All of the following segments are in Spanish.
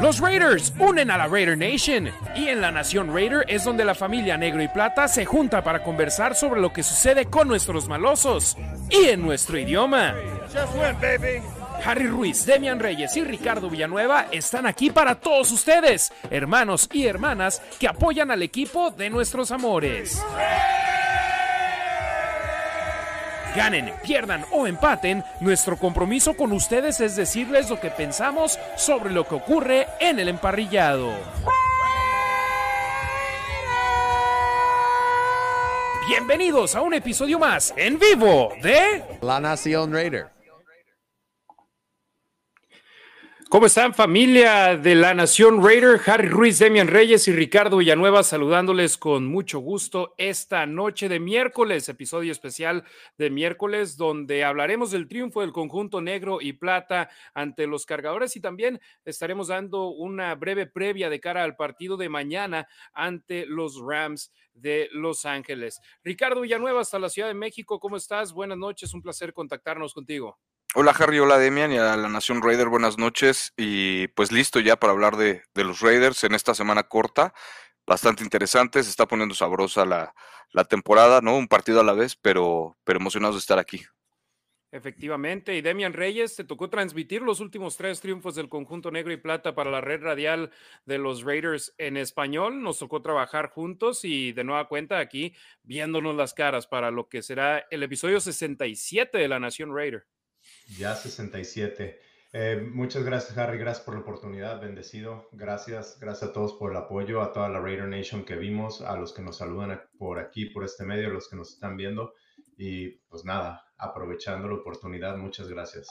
Los Raiders unen a la Raider Nation y en la Nación Raider es donde la familia negro y plata se junta para conversar sobre lo que sucede con nuestros malosos y en nuestro idioma. Harry Ruiz, Demian Reyes y Ricardo Villanueva están aquí para todos ustedes, hermanos y hermanas que apoyan al equipo de nuestros amores. Ganen, pierdan o empaten, nuestro compromiso con ustedes es decirles lo que pensamos sobre lo que ocurre en el emparrillado. Bienvenidos a un episodio más en vivo de La Nación Raider. ¿Cómo están familia de la Nación Raider? Harry Ruiz, Demian Reyes y Ricardo Villanueva saludándoles con mucho gusto esta noche de miércoles, episodio especial de miércoles donde hablaremos del triunfo del conjunto negro y plata ante los cargadores y también estaremos dando una breve previa de cara al partido de mañana ante los Rams de Los Ángeles. Ricardo Villanueva hasta la Ciudad de México, ¿cómo estás? Buenas noches, un placer contactarnos contigo. Hola Harry, hola Demian y a la Nación Raider, buenas noches. Y pues listo ya para hablar de, los Raiders en esta semana corta, bastante interesante, se está poniendo sabrosa la, temporada, ¿no? Un partido a la vez, pero, pero emocionados de estar aquí. Efectivamente, y Demian Reyes, te tocó transmitir los últimos tres triunfos del conjunto negro y plata para la red radial de los Raiders en español. Nos tocó trabajar juntos y de nueva cuenta aquí viéndonos las caras para lo que será el episodio 67 de la Nación Raider. Ya 67. Eh, muchas gracias, Harry. Gracias por la oportunidad. Bendecido. Gracias. Gracias a todos por el apoyo, a toda la Raider Nation que vimos, a los que nos saludan por aquí, por este medio, a los que nos están viendo. Y pues nada, aprovechando la oportunidad, muchas gracias.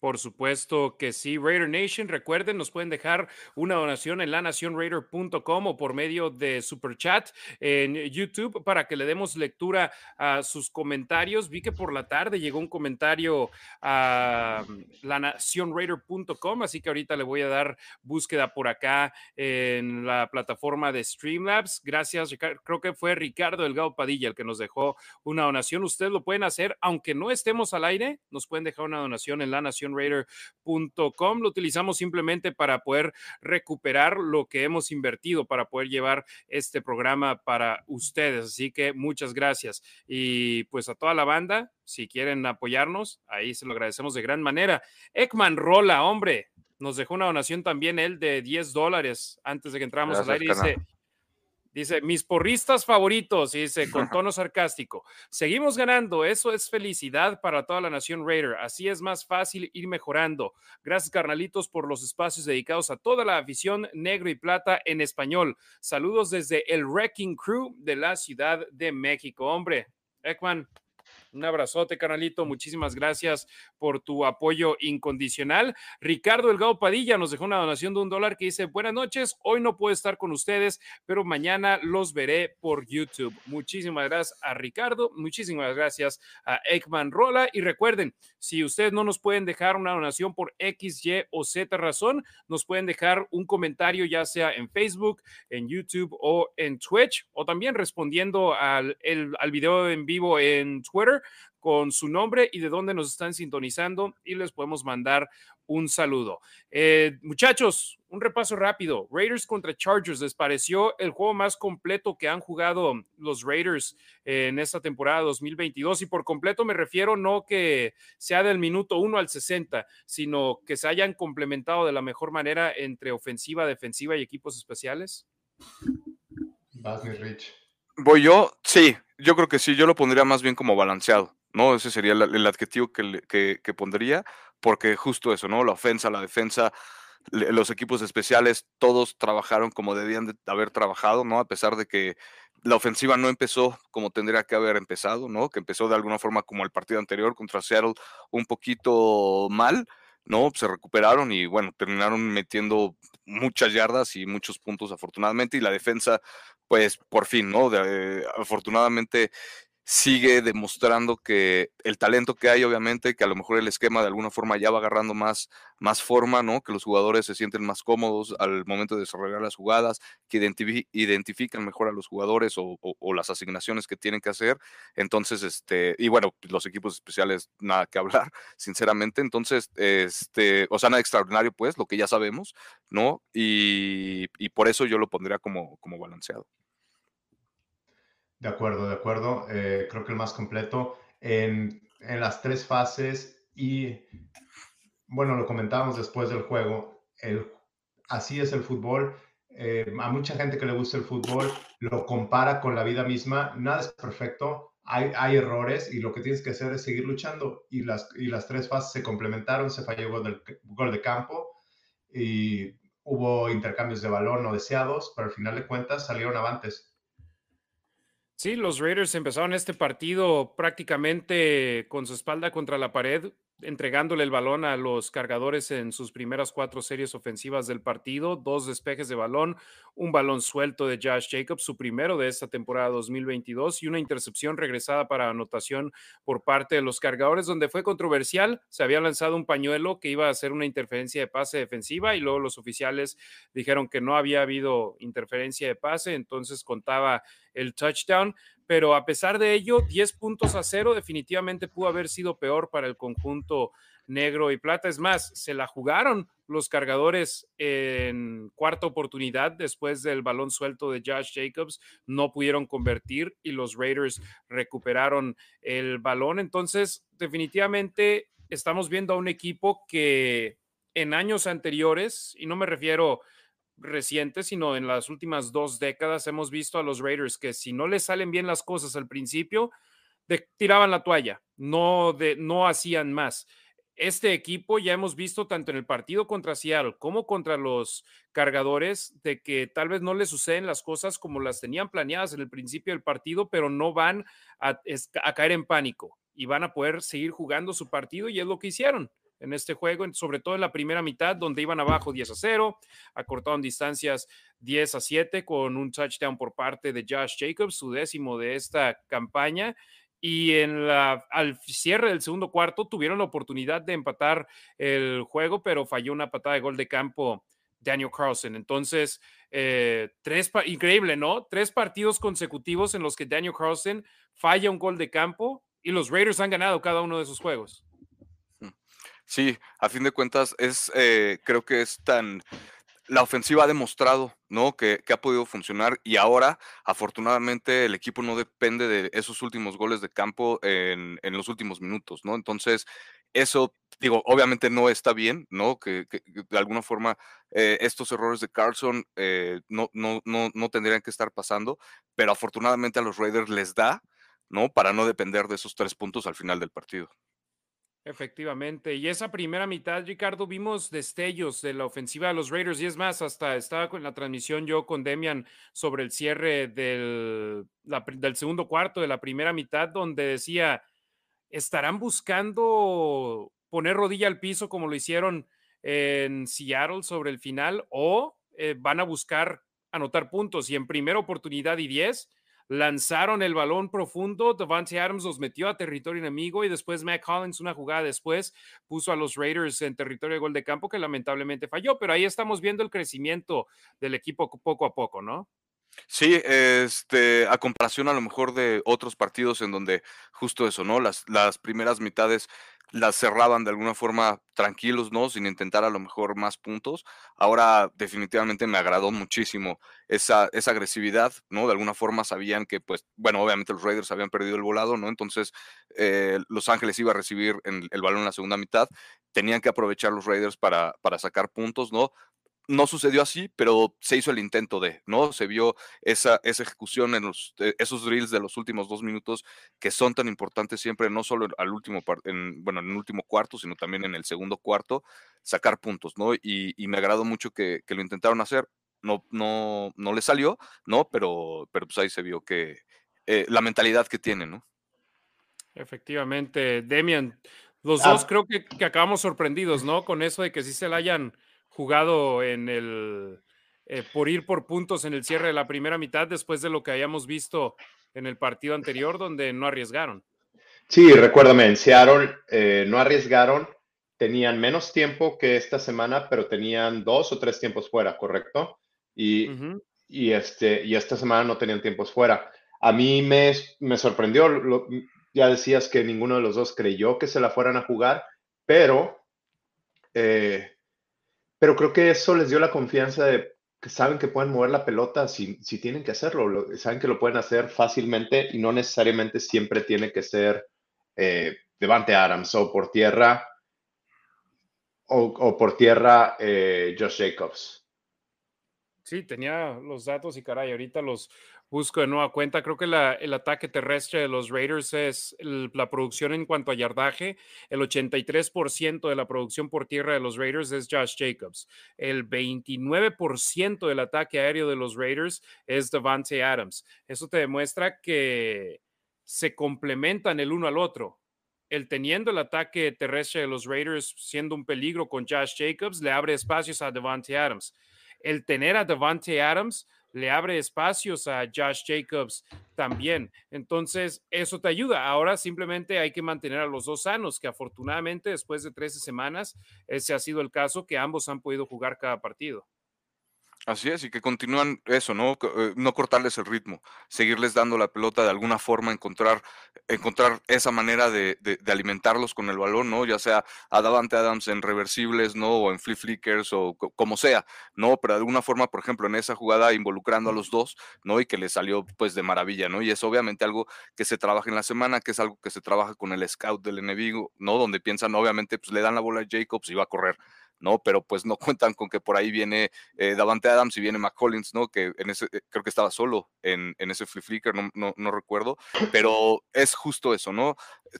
Por supuesto que sí, Raider Nation. Recuerden, nos pueden dejar una donación en lanacionraider.com o por medio de Super Chat en YouTube para que le demos lectura a sus comentarios. Vi que por la tarde llegó un comentario a lanacionraider.com, así que ahorita le voy a dar búsqueda por acá en la plataforma de Streamlabs. Gracias, creo que fue Ricardo Delgado Padilla el que nos dejó una donación. Ustedes lo pueden hacer, aunque no estemos al aire, nos pueden dejar una donación en la nación Raider.com. Lo utilizamos simplemente para poder recuperar lo que hemos invertido para poder llevar este programa para ustedes. Así que muchas gracias. Y pues a toda la banda, si quieren apoyarnos, ahí se lo agradecemos de gran manera. Ekman Rola, hombre, nos dejó una donación también él de 10 dólares antes de que entramos al aire. Dice, Dice, mis porristas favoritos, y dice con tono sarcástico, seguimos ganando, eso es felicidad para toda la nación Raider, así es más fácil ir mejorando. Gracias, carnalitos, por los espacios dedicados a toda la afición negro y plata en español. Saludos desde el Wrecking Crew de la Ciudad de México. Hombre, Ekman, un abrazote, canalito. Muchísimas gracias por tu apoyo incondicional. Ricardo Elgado Padilla nos dejó una donación de un dólar que dice: Buenas noches, hoy no puedo estar con ustedes, pero mañana los veré por YouTube. Muchísimas gracias a Ricardo, muchísimas gracias a Ekman Rola. Y recuerden, si ustedes no nos pueden dejar una donación por X, Y o Z razón, nos pueden dejar un comentario, ya sea en Facebook, en YouTube o en Twitch, o también respondiendo al, al video en vivo en Twitter con su nombre y de dónde nos están sintonizando y les podemos mandar un saludo. Eh, muchachos, un repaso rápido. Raiders contra Chargers, ¿les pareció el juego más completo que han jugado los Raiders en esta temporada 2022? Y por completo me refiero no que sea del minuto 1 al 60, sino que se hayan complementado de la mejor manera entre ofensiva, defensiva y equipos especiales. Vas, Rich. Voy yo, sí, yo creo que sí, yo lo pondría más bien como balanceado, ¿no? Ese sería el, adjetivo que, que, pondría, porque justo eso, ¿no? La ofensa, la defensa, los equipos especiales, todos trabajaron como debían de haber trabajado, ¿no? A pesar de que la ofensiva no empezó como tendría que haber empezado, ¿no? Que empezó de alguna forma como el partido anterior contra Seattle un poquito mal, ¿no? Se recuperaron y bueno, terminaron metiendo muchas yardas y muchos puntos afortunadamente y la defensa pues por fin, ¿no? afortunadamente sigue demostrando que el talento que hay, obviamente, que a lo mejor el esquema de alguna forma ya va agarrando más, más forma, ¿no? Que los jugadores se sienten más cómodos al momento de desarrollar las jugadas, que identifican mejor a los jugadores o, las asignaciones que tienen que hacer. Entonces, este, y bueno, los equipos especiales, nada que hablar, sinceramente. Entonces, este, o sea, nada extraordinario, pues, lo que ya sabemos, ¿no? Y, por eso yo lo pondría como, como balanceado. De acuerdo, de acuerdo. Eh, creo que el más completo en, las tres fases y, bueno, lo comentábamos después del juego, así es el fútbol. Eh, a mucha gente que le gusta el fútbol lo compara con la vida misma. Nada es perfecto, hay, hay errores y lo que tienes que hacer es seguir luchando. Y las, y las tres fases se complementaron, se falló gol, del, gol de campo y hubo intercambios de balón no deseados, pero al final de cuentas salieron avantes. Sí, los Raiders empezaron este partido prácticamente con su espalda contra la pared, entregándole el balón a los cargadores en sus primeras cuatro series ofensivas del partido, dos despejes de balón, un balón suelto de Josh Jacobs, su primero de esta temporada 2022, y una intercepción regresada para anotación por parte de los cargadores, donde fue controversial. Se había lanzado un pañuelo que iba a ser una interferencia de pase defensiva y luego los oficiales dijeron que no había habido interferencia de pase, entonces contaba el touchdown pero a pesar de ello, 10 puntos a cero definitivamente pudo haber sido peor para el conjunto negro y plata. Es más, se la jugaron los cargadores en cuarta oportunidad después del balón suelto de Josh Jacobs. No pudieron convertir y los Raiders recuperaron el balón. Entonces, definitivamente estamos viendo a un equipo que en años anteriores, y no me refiero reciente, sino en las últimas dos décadas hemos visto a los Raiders que si no les salen bien las cosas al principio, tiraban la toalla, no, de, no hacían más. Este equipo ya hemos visto tanto en el partido contra Seattle como contra los cargadores de que tal vez no les suceden las cosas como las tenían planeadas en el principio del partido, pero no van a, a caer en pánico y van a poder seguir jugando su partido y es lo que hicieron en este juego, sobre todo en la primera mitad, donde iban abajo 10 a 0, acortaron distancias 10 a 7 con un touchdown por parte de Josh Jacobs, su décimo de esta campaña. Y en la, al cierre del segundo cuarto tuvieron la oportunidad de empatar el juego, pero falló una patada de gol de campo Daniel Carlson. Entonces, eh, tres, increíble, ¿no? Tres partidos consecutivos en los que Daniel Carlson falla un gol de campo y los Raiders han ganado cada uno de esos juegos. Sí, a fin de cuentas es, eh, creo que es tan, la ofensiva ha demostrado, ¿no? Que, ha podido funcionar y ahora, afortunadamente, el equipo no depende de esos últimos goles de campo en, los últimos minutos, ¿no? Entonces, eso, digo, obviamente no está bien, ¿no? Que, de alguna forma eh, estos errores de Carlson eh, no, no, no, no tendrían que estar pasando, pero afortunadamente a los Raiders les da, ¿no? Para no depender de esos tres puntos al final del partido. Efectivamente. Y esa primera mitad, Ricardo, vimos destellos de la ofensiva de los Raiders. Y es más, hasta estaba con la transmisión yo con Demian sobre el cierre del, del segundo cuarto de la primera mitad, donde decía, estarán buscando poner rodilla al piso como lo hicieron en Seattle sobre el final o eh, van a buscar anotar puntos. Y en primera oportunidad y 10 lanzaron el balón profundo, Devante Adams los metió a territorio enemigo y después Matt Collins, una jugada después, puso a los Raiders en territorio de gol de campo que lamentablemente falló, pero ahí estamos viendo el crecimiento del equipo poco a poco, ¿no? Sí, este, a comparación a lo mejor de otros partidos en donde justo eso, ¿no? Las, las primeras mitades las cerraban de alguna forma tranquilos, ¿no? Sin intentar a lo mejor más puntos. Ahora definitivamente me agradó muchísimo esa, esa agresividad, ¿no? De alguna forma sabían que, pues, bueno, obviamente los Raiders habían perdido el volado, ¿no? Entonces eh, Los Ángeles iba a recibir el balón en la segunda mitad. Tenían que aprovechar los Raiders para, para sacar puntos, ¿no? No sucedió así, pero se hizo el intento de, ¿no? Se vio esa, esa ejecución en los, eh, esos drills de los últimos dos minutos que son tan importantes siempre, no solo al último, en, bueno, en el último cuarto, sino también en el segundo cuarto, sacar puntos, ¿no? Y, me agradó mucho que, lo intentaron hacer. No, no, no le salió, ¿no? Pero, pero pues ahí se vio que eh, la mentalidad que tienen, ¿no? Efectivamente, Demian, los dos creo que, que acabamos sorprendidos, ¿no? Con eso de que sí se la hayan jugado en el eh, por ir por puntos en el cierre de la primera mitad después de lo que hayamos visto en el partido anterior donde no arriesgaron. Sí, recuérdame, en Seattle eh, no arriesgaron, tenían menos tiempo que esta semana, pero tenían dos o tres tiempos fuera, ¿correcto? Y, y, este, y esta semana no tenían tiempos fuera. A mí me, me sorprendió, ya decías que ninguno de los dos creyó que se la fueran a jugar, pero, eh, pero creo que eso les dio la confianza de que saben que pueden mover la pelota si, si tienen que hacerlo, saben que lo pueden hacer fácilmente y no necesariamente siempre tiene que ser eh, Devante Adams o por tierra o, por tierra eh, Josh Jacobs. Sí, tenía los datos y caray, ahorita los busco de nueva cuenta. Creo que el ataque terrestre de los Raiders es la producción en cuanto a yardaje. El 83% de la producción por tierra de los Raiders es Josh Jacobs. El 29% del ataque aéreo de los Raiders es Devante Adams. Eso te demuestra que se complementan el uno al otro. El teniendo el ataque terrestre de los Raiders siendo un peligro con Josh Jacobs, le abre espacios a Devante Adams. El tener a Devante Adams le abre espacios a Josh Jacobs también. Entonces, eso te ayuda. Ahora simplemente hay que mantener a los dos sanos, que afortunadamente después de 13 semanas, ese ha sido el caso, que ambos han podido jugar cada partido. Así es, y que continúan eso, ¿no? Eh, no cortarles el ritmo, seguirles dando la pelota de alguna forma, encontrar, encontrar esa manera de, alimentarlos con el balón, ¿no? Ya sea a Davante Adams en reversibles, ¿no? O en flip flickers o como sea, ¿no? Pero de alguna forma, por ejemplo, en esa jugada involucrando a los dos, ¿no? Y que les salió pues de maravilla, ¿no? Y es obviamente algo que se trabaja en la semana, que es algo que se trabaja con el scout del enemigo, ¿no? Donde piensan, obviamente, pues le dan la bola a Jacobs y va a correr. ¿No? Pero pues no cuentan con que por ahí viene eh, Davante Adams y viene McCollins, ¿no? Que en ese, eh, creo que estaba solo en, en ese flip flicker, no, no, no, recuerdo, pero es justo eso, ¿no?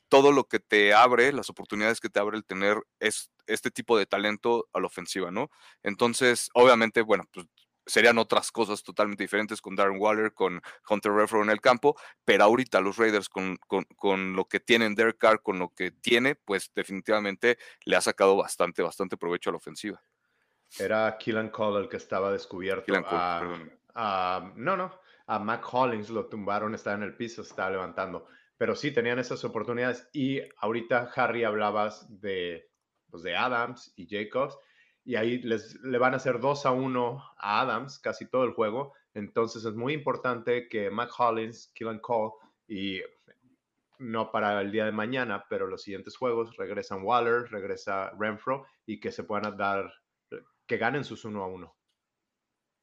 Todo lo que te abre, las oportunidades que te abre el tener es este tipo de talento a la ofensiva, ¿no? Entonces, obviamente, bueno, pues serían otras cosas totalmente diferentes con Darren Waller, con Hunter Renfro en el campo, pero ahorita los Raiders con, con, lo que tienen Derek Carr, con lo que tiene, pues definitivamente le ha sacado bastante, bastante provecho a la ofensiva. Era Killan Cole el que estaba descubierto. a, no, no, a Mac Hollins lo tumbaron, estaba en el piso, estaba levantando. Pero sí, tenían esas oportunidades. Y ahorita, Harry, hablabas de, pues, de Adams y Jacobs y ahí les, le van a hacer 2 a 1 a Adams casi todo el juego. Entonces es muy importante que Mac Hollins, Killen Cole y no para el día de mañana, pero los siguientes juegos regresan Waller, regresa Renfro y que se puedan dar, que ganen sus 1 a 1.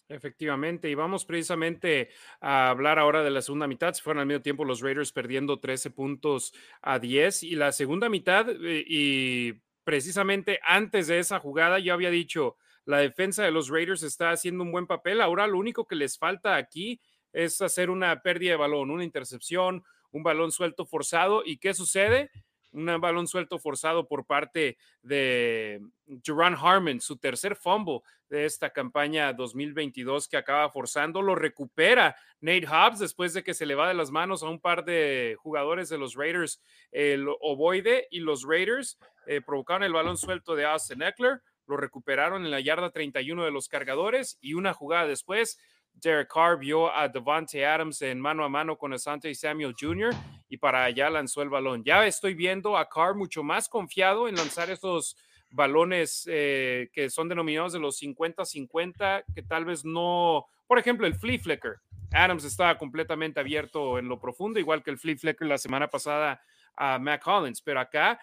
Efectivamente, y vamos precisamente a hablar ahora de la segunda mitad. Se fueron al medio tiempo los Raiders perdiendo 13 puntos a 10 y la segunda mitad, eh, y precisamente antes de esa jugada yo había dicho, la defensa de los Raiders está haciendo un buen papel. Ahora lo único que les falta aquí es hacer una pérdida de balón, una intercepción, un balón suelto forzado. ¿Y qué sucede? Un balón suelto forzado por parte de Jerron Harmon, su tercer fumble de esta campaña 2022 que acaba forzando, lo recupera Nate Hobbs después de que se le va de las manos a un par de jugadores de los Raiders el ovoide y los Raiders eh, provocaron el balón suelto de Austin Eckler, lo recuperaron en la yarda 31 de los cargadores y una jugada después Derek Carr vio a Devante Adams en mano a mano con Asante Samuel Jr. y para allá lanzó el balón. Ya estoy viendo a Carr mucho más confiado en lanzar esos balones eh, que son denominados de los 50-50, que tal vez no, por ejemplo, el flea flicker. Adams estaba completamente abierto en lo profundo, igual que el flea flicker la semana pasada a Matt Collins, pero acá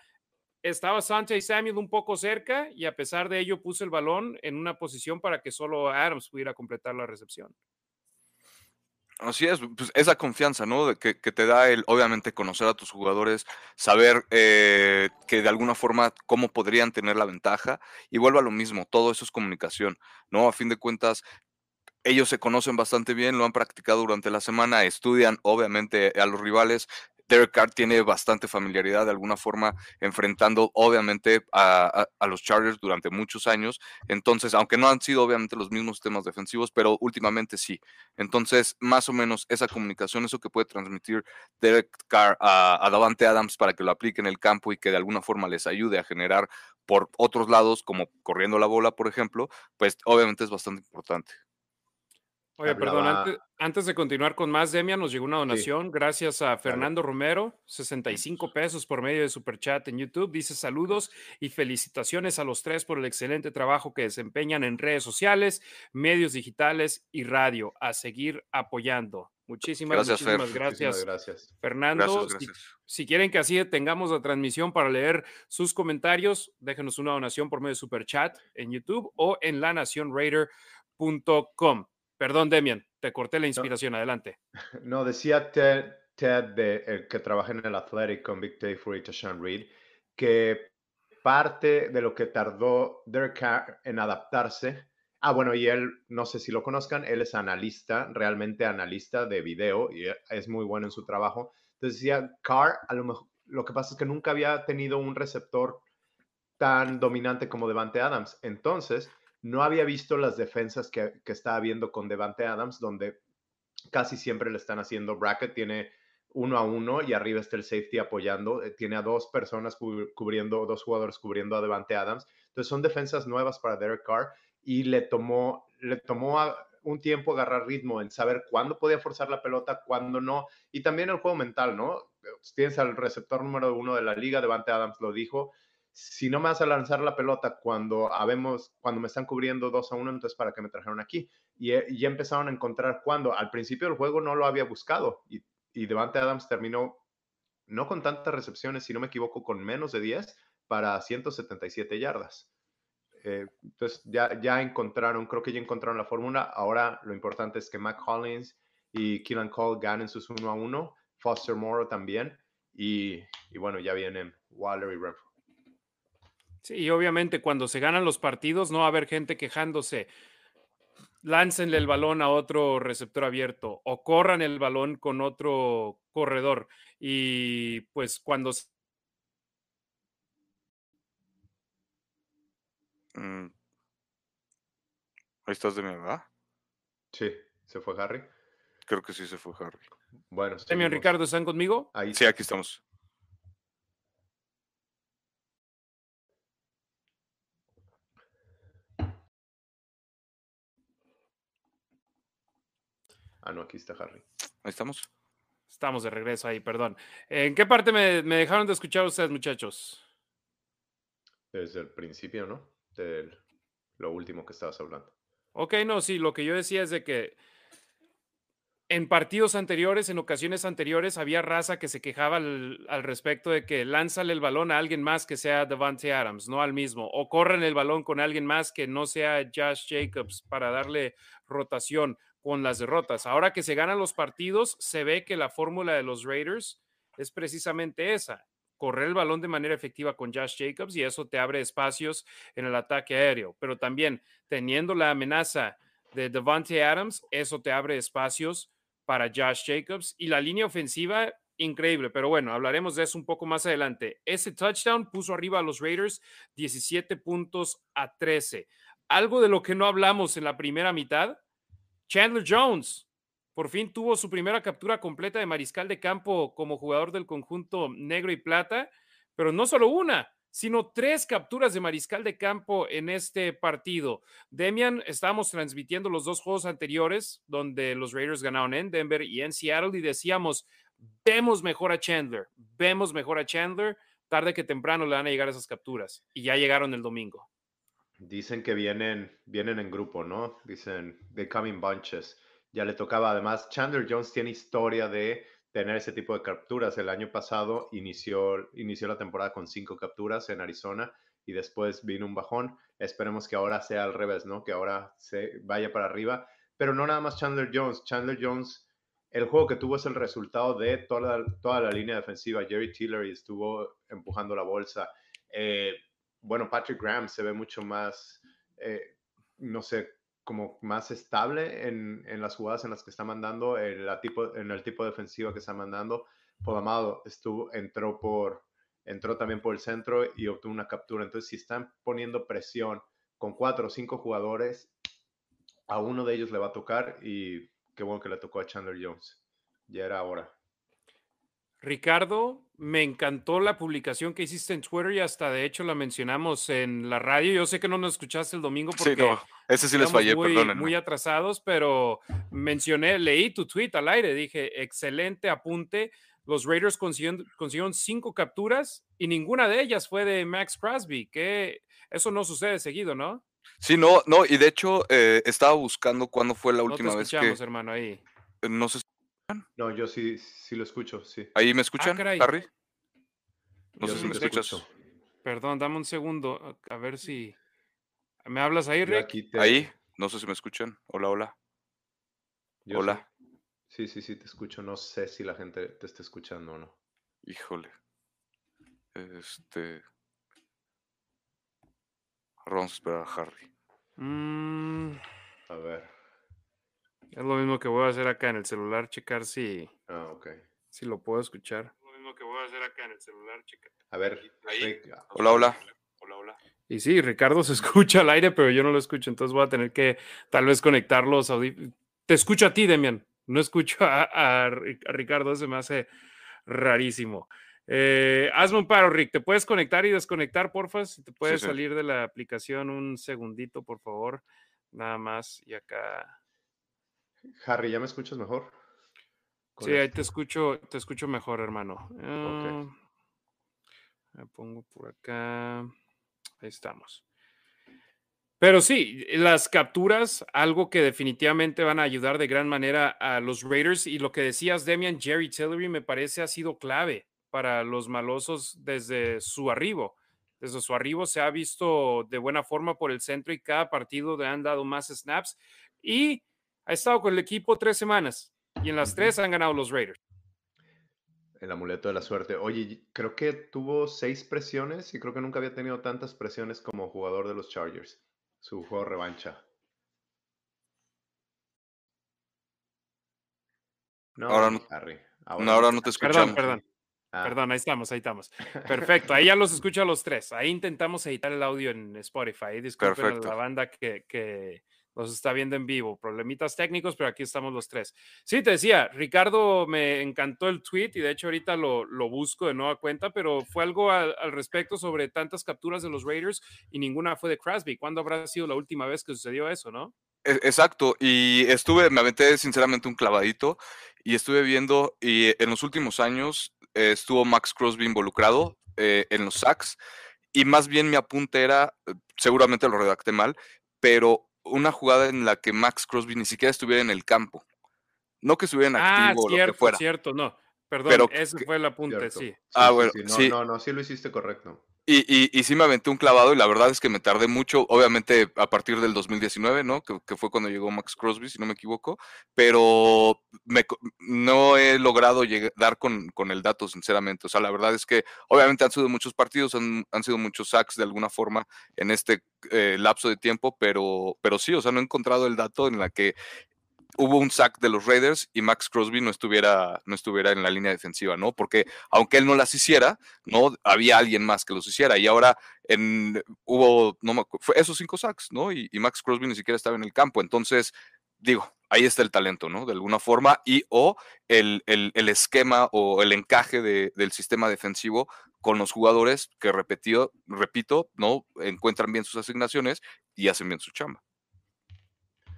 estaba Sante Samuel un poco cerca y a pesar de ello puso el balón en una posición para que solo Adams pudiera completar la recepción. Así es, pues esa confianza, ¿no? Que, que, te da el, obviamente, conocer a tus jugadores, saber eh, que de alguna forma cómo podrían tener la ventaja. Y vuelvo a lo mismo, todo eso es comunicación, ¿no? A fin de cuentas, ellos se conocen bastante bien, lo han practicado durante la semana, estudian obviamente a los rivales, Derek Carr tiene bastante familiaridad de alguna forma enfrentando obviamente a, los Chargers durante muchos años. Entonces, aunque no han sido obviamente los mismos temas defensivos, pero últimamente sí. Entonces, más o menos esa comunicación, eso que puede transmitir Derek Carr a, Davante Adams para que lo aplique en el campo y que de alguna forma les ayude a generar por otros lados, como corriendo la bola, por ejemplo, pues obviamente es bastante importante. Oye, perdón, antes, de continuar con más, Demian, nos llegó una donación gracias a Fernando Romero, 65 pesos por medio de Super Chat en YouTube. Dice saludos y felicitaciones a los tres por el excelente trabajo que desempeñan en redes sociales, medios digitales y radio. A seguir apoyando. Muchísimas, muchísimas gracias, gracias. Fernando. Si, quieren que así tengamos la transmisión para leer sus comentarios, déjenos una donación por medio de Super Chat en YouTube o en lanacionraider.com. Perdón, Demian, te corté la inspiración. Adelante. No, decía Ted, de, el que trabaja en el Athletic con Big Day for y Tashan Reed, que parte de lo que tardó Derek Carr en adaptarse. Ah, bueno, y él, no sé si lo conozcan, él es analista, realmente analista de video y es muy bueno en su trabajo. Entonces decía, Carr, a lo mejor, lo que pasa es que nunca había tenido un receptor tan dominante como Devante Adams. Entonces, no había visto las defensas que, que estaba viendo con Devante Adams, donde casi siempre le están haciendo bracket, tiene uno a uno y arriba está el safety apoyando, eh, tiene a dos personas cubriendo, dos jugadores cubriendo a Devante Adams. Entonces son defensas nuevas para Derek Carr y le tomó, le tomó un tiempo agarrar ritmo en saber cuándo podía forzar la pelota, cuándo no. Y también el juego mental, ¿no? Tienes al receptor número uno de la liga, Devante Adams lo dijo, si no me vas a lanzar la pelota cuando habemos, cuando me están cubriendo dos a uno, entonces para qué me trajeron aquí. Y, eh, ya empezaron a encontrar cuando al principio del juego no lo había buscado y, y Devante Adams terminó no con tantas recepciones, si no me equivoco, con menos de 10 para 177 yardas. Eh, entonces ya, ya encontraron, creo que ya encontraron la fórmula. Ahora lo importante es que Mac Collins y Keelan Cole ganen sus uno a uno, Foster Morrow también. Y, y bueno, ya vienen Waller y Renfro. Sí, y obviamente cuando se ganan los partidos no va a haber gente quejándose. Láncenle el balón a otro receptor abierto o corran el balón con otro corredor. Y pues cuando... Mm. Ahí estás de mi verdad. Sí, se fue Harry. Creo que sí se fue Harry. Bueno, Ricardo, ¿están conmigo? Ahí sí, aquí estamos. Ah, no, aquí está Harry. Ahí estamos. Estamos de regreso ahí, perdón. ¿En qué parte me, dejaron de escuchar ustedes, muchachos? Desde el principio, ¿no? De lo último que estabas hablando. Ok, no, sí, lo que yo decía es de que en partidos anteriores, en ocasiones anteriores, había raza que se quejaba al, al, respecto de que lánzale el balón a alguien más que sea Devante Adams, no al mismo, o corren el balón con alguien más que no sea Josh Jacobs para darle rotación con las derrotas. Ahora que se ganan los partidos, se ve que la fórmula de los Raiders es precisamente esa, correr el balón de manera efectiva con Josh Jacobs y eso te abre espacios en el ataque aéreo, pero también teniendo la amenaza de Devante Adams, eso te abre espacios para Josh Jacobs y la línea ofensiva increíble, pero bueno, hablaremos de eso un poco más adelante. Ese touchdown puso arriba a los Raiders 17 puntos a 13. Algo de lo que no hablamos en la primera mitad Chandler Jones por fin tuvo su primera captura completa de mariscal de campo como jugador del conjunto negro y plata, pero no solo una, sino tres capturas de mariscal de campo en este partido. Demian, estábamos transmitiendo los dos juegos anteriores donde los Raiders ganaron en Denver y en Seattle y decíamos, vemos mejor a Chandler, vemos mejor a Chandler, tarde que temprano le van a llegar esas capturas y ya llegaron el domingo. Dicen que vienen, vienen en grupo, ¿no? Dicen, they come in bunches. Ya le tocaba, además, Chandler Jones tiene historia de tener ese tipo de capturas. El año pasado inició, inició la temporada con cinco capturas en Arizona y después vino un bajón. Esperemos que ahora sea al revés, ¿no? Que ahora se vaya para arriba. Pero no nada más Chandler Jones. Chandler Jones, el juego que tuvo es el resultado de toda, toda la línea defensiva. Jerry Tillery estuvo empujando la bolsa. Eh, bueno, Patrick Graham se ve mucho más, eh, no sé, como más estable en, en, las jugadas en las que está mandando, en, tipo, en el tipo de defensiva que está mandando. Podamado estuvo, entró, por, entró también por el centro y obtuvo una captura. Entonces, si están poniendo presión con cuatro o cinco jugadores, a uno de ellos le va a tocar y qué bueno que le tocó a Chandler Jones. Ya era hora. Ricardo, me encantó la publicación que hiciste en Twitter y hasta de hecho la mencionamos en la radio. Yo sé que no nos escuchaste el domingo porque Sí, no, ese sí les fallé, muy, perdónenme. muy atrasados, pero mencioné, leí tu tweet al aire, dije, excelente apunte. Los Raiders consiguieron, consiguieron cinco capturas y ninguna de ellas fue de Max Crosby, que eso no sucede seguido, ¿no? Sí, no, no, y de hecho eh, estaba buscando cuándo fue la No te última vez que. escuchamos, hermano, ahí. No sé, No, yo sí, sí lo escucho, sí. ¿ahí me escuchan, Ah, caray. Harry? No Yo sé si me escuchas. escucho. Perdón, dame un segundo, a ver si... ¿Me hablas ahí, Rick? aquí te- Ahí, no sé si me escuchan. Hola, hola. yo hola. Sí. sí, sí, sí, te escucho. No sé si la gente te está escuchando o no. Híjole. Este. Vamos a esperar a Harry. Mm, A ver. Es lo mismo que voy a hacer acá en el celular, checar si, Ah, si lo puedo escuchar. Lo mismo que voy a hacer acá en el celular, checar. A ver, Ahí. Rick, ah, Hola, hola. Hola, hola. Y sí, Ricardo se escucha al aire, pero yo no lo escucho, entonces voy a tener que tal vez conectar los audífonos. Te escucho a ti, Demian. No escucho a, a Ri- a Ricardo, se me hace rarísimo. Eh, hazme un paro, Rick. ¿Te puedes conectar y desconectar, porfa? Si te puedes sí. salir de la aplicación un segundito, por favor. Nada más. Y acá. Harry, ¿ya me escuchas mejor? Sí, ahí te escucho, te escucho mejor, hermano. Ah, me pongo por acá. Ahí estamos. Pero sí, las capturas, algo que definitivamente van a ayudar de gran manera a los Raiders. Y lo que decías, Demian, Jerry Tillery, me parece ha sido clave para los malosos desde su arribo. Desde su arribo se ha visto de buena forma por el centro y cada partido le han dado más snaps. Y ha estado con el equipo tres semanas. Y en las tres han ganado los Raiders. El amuleto de la suerte. Oye, creo que tuvo seis presiones y creo que nunca había tenido tantas presiones como jugador de los Chargers. Su juego revancha. No, Ahora no- Harry. no, ahora no te Perdón, escuchamos. perdón. Ah, Perdón, ahí estamos, ahí estamos. Perfecto, ahí ya los escucho a los tres. Ahí intentamos editar el audio en Spotify. Disculpen a Perfecto. la banda que, que nos está viendo en vivo. Problemitas técnicos, pero aquí estamos los tres. Sí, te decía, Ricardo, me encantó el tweet y de hecho ahorita lo, lo busco de nueva cuenta, pero fue algo al, respecto sobre tantas capturas de los Raiders y ninguna fue de Crosby. ¿Cuándo habrá sido la última vez que sucedió eso, no? E- Exacto, y estuve, me aventé sinceramente un clavadito y estuve viendo, y en los últimos años eh, estuvo Max Crosby involucrado eh, en los sacks, y más bien mi apunte era, eh, seguramente lo redacté mal, pero una jugada en la que Max Crosby ni siquiera estuviera en el campo. No que estuviera en Ah, activo o lo que cierto, fuera. cierto, no. Perdón, Pero ese que- fue el apunte, cierto. sí. Ah, sí, bueno, sí, No, sí. no, no, sí lo hiciste correcto. Y, y, y sí me aventé un clavado y la verdad es que me tardé mucho, obviamente a partir del 2019, ¿no? Que, fue cuando llegó Max Crosby, si no me equivoco, pero me no he logrado llegar, con, con el dato, sinceramente. O sea, la verdad es que obviamente han sido muchos partidos, han, han sido muchos sacks de alguna forma en este eh, lapso de tiempo, pero, pero sí, o sea, no he encontrado el dato en la que hubo un sack de los Raiders y Max Crosby no estuviera, no estuviera en la línea defensiva, ¿no? Porque aunque él no las hiciera, ¿no? Había alguien más que los hiciera. Y ahora en, hubo, no me fue esos cinco sacks, ¿no? Y, y Max Crosby ni siquiera estaba en el campo. Entonces, digo, ahí está el talento, ¿no? De alguna forma, y o el, el- el esquema o el encaje de- del sistema defensivo con los jugadores que repetido, repito, ¿no? Encuentran bien sus asignaciones y hacen bien su chamba.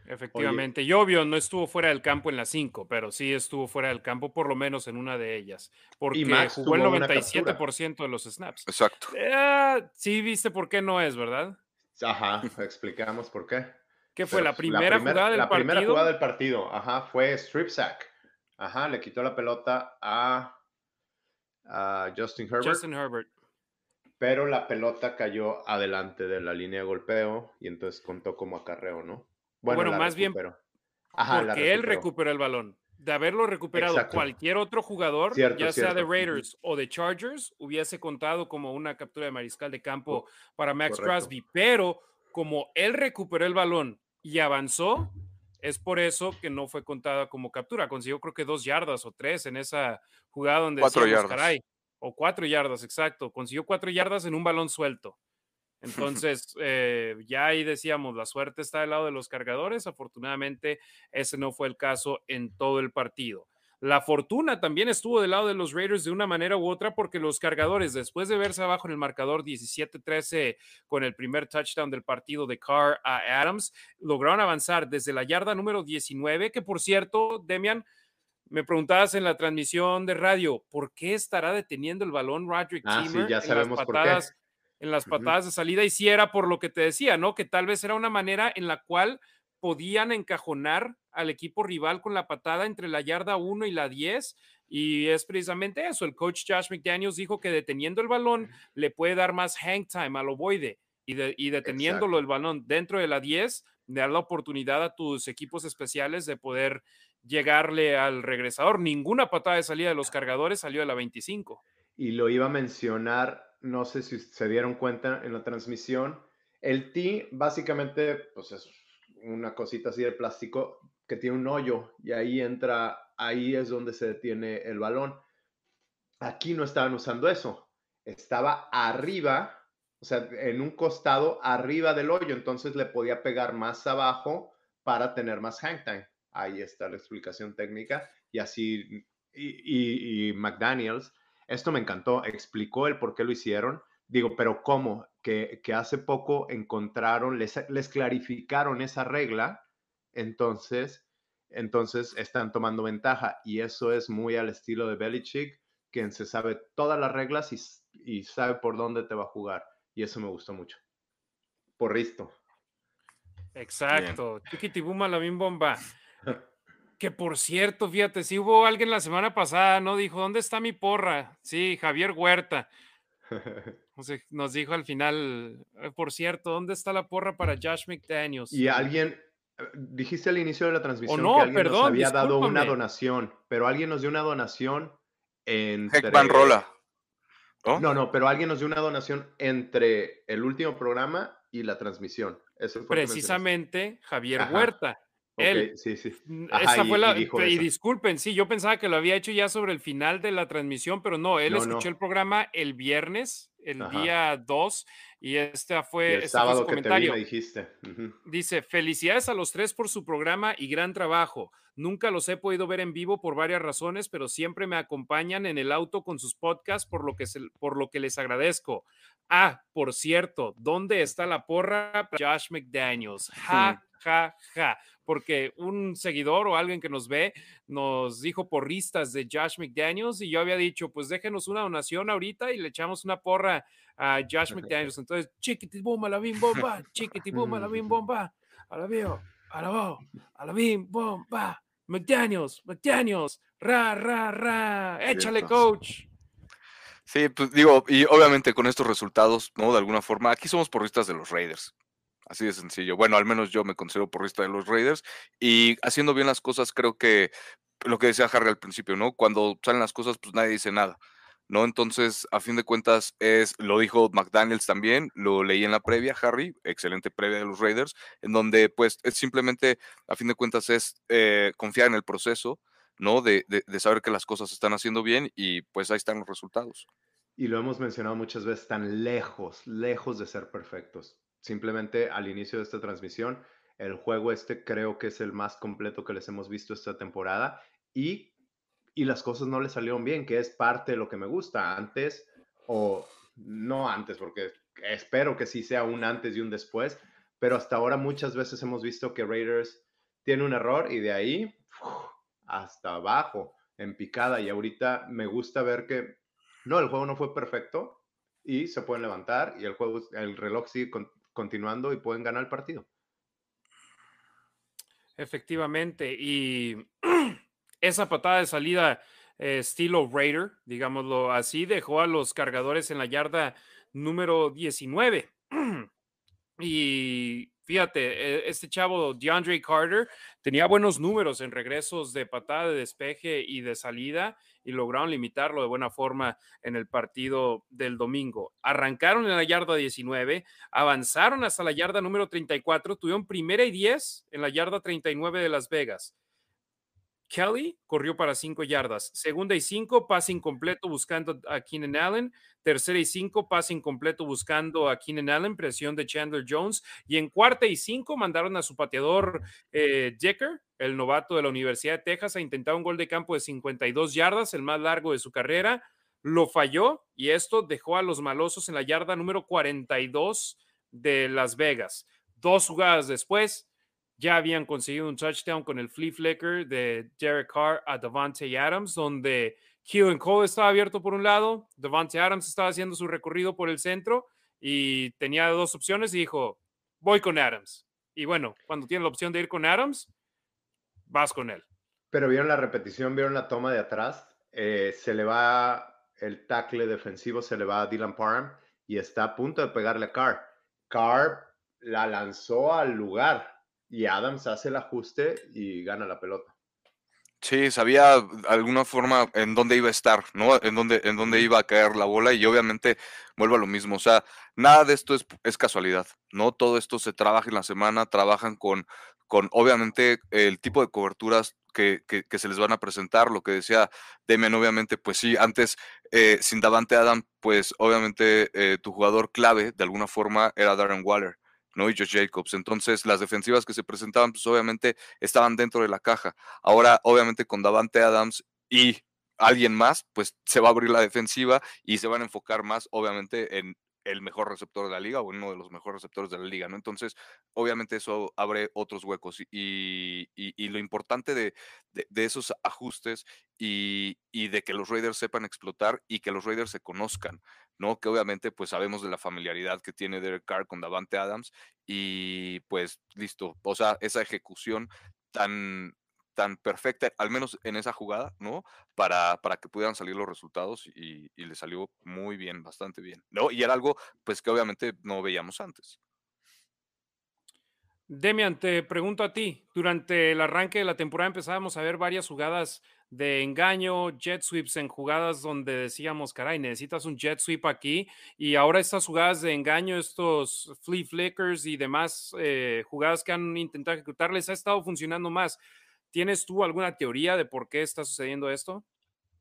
Efectivamente, y obvio, no estuvo fuera del campo en las cinco, pero sí estuvo fuera del campo por lo menos en una de ellas, porque Max jugó el tuvo una 97% de los snaps. Exacto. Eh, sí, viste por qué no es, ¿verdad? Ajá, explicamos por qué. ¿Qué fue Pero, la primera primer- jugada del la partido? primera jugada del partido, ajá, fue strip sack. Ajá, le quitó la pelota a, a Justin Herbert, Justin Herbert. pero la pelota cayó adelante de la línea de golpeo y entonces contó como acarreo, ¿no? Bueno, más bien. Ajá, porque él recuperó. el balón. De haberlo recuperado Exacto. cualquier otro jugador, Cierto, ya sea de. Raiders o de Chargers, hubiese contado como una captura de mariscal de campo para Max correcto. Crosby. Pero como él recuperó el balón y avanzó, es por eso que no fue contada como captura. Consiguió creo que dos yardas o tres en esa jugada donde Cuatro decíamos, yardas. "Caray", o cuatro yardas, exacto. Consiguió cuatro yardas en un balón suelto. Entonces, eh, ya ahí decíamos, la suerte está del lado de los cargadores. Afortunadamente, ese no fue el caso en todo el partido. la fortuna también estuvo del lado de los Raiders de una manera u otra porque los cargadores, después de verse abajo en el marcador 17-13 con el primer touchdown del partido de Carr a Adams, lograron avanzar desde la yarda número 19, que por cierto, Demian, me preguntabas en la transmisión de radio, ¿por qué estará deteniendo el balón Roderick ah, sí, ya sabemos en las patadas, en las patadas de salida? Y si era por lo que te decía, ¿no? Que tal vez era una manera en la cual podían encajonar al equipo rival con la patada entre la yarda 1 y la 10. Y es precisamente eso. El coach Josh McDaniels dijo que deteniendo el balón le puede dar más hang time al ovoide y, y deteniéndolo el balón dentro de la 10, le da la oportunidad a tus equipos especiales de poder llegarle al regresador. Ninguna patada de salida de los cargadores salió de la 25. Y lo iba a mencionar, no sé si se dieron cuenta en la transmisión. El T básicamente pues es una cosita así de plástico que tiene un hoyo y ahí entra, ahí es donde se detiene el balón. Aquí no estaban usando eso, estaba arriba, o sea, en un costado arriba del hoyo, entonces le podía pegar más abajo para tener más hang time. Ahí está la explicación técnica y así, y, McDaniels, esto me encantó, explicó el por qué lo hicieron. Digo, pero ¿cómo? Que, que hace poco encontraron, les, les clarificaron esa regla entonces, entonces están tomando ventaja y eso es muy al estilo de Belichick, quien se sabe todas las reglas y, sabe por dónde te va a jugar. Y eso me gustó mucho. Por Risto. Exacto. Chiquitibuma la bomba. Que por cierto, fíjate, si hubo alguien la semana pasada, ¿no? Dijo, ¿dónde está mi porra? Sí, Javier Huerta. Nos dijo al final, eh, por cierto, ¿dónde está la porra para Josh McDaniels? Y alguien, Dijiste al inicio de la transmisión que alguien nos había dado una donación, pero alguien nos dio una donación entre... Rola. ¿No? ¿no? pero alguien nos dio una donación entre el último programa y la transmisión. Precisamente Javier Huerta. Él, sí, sí. Mm, esa fue la. Y, disculpen, sí, yo pensaba que lo había hecho ya sobre el final de la transmisión, pero no, él escuchó el programa el viernes, el día 2, y este fue. el este sábado que te dijiste. Dice: Felicidades a los tres por su programa y gran trabajo. Nunca los he podido ver en vivo por varias razones, pero siempre me acompañan en el auto con sus podcasts, por lo que, por lo que les agradezco. Ah, por cierto, ¿dónde está la porra Josh McDaniels? Ja, ja, ja porque un seguidor o alguien que nos ve nos dijo porristas de Josh McDaniels y yo había dicho, pues déjenos una donación ahorita y le echamos una porra a Josh McDaniels. Entonces, chiquitibum, la bim bomba, chiquitibum, la bim bomba, a la veo, a la a la bim bomba, McDaniels, McDaniels, ra, ra, ra, échale coach. Sí, pues digo, y obviamente con estos resultados, ¿no? De alguna forma, aquí somos porristas de los Raiders. Así de sencillo. Bueno, al menos yo me considero porrista de los Raiders y haciendo bien las cosas, creo que lo que decía Harry al principio, ¿no? Cuando salen las cosas, pues nadie dice nada. ¿no? Entonces, a fin de cuentas, es, lo dijo McDaniels también, lo leí en la previa, Harry, excelente previa de los Raiders, en donde, pues, es simplemente, a fin de cuentas, es eh, confiar en el proceso, ¿no? De, de, saber que las cosas se están haciendo bien y, pues, ahí están los resultados. Y lo hemos mencionado muchas veces, tan lejos, lejos de ser perfectos simplemente al inicio de esta transmisión, el juego este creo que es el más completo que les hemos visto esta temporada y, y las cosas no le salieron bien, que es parte de lo que me gusta. Antes, o no antes, porque espero que sí sea un antes y un después, pero hasta ahora muchas veces hemos visto que Raiders tiene un error y de ahí hasta abajo, en picada. Y ahorita me gusta ver que no, el juego no fue perfecto y se pueden levantar y el juego, el reloj sigue continuando y pueden ganar el partido. Efectivamente, y esa patada de salida eh, estilo Raider, digámoslo así, dejó a los cargadores en la yarda número 19. y fíjate, e, este chavo DeAndre Carter tenía buenos números en regresos de patada de despeje y de salida y lograron limitarlo de buena forma en el partido del domingo. Arrancaron en la yarda 19, avanzaron hasta la yarda número 34, tuvieron primera y 10 en la yarda 39 de Las Vegas. Kelly corrió para cinco yardas. Segunda y cinco, pase incompleto buscando a Keenan Allen. Tercera y cinco, pase incompleto buscando a Keenan Allen, presión de Chandler Jones. Y en cuarta y cinco, mandaron a su pateador eh, Decker, el novato de la Universidad de Texas, a intentar un gol de campo de 52 yardas, el más largo de su carrera. Lo falló y esto dejó a los malosos en la yarda número 42 de Las Vegas. Dos jugadas después, ya habían conseguido un touchdown con el flea flicker de Derek Carr a Devante Adams, donde Keelan Cole estaba abierto por un lado, Devante Adams estaba haciendo su recorrido por el centro y tenía dos opciones y dijo, voy con Adams. Y bueno, cuando tiene la opción de ir con Adams, vas con él. Pero vieron la repetición, vieron la toma de atrás, eh, se le va el tackle defensivo, se le va a Dylan Parham y está a punto de pegarle a Carr. Carr la lanzó al lugar y Adams hace el ajuste y gana la pelota. Sí, sabía alguna forma en dónde iba a estar, ¿no? En dónde, en dónde iba a caer la bola y obviamente vuelvo a lo mismo. O sea, nada de esto es, es casualidad, ¿no? Todo esto se trabaja en la semana, trabajan con, con obviamente el tipo de coberturas que, que, se les van a presentar. Lo que decía Demian, obviamente, pues sí, antes eh, sin Davante Adam, pues obviamente eh, tu jugador clave de alguna forma era Darren Waller. ¿No? Y Josh Jacobs. Entonces, las defensivas que se presentaban, pues obviamente estaban dentro de la caja. Ahora, obviamente, con Davante Adams y alguien más, pues se va a abrir la defensiva y se van a enfocar más, obviamente, en el mejor receptor de la liga o uno de los mejores receptores de la liga, ¿no? Entonces, obviamente eso abre otros huecos y, lo importante de, esos ajustes y, de que los Raiders sepan explotar y que los Raiders se conozcan, ¿no? Que obviamente pues sabemos de la familiaridad que tiene Derek Carr con Davante Adams y pues listo, o sea, esa ejecución tan tan perfecta, al menos en esa jugada, ¿no? Para, para que pudieran salir los resultados y, le salió muy bien, bastante bien, ¿no? Y era algo, pues, que obviamente no veíamos antes. Demian, te pregunto a ti, durante el arranque de la temporada empezábamos a ver varias jugadas de engaño, jet sweeps en jugadas donde decíamos, caray, necesitas un jet sweep aquí, y ahora estas jugadas de engaño, estos flea flickers y demás eh, jugadas que han intentado ejecutarles, ha estado funcionando más. ¿Tienes tú alguna teoría de por qué está sucediendo esto?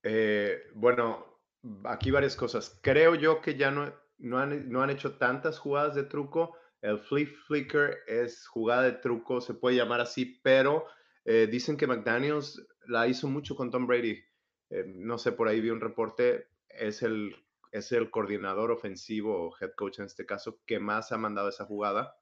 Eh, bueno, aquí varias cosas. Creo yo que ya no, no, han, no han hecho tantas jugadas de truco. El flip flicker es jugada de truco, se puede llamar así, pero eh, dicen que McDaniels la hizo mucho con Tom Brady. Eh, no sé, por ahí vi un reporte, es el, es el coordinador ofensivo o head coach en este caso que más ha mandado esa jugada.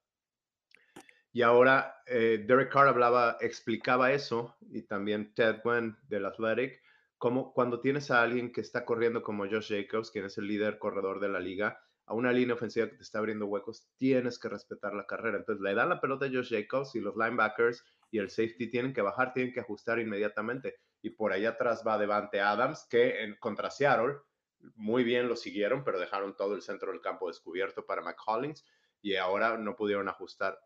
Y ahora eh, Derek Carr hablaba, explicaba eso, y también Ted Gwen del Athletic, como cuando tienes a alguien que está corriendo como Josh Jacobs, quien es el líder corredor de la liga, a una línea ofensiva que te está abriendo huecos, tienes que respetar la carrera. Entonces le dan la pelota a Josh Jacobs y los linebackers y el safety tienen que bajar, tienen que ajustar inmediatamente. Y por ahí atrás va Devante Adams, que en, contra Seattle muy bien lo siguieron, pero dejaron todo el centro del campo descubierto para McCollins y ahora no pudieron ajustar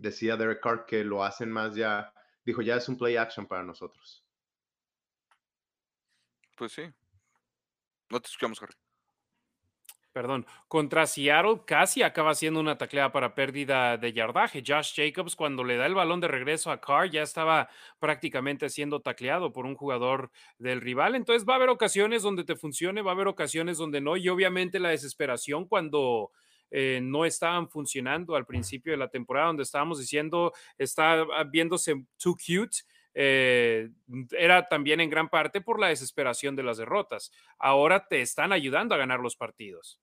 decía Derek Carr que lo hacen más ya, dijo, ya es un play action para nosotros. Pues sí. No te escuchamos, Harry. Perdón, contra Seattle casi acaba siendo una tacleada para pérdida de yardaje. Josh Jacobs, cuando le da el balón de regreso a Carr, ya estaba prácticamente siendo tacleado por un jugador del rival. Entonces va a haber ocasiones donde te funcione, va a haber ocasiones donde no. Y obviamente la desesperación cuando eh, no estaban funcionando al principio de la temporada, donde estábamos diciendo, está viéndose too cute. Eh, era también en gran parte por la desesperación de las derrotas. Ahora te están ayudando a ganar los partidos.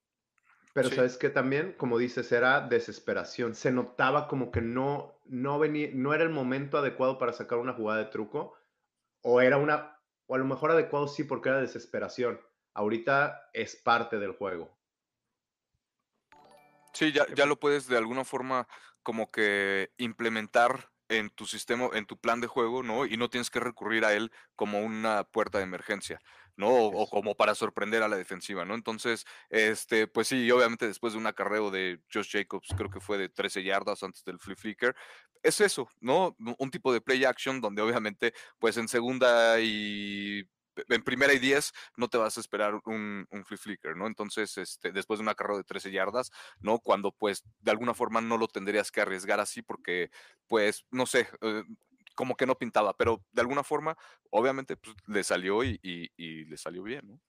Pero sabes que también, como dices, era desesperación. Se notaba como que no, no, venía, no era el momento adecuado para sacar una jugada de truco, o era una, o a lo mejor adecuado sí porque era desesperación. Ahorita es parte del juego. Sí, ya, ya lo puedes de alguna forma como que implementar en tu sistema, en tu plan de juego, ¿no? Y no tienes que recurrir a él como una puerta de emergencia, ¿no? O, como para sorprender a la defensiva, ¿no? Entonces, este, pues sí, obviamente después de un acarreo de Josh Jacobs, creo que fue de 13 yardas antes del flip flicker, es eso, ¿no? Un tipo de play action donde obviamente, pues en segunda y en primera y 10 no te vas a esperar un, un flip flicker, ¿no? Entonces, este, después de una carrera de 13 yardas, ¿no? Cuando pues de alguna forma no lo tendrías que arriesgar así porque, pues, no sé, eh, como que no pintaba, pero de alguna forma, obviamente, pues, le salió y, y le salió bien, ¿no?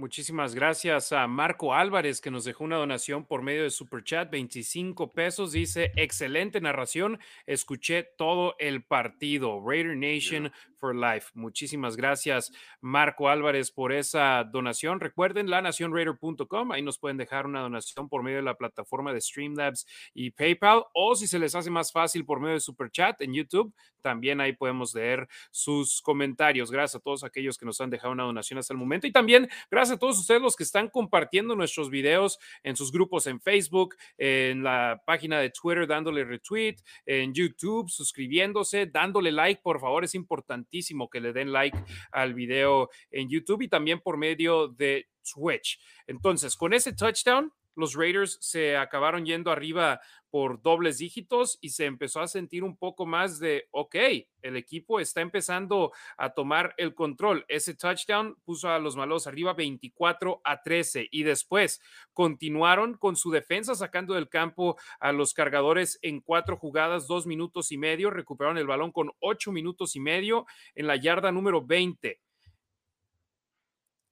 Muchísimas gracias a Marco Álvarez que nos dejó una donación por medio de Super Chat, 25 pesos. Dice, excelente narración, escuché todo el partido. Raider Nation for Life. Muchísimas gracias Marco Álvarez por esa donación. Recuerden la nacionraider.com, ahí nos pueden dejar una donación por medio de la plataforma de Streamlabs y PayPal o si se les hace más fácil por medio de Super Chat en YouTube, también ahí podemos leer sus comentarios. Gracias a todos aquellos que nos han dejado una donación hasta el momento y también gracias a todos ustedes los que están compartiendo nuestros videos en sus grupos en Facebook, en la página de Twitter, dándole retweet, en YouTube, suscribiéndose, dándole like, por favor, es importantísimo que le den like al video en YouTube y también por medio de Twitch. Entonces, con ese touchdown, los Raiders se acabaron yendo arriba por dobles dígitos y se empezó a sentir un poco más de, ok, el equipo está empezando a tomar el control. Ese touchdown puso a los malos arriba 24 a 13 y después continuaron con su defensa sacando del campo a los cargadores en cuatro jugadas, dos minutos y medio, recuperaron el balón con ocho minutos y medio en la yarda número 20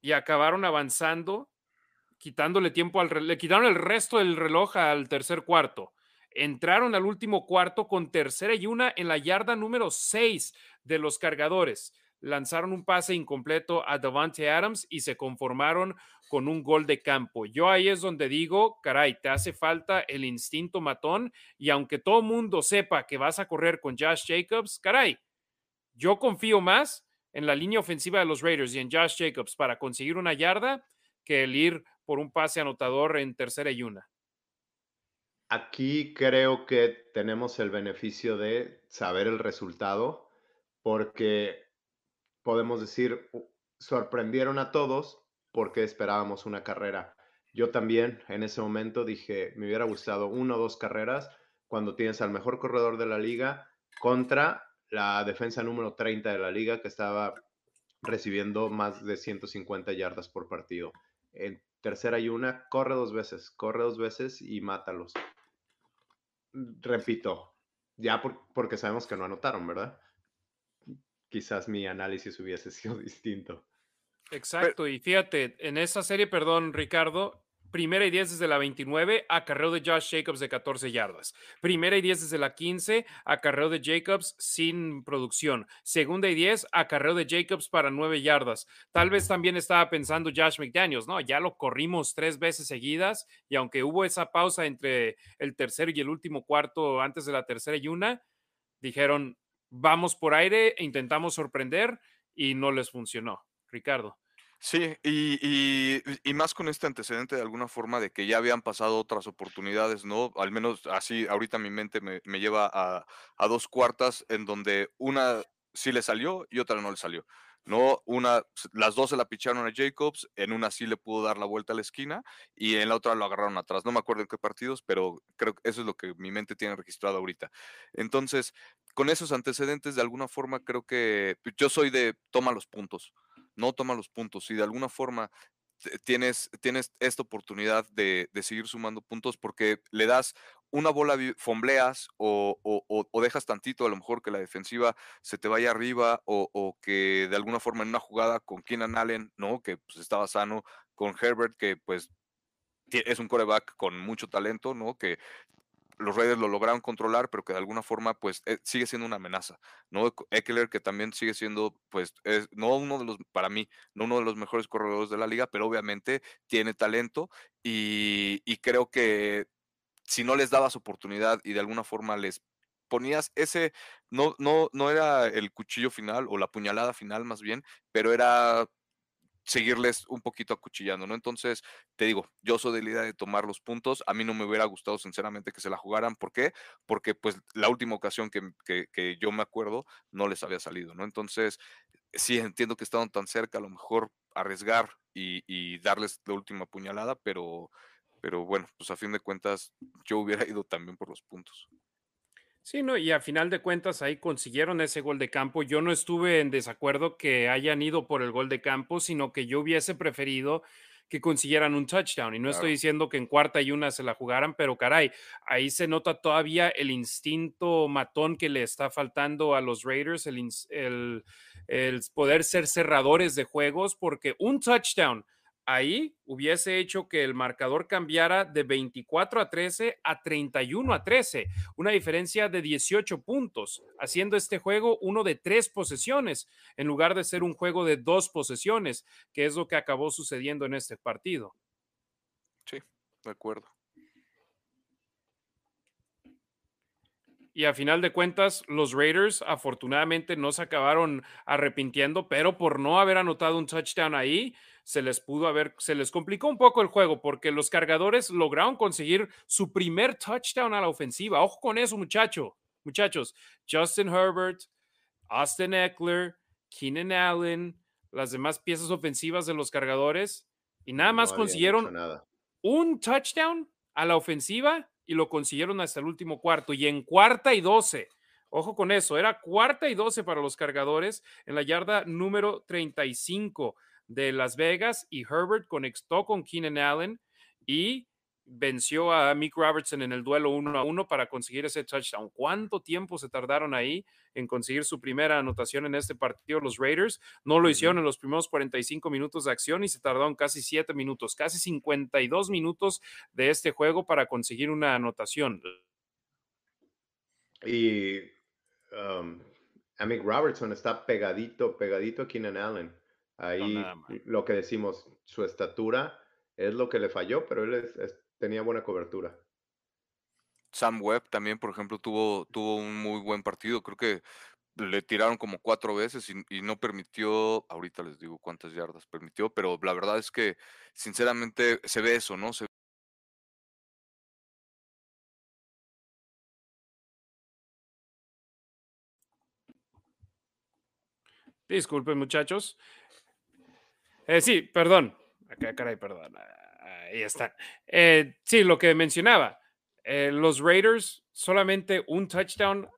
y acabaron avanzando quitándole tiempo al le quitaron el resto del reloj al tercer cuarto. Entraron al último cuarto con tercera y una en la yarda número 6 de los cargadores. Lanzaron un pase incompleto a Davante Adams y se conformaron con un gol de campo. Yo ahí es donde digo, caray, te hace falta el instinto matón y aunque todo mundo sepa que vas a correr con Josh Jacobs, caray, yo confío más en la línea ofensiva de los Raiders y en Josh Jacobs para conseguir una yarda que el ir por un pase anotador en tercera y una. Aquí creo que tenemos el beneficio de saber el resultado porque podemos decir, sorprendieron a todos porque esperábamos una carrera. Yo también en ese momento dije, me hubiera gustado una o dos carreras cuando tienes al mejor corredor de la liga contra la defensa número 30 de la liga que estaba recibiendo más de 150 yardas por partido. Tercera y una, corre dos veces, corre dos veces y mátalos. Repito, ya porque sabemos que no anotaron, ¿verdad? Quizás mi análisis hubiese sido distinto. Exacto, y fíjate, en esa serie, perdón, Ricardo, Primera y 10 desde la 29, acarreo de Josh Jacobs de 14 yardas. Primera y 10 desde la 15, acarreo de Jacobs sin producción. Segunda y 10, acarreo de Jacobs para 9 yardas. Tal vez también estaba pensando Josh McDaniels, ¿no? Ya lo corrimos tres veces seguidas y aunque hubo esa pausa entre el tercero y el último cuarto antes de la tercera y una, dijeron, vamos por aire e intentamos sorprender y no les funcionó. Ricardo. Sí, y, y, más con este antecedente de alguna forma de que ya habían pasado otras oportunidades, ¿no? Al menos así, ahorita mi mente me, me lleva a, a, dos cuartas en donde una sí le salió y otra no le salió. No, una, las dos se la picharon a Jacobs, en una sí le pudo dar la vuelta a la esquina y en la otra lo agarraron atrás. No me acuerdo en qué partidos, pero creo que eso es lo que mi mente tiene registrado ahorita. Entonces, con esos antecedentes, de alguna forma, creo que pues, yo soy de toma los puntos no toma los puntos y de alguna forma tienes, tienes esta oportunidad de, seguir sumando puntos porque le das una bola, fombleas o, o, dejas tantito, a lo mejor que la defensiva se te vaya arriba o, que de alguna forma en una jugada con Keenan Allen, ¿no? Que pues estaba sano, con Herbert, que pues es un coreback con mucho talento, ¿no? Que los Raiders lo lograron controlar, pero que de alguna forma, pues, eh, sigue siendo una amenaza, ¿no? Eckler, que también sigue siendo, pues, es, no uno de los, para mí, no uno de los mejores corredores de la liga, pero obviamente tiene talento y, y creo que si no les dabas oportunidad y de alguna forma les ponías ese, no, no, no era el cuchillo final o la puñalada final más bien, pero era seguirles un poquito acuchillando, ¿no? Entonces, te digo, yo soy de la idea de tomar los puntos. A mí no me hubiera gustado, sinceramente, que se la jugaran. ¿Por qué? Porque, pues, la última ocasión que, yo me acuerdo no les había salido, ¿no? Entonces, sí entiendo que estaban tan cerca, a lo mejor arriesgar y, darles la última puñalada, pero, pero bueno, pues a fin de cuentas, yo hubiera ido también por los puntos. Sí, no, y a final de cuentas ahí consiguieron ese gol de campo. Yo no estuve en desacuerdo que hayan ido por el gol de campo, sino que yo hubiese preferido que consiguieran un touchdown. Y no estoy diciendo que en cuarta y una se la jugaran, pero caray, ahí se nota todavía el instinto matón que le está faltando a los Raiders, el, el, el poder ser cerradores de juegos, porque un touchdown ahí hubiese hecho que el marcador cambiara de 24 a 13 a 31 a 13, una diferencia de 18 puntos, haciendo este juego uno de tres posesiones en lugar de ser un juego de dos posesiones, que es lo que acabó sucediendo en este partido. Sí, de acuerdo. Y a final de cuentas, los Raiders afortunadamente no se acabaron arrepintiendo, pero por no haber anotado un touchdown ahí, se les pudo haber, se les complicó un poco el juego porque los cargadores lograron conseguir su primer touchdown a la ofensiva. Ojo con eso, muchacho, muchachos. Justin Herbert, Austin Eckler, Keenan Allen, las demás piezas ofensivas de los cargadores, y nada más consiguieron un touchdown a la ofensiva y lo consiguieron hasta el último cuarto. Y en cuarta y doce, ojo con eso, era cuarta y doce para los cargadores en la yarda número 35 de Las Vegas y Herbert conectó con Keenan Allen y venció a Mick Robertson en el duelo uno a uno para conseguir ese touchdown. ¿Cuánto tiempo se tardaron ahí en conseguir su primera anotación en este partido los Raiders? No lo hicieron en los primeros 45 minutos de acción y se tardaron casi 7 minutos, casi 52 minutos de este juego para conseguir una anotación. Y um, Mick Robertson está pegadito, pegadito a Keenan Allen. Ahí lo que decimos, su estatura es lo que le falló, pero él es tenía buena cobertura. Sam Webb también, por ejemplo, tuvo, tuvo un muy buen partido. Creo que le tiraron como cuatro veces y, no permitió, ahorita les digo cuántas yardas permitió, pero la verdad es que sinceramente se ve eso, ¿no? Se Disculpen, muchachos. Eh, sí, perdón. Caray, perdón ahí está. Eh, sí, lo que mencionaba, eh, los Raiders solamente un touchdown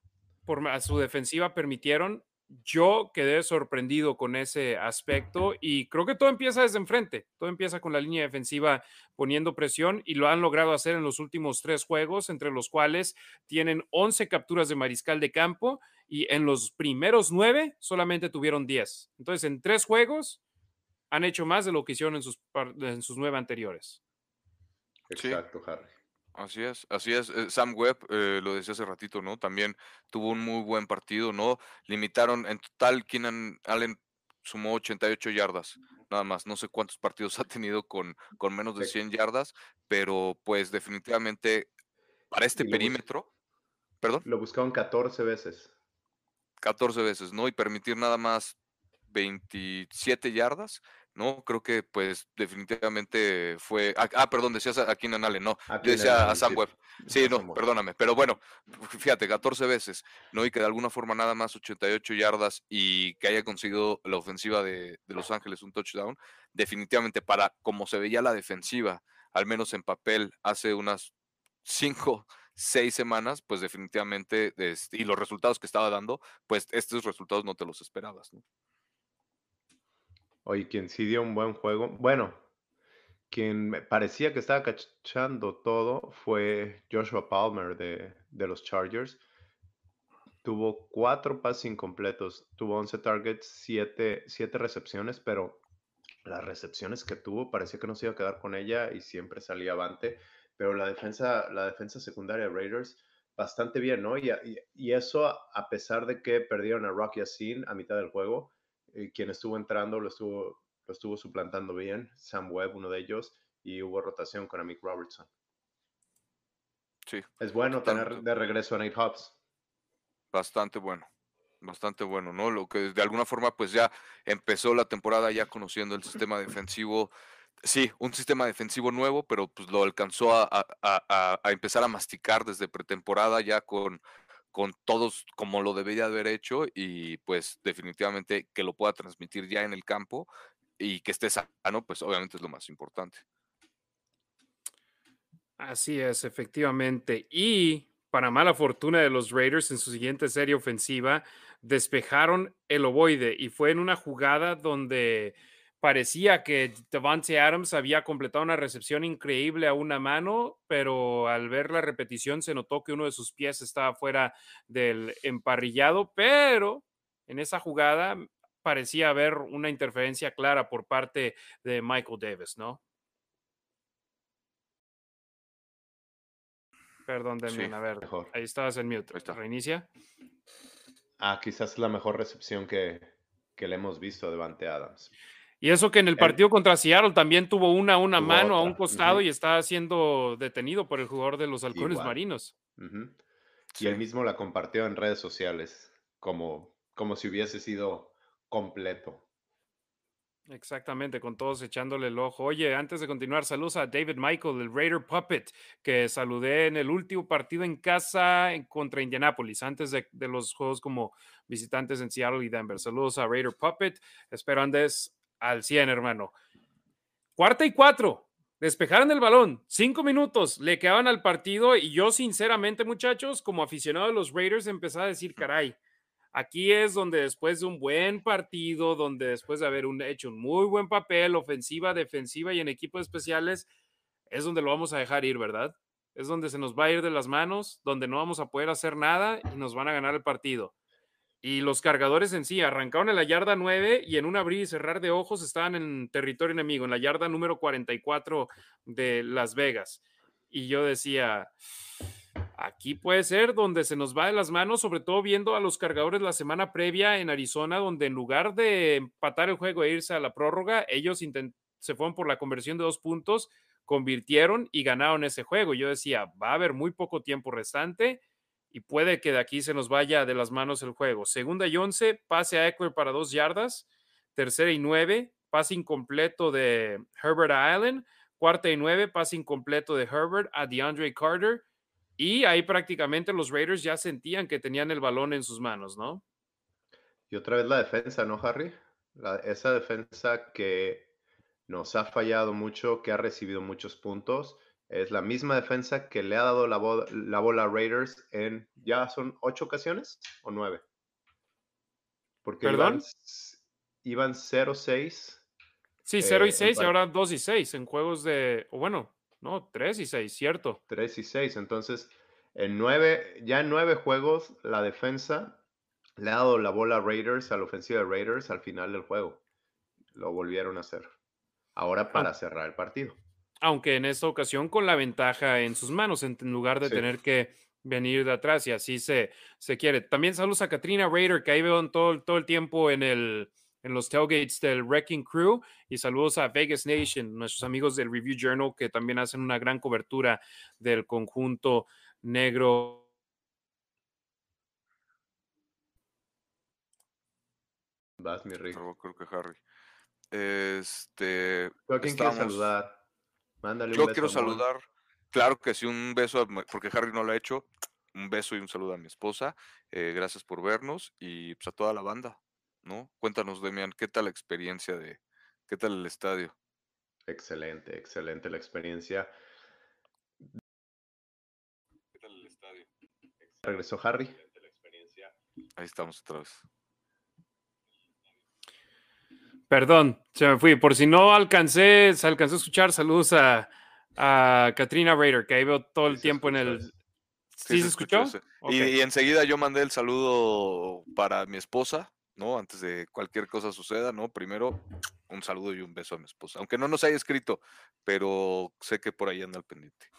por a su defensiva permitieron. Yo quedé sorprendido con ese aspecto y creo que todo empieza desde enfrente, todo empieza con la línea defensiva poniendo presión y lo han logrado hacer en los últimos tres juegos, entre los cuales tienen 11 capturas de mariscal de campo y en los primeros nueve solamente tuvieron 10. Entonces, en tres juegos han hecho más de lo que hicieron en sus, en sus nueve anteriores. Exacto, Harry. Así es, así es. Eh, Sam Webb, eh, lo decía hace ratito, ¿no? También tuvo un muy buen partido, ¿no? Limitaron en total, Keenan Allen sumó 88 yardas, nada más. No sé cuántos partidos ha tenido con, con menos de 100 yardas, pero pues definitivamente para este perímetro, perdón. Lo buscaron 14 veces. 14 veces, ¿no? Y permitir nada más 27 yardas, ¿no? Creo que pues definitivamente fue... Ah, ah perdón, decías a Keenan Allen, no, yo decía a Sam Webb. Sí, no, perdóname, pero bueno, fíjate, 14 veces, ¿no? Y que de alguna forma nada más 88 yardas y que haya conseguido la ofensiva de, de Los Ángeles un touchdown, definitivamente para como se veía la defensiva, al menos en papel, hace unas 5 seis semanas, pues definitivamente, este, y los resultados que estaba dando, pues estos resultados no te los esperabas, ¿no? Oye, quien sí dio un buen juego, bueno, quien me parecía que estaba cachando todo fue Joshua Palmer de, los Chargers. Tuvo cuatro pases incompletos, tuvo 11 targets, siete, recepciones, pero las recepciones que tuvo parecía que no se iba a quedar con ella y siempre salía avante. Pero la defensa, la defensa secundaria de Raiders, bastante bien, ¿no? Y, y, eso a pesar de que perdieron a Rocky Yassin a mitad del juego, eh, quien estuvo entrando lo estuvo, lo estuvo suplantando bien, Sam Webb, uno de ellos, y hubo rotación con Amick Robertson. Sí. Es bueno tener de regreso a Nate Hobbs. Bastante bueno, bastante bueno, ¿no? Lo que de alguna forma pues ya empezó la temporada ya conociendo el sistema defensivo. Sí, un sistema defensivo nuevo, pero pues lo alcanzó a, a, a empezar a masticar desde pretemporada ya con con todos como lo debería haber hecho y pues definitivamente que lo pueda transmitir ya en el campo y que esté sano, pues obviamente es lo más importante. Así es, efectivamente. Y para mala fortuna de los Raiders en su siguiente serie ofensiva, despejaron el ovoide y fue en una jugada donde parecía que Devante Adams había completado una recepción increíble a una mano, pero al ver la repetición se notó que uno de sus pies estaba fuera del emparrillado, pero en esa jugada parecía haber una interferencia clara por parte de Michael Davis, ¿no? Perdón, Demian, a ver, ahí estabas en mute. Reinicia. Ah, quizás es la mejor recepción que, que le hemos visto a Devante Adams. Y eso que en el partido contra Seattle también tuvo una, una mano a un costado y está siendo detenido por el jugador de los halcones marinos. Y él mismo la compartió en redes sociales como, como si hubiese sido completo. Exactamente, con todos echándole el ojo. Oye, antes de continuar, saludos a David Michael, el Raider Puppet, que saludé en el último partido en casa contra Indianapolis, antes de, de, los juegos como visitantes en Seattle y Denver. Saludos a Raider Puppet. Espero andes al 100, hermano. Cuarta y cuatro. Despejaron el balón. Cinco minutos le quedaban al partido y yo, sinceramente, muchachos, como aficionado de los Raiders, empecé a decir, caray, aquí es donde después de un buen partido, donde después de haber hecho un muy buen papel, ofensiva, defensiva y en equipos especiales, es donde lo vamos a dejar ir, ¿verdad? Es donde se nos va a ir de las manos, donde no vamos a poder hacer nada y nos van a ganar el partido. Y los cargadores en sí arrancaron en la yarda 9 y en un abrir y cerrar de ojos estaban en territorio enemigo, en la yarda número 44 de Las Vegas. Y yo decía, aquí puede ser donde se nos va de las manos, sobre todo viendo a los cargadores la semana previa en Arizona, donde en lugar de empatar el juego e irse a la prórroga, ellos se fueron por la conversión de dos puntos, convirtieron y ganaron ese juego. Yo decía, va a haber muy poco tiempo restante y puede que de aquí se nos vaya de las manos el juego. Segunda y once, pase a Eckler para dos yardas. Tercera y nueve, pase incompleto de Herbert a Allen. Cuarta y nueve, pase incompleto de Herbert a DeAndre Carter. Y ahí prácticamente los Raiders ya sentían que tenían el balón en sus manos, ¿no? Y otra vez la defensa, ¿no, Harry? esa defensa que nos ha fallado mucho, que ha recibido muchos puntos es la misma defensa que le ha dado la, bola a Raiders en, ¿ya son ocho ocasiones o nueve? Porque ¿Perdón? iban 0-6. Sí, 0 y 6 eh, y ahora 2 y 6 en juegos de, o bueno, no, 3 y 6, cierto. 3 y 6, entonces en nueve, ya en nueve juegos la defensa le ha dado la bola a Raiders, a la ofensiva de Raiders al final del juego. Lo volvieron a hacer. Ahora para cerrar el partido aunque en esta ocasión con la ventaja en sus manos, en lugar de tener que venir de atrás y así se, se quiere. También saludos a Katrina Raider, que ahí veo todo, todo el tiempo en, el, en los tailgates del Wrecking Crew, y saludos a Vegas Nation, nuestros amigos del Review Journal, que también hacen una gran cobertura del conjunto negro. Vas, mi Rick. Creo que Harry. Este. quién saludar? Yo quiero saludar, claro que sí, un beso, porque Harry no lo ha hecho. Un beso y un saludo a mi esposa. Eh, gracias por vernos y pues a toda la banda, ¿no? Cuéntanos, Demian, ¿qué tal la experiencia de, qué tal el estadio? Excelente, excelente la experiencia. ¿Qué tal el estadio? Regresó Harry. Ahí estamos otra vez. Perdón, se me fui. Por si no alcancé, se alcanzó a escuchar, saludos a, a Katrina Raider, que ahí veo todo el tiempo en el. ¿Sí, se, escuchó? Y, enseguida yo mandé el saludo para mi esposa, ¿no? Antes de cualquier cosa suceda, ¿no? Primero, un saludo y un beso a mi esposa. Aunque no nos haya escrito, pero sé que por ahí anda el pendiente.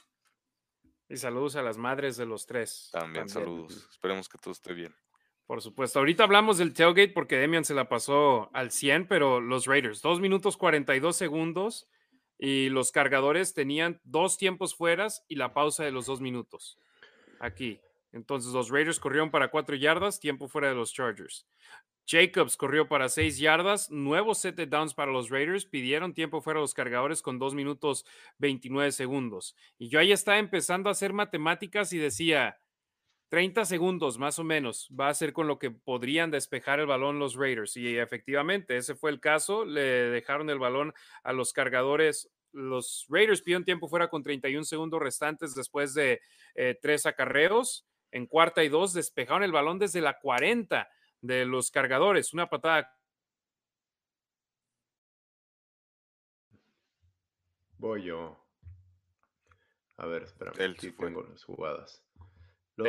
Y saludos a las madres de los tres. También, saludos. Esperemos que todo esté bien. Por supuesto. Ahorita hablamos del tailgate porque Demian se la pasó al 100, pero los Raiders, 2 minutos 42 segundos y los cargadores tenían dos tiempos fueras y la pausa de los dos minutos. Aquí. Entonces los Raiders corrieron para cuatro yardas, tiempo fuera de los Chargers. Jacobs corrió para seis yardas, nuevo set downs para los Raiders, pidieron tiempo fuera de los cargadores con dos minutos 29 segundos. Y yo ahí estaba empezando a hacer matemáticas y decía, 30 segundos más o menos va a ser con lo que podrían despejar el balón los Raiders. Y efectivamente, ese fue el caso. Le dejaron el balón a los cargadores. Los Raiders pidieron tiempo fuera con 31 segundos restantes después de eh, tres acarreos. En cuarta y dos despejaron el balón desde la 40 de los cargadores. Una patada Voy yo. A ver, espérame. Él Aquí sí fue. tengo las jugadas.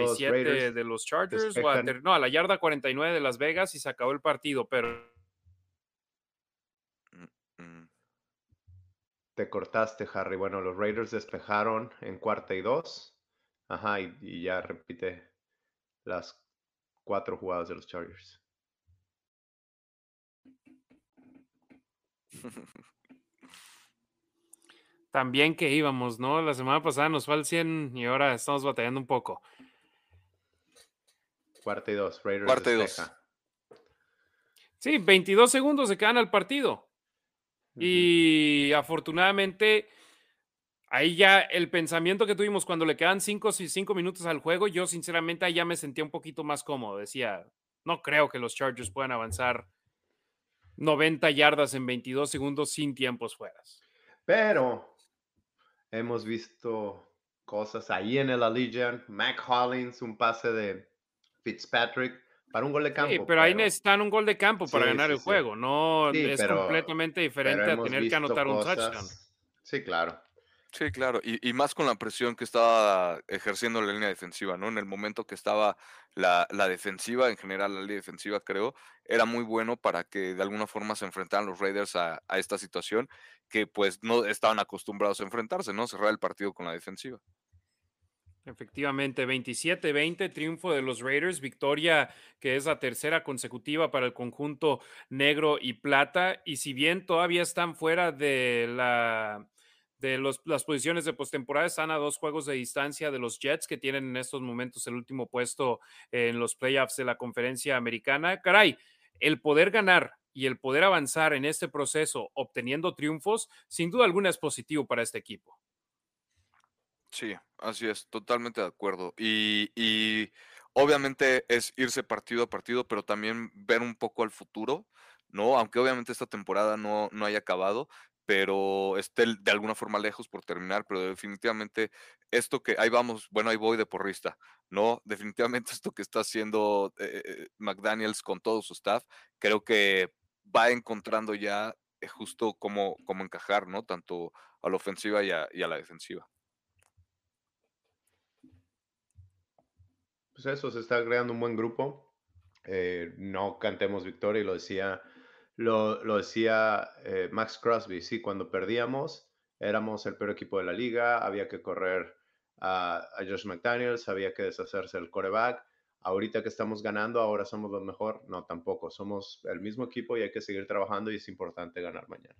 Los 37 Raiders de los Chargers, o a no, a la yarda 49 de Las Vegas y se acabó el partido, pero Mm, te cortaste, Harry. Bueno, los Raiders despejaron en cuarta y dos. Ajá, y, y ya repite las cuatro jugadas de los Chargers. también que íbamos, ¿no? La semana pasada nos fue al 100 y ahora estamos batallando un poco. Cuarta y dos. Raiders Cuarta y dos. Sí, 22 segundos se quedan al partido. Y afortunadamente, ahí ya el pensamiento que tuvimos cuando le quedan 5 cinco minutos al juego, yo sinceramente ahí ya me sentía un poquito más cómodo. Decía, no creo que los Chargers puedan avanzar 90 yardas en 22 segundos sin tiempos fueras. Pero hemos visto cosas ahí en el Allegiant. Mac Hollins, un pase de Fitzpatrick para un gol de campo. Sí, pero ahí necesitan un gol de campo para Sí, ganar sí, el sí. juego. No Sí, es pero- completamente pero diferente a tener que anotar un touchdown. Sí, claro. Sí, claro, y, y más con la presión que estaba ejerciendo la línea defensiva, ¿no? En el momento que estaba la, la defensiva, en general la línea defensiva, creo, era muy bueno para que de alguna forma se enfrentaran los Raiders a, a esta situación que pues no estaban acostumbrados a enfrentarse, ¿no? Cerrar el partido con la defensiva. Efectivamente, 27-20, triunfo de los Raiders, victoria que es la tercera consecutiva para el conjunto negro y plata. Y si bien todavía están fuera de la de las posiciones de postemporada, están a dos juegos de distancia de los Jets, que tienen en estos momentos el último puesto en los playoffs de la conferencia americana. Caray, el poder ganar y el poder avanzar en este proceso obteniendo triunfos, sin duda alguna es positivo para este equipo. Sí, así es, totalmente de acuerdo. Y, y obviamente es irse partido a partido, pero también ver un poco al futuro, ¿no? Aunque obviamente esta temporada no, no haya acabado, pero esté de alguna forma lejos por terminar, pero definitivamente esto que, ahí vamos, bueno, ahí voy de porrista, ¿no? Definitivamente esto que está haciendo eh, eh, McDaniels con todo su staff, creo que va encontrando ya eh, justo cómo, cómo encajar, ¿no? Tanto a la ofensiva y a- y a la defensiva. Pues eso, se está creando un buen grupo. Eh, no cantemos victoria, y lo decía, lo, decía eh, Max Crosby. Sí, cuando perdíamos, éramos el peor equipo de la liga, había que correr a, a Josh McDaniels, había que deshacerse del coreback. Ahorita que estamos ganando, ahora somos los mejor. No, tampoco. Somos el mismo equipo y hay que seguir trabajando y es importante ganar mañana.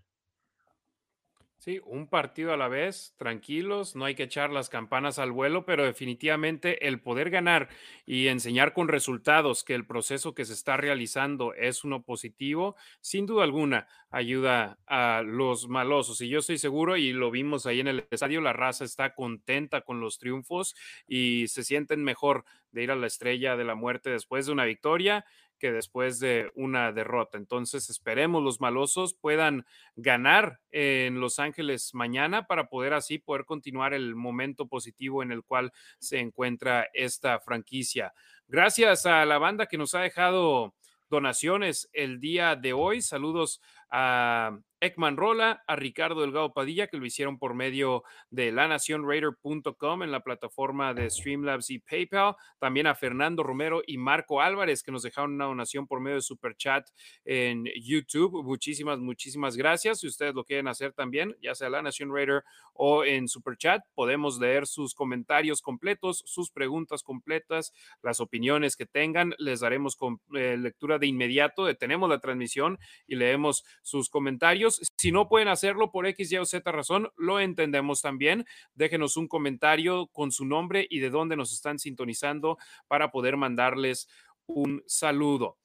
Sí, un partido a la vez, tranquilos, no hay que echar las campanas al vuelo, pero definitivamente el poder ganar y enseñar con resultados que el proceso que se está realizando es uno positivo, sin duda alguna ayuda a los malosos. Y yo estoy seguro, y lo vimos ahí en el estadio, la raza está contenta con los triunfos y se sienten mejor de ir a la estrella de la muerte después de una victoria que después de una derrota. Entonces esperemos los malosos puedan ganar en Los Ángeles mañana para poder así poder continuar el momento positivo en el cual se encuentra esta franquicia. Gracias a la banda que nos ha dejado donaciones el día de hoy. Saludos a Ekman Rola, a Ricardo Delgado Padilla, que lo hicieron por medio de lanacionraider.com en la plataforma de Streamlabs y PayPal. También a Fernando Romero y Marco Álvarez, que nos dejaron una donación por medio de Super Chat en YouTube. Muchísimas, muchísimas gracias. Si ustedes lo quieren hacer también, ya sea La Nación Raider o en Super Chat, podemos leer sus comentarios completos, sus preguntas completas, las opiniones que tengan. Les daremos eh, lectura de inmediato. Detenemos la transmisión y leemos sus comentarios. Si no pueden hacerlo por X, Y o Z razón, lo entendemos también. Déjenos un comentario con su nombre y de dónde nos están sintonizando para poder mandarles un saludo.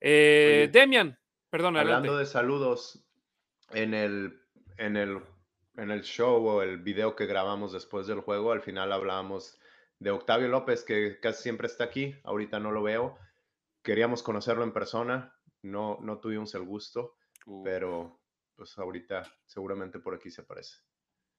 Eh, Oye, Demian, perdón, adelante. Hablando de saludos, en el, en, el, en el show o el video que grabamos después del juego, al final hablábamos de Octavio López, que casi siempre está aquí, ahorita no lo veo. Queríamos conocerlo en persona, no, no tuvimos el gusto, Uh, pero pues ahorita seguramente por aquí se aparece.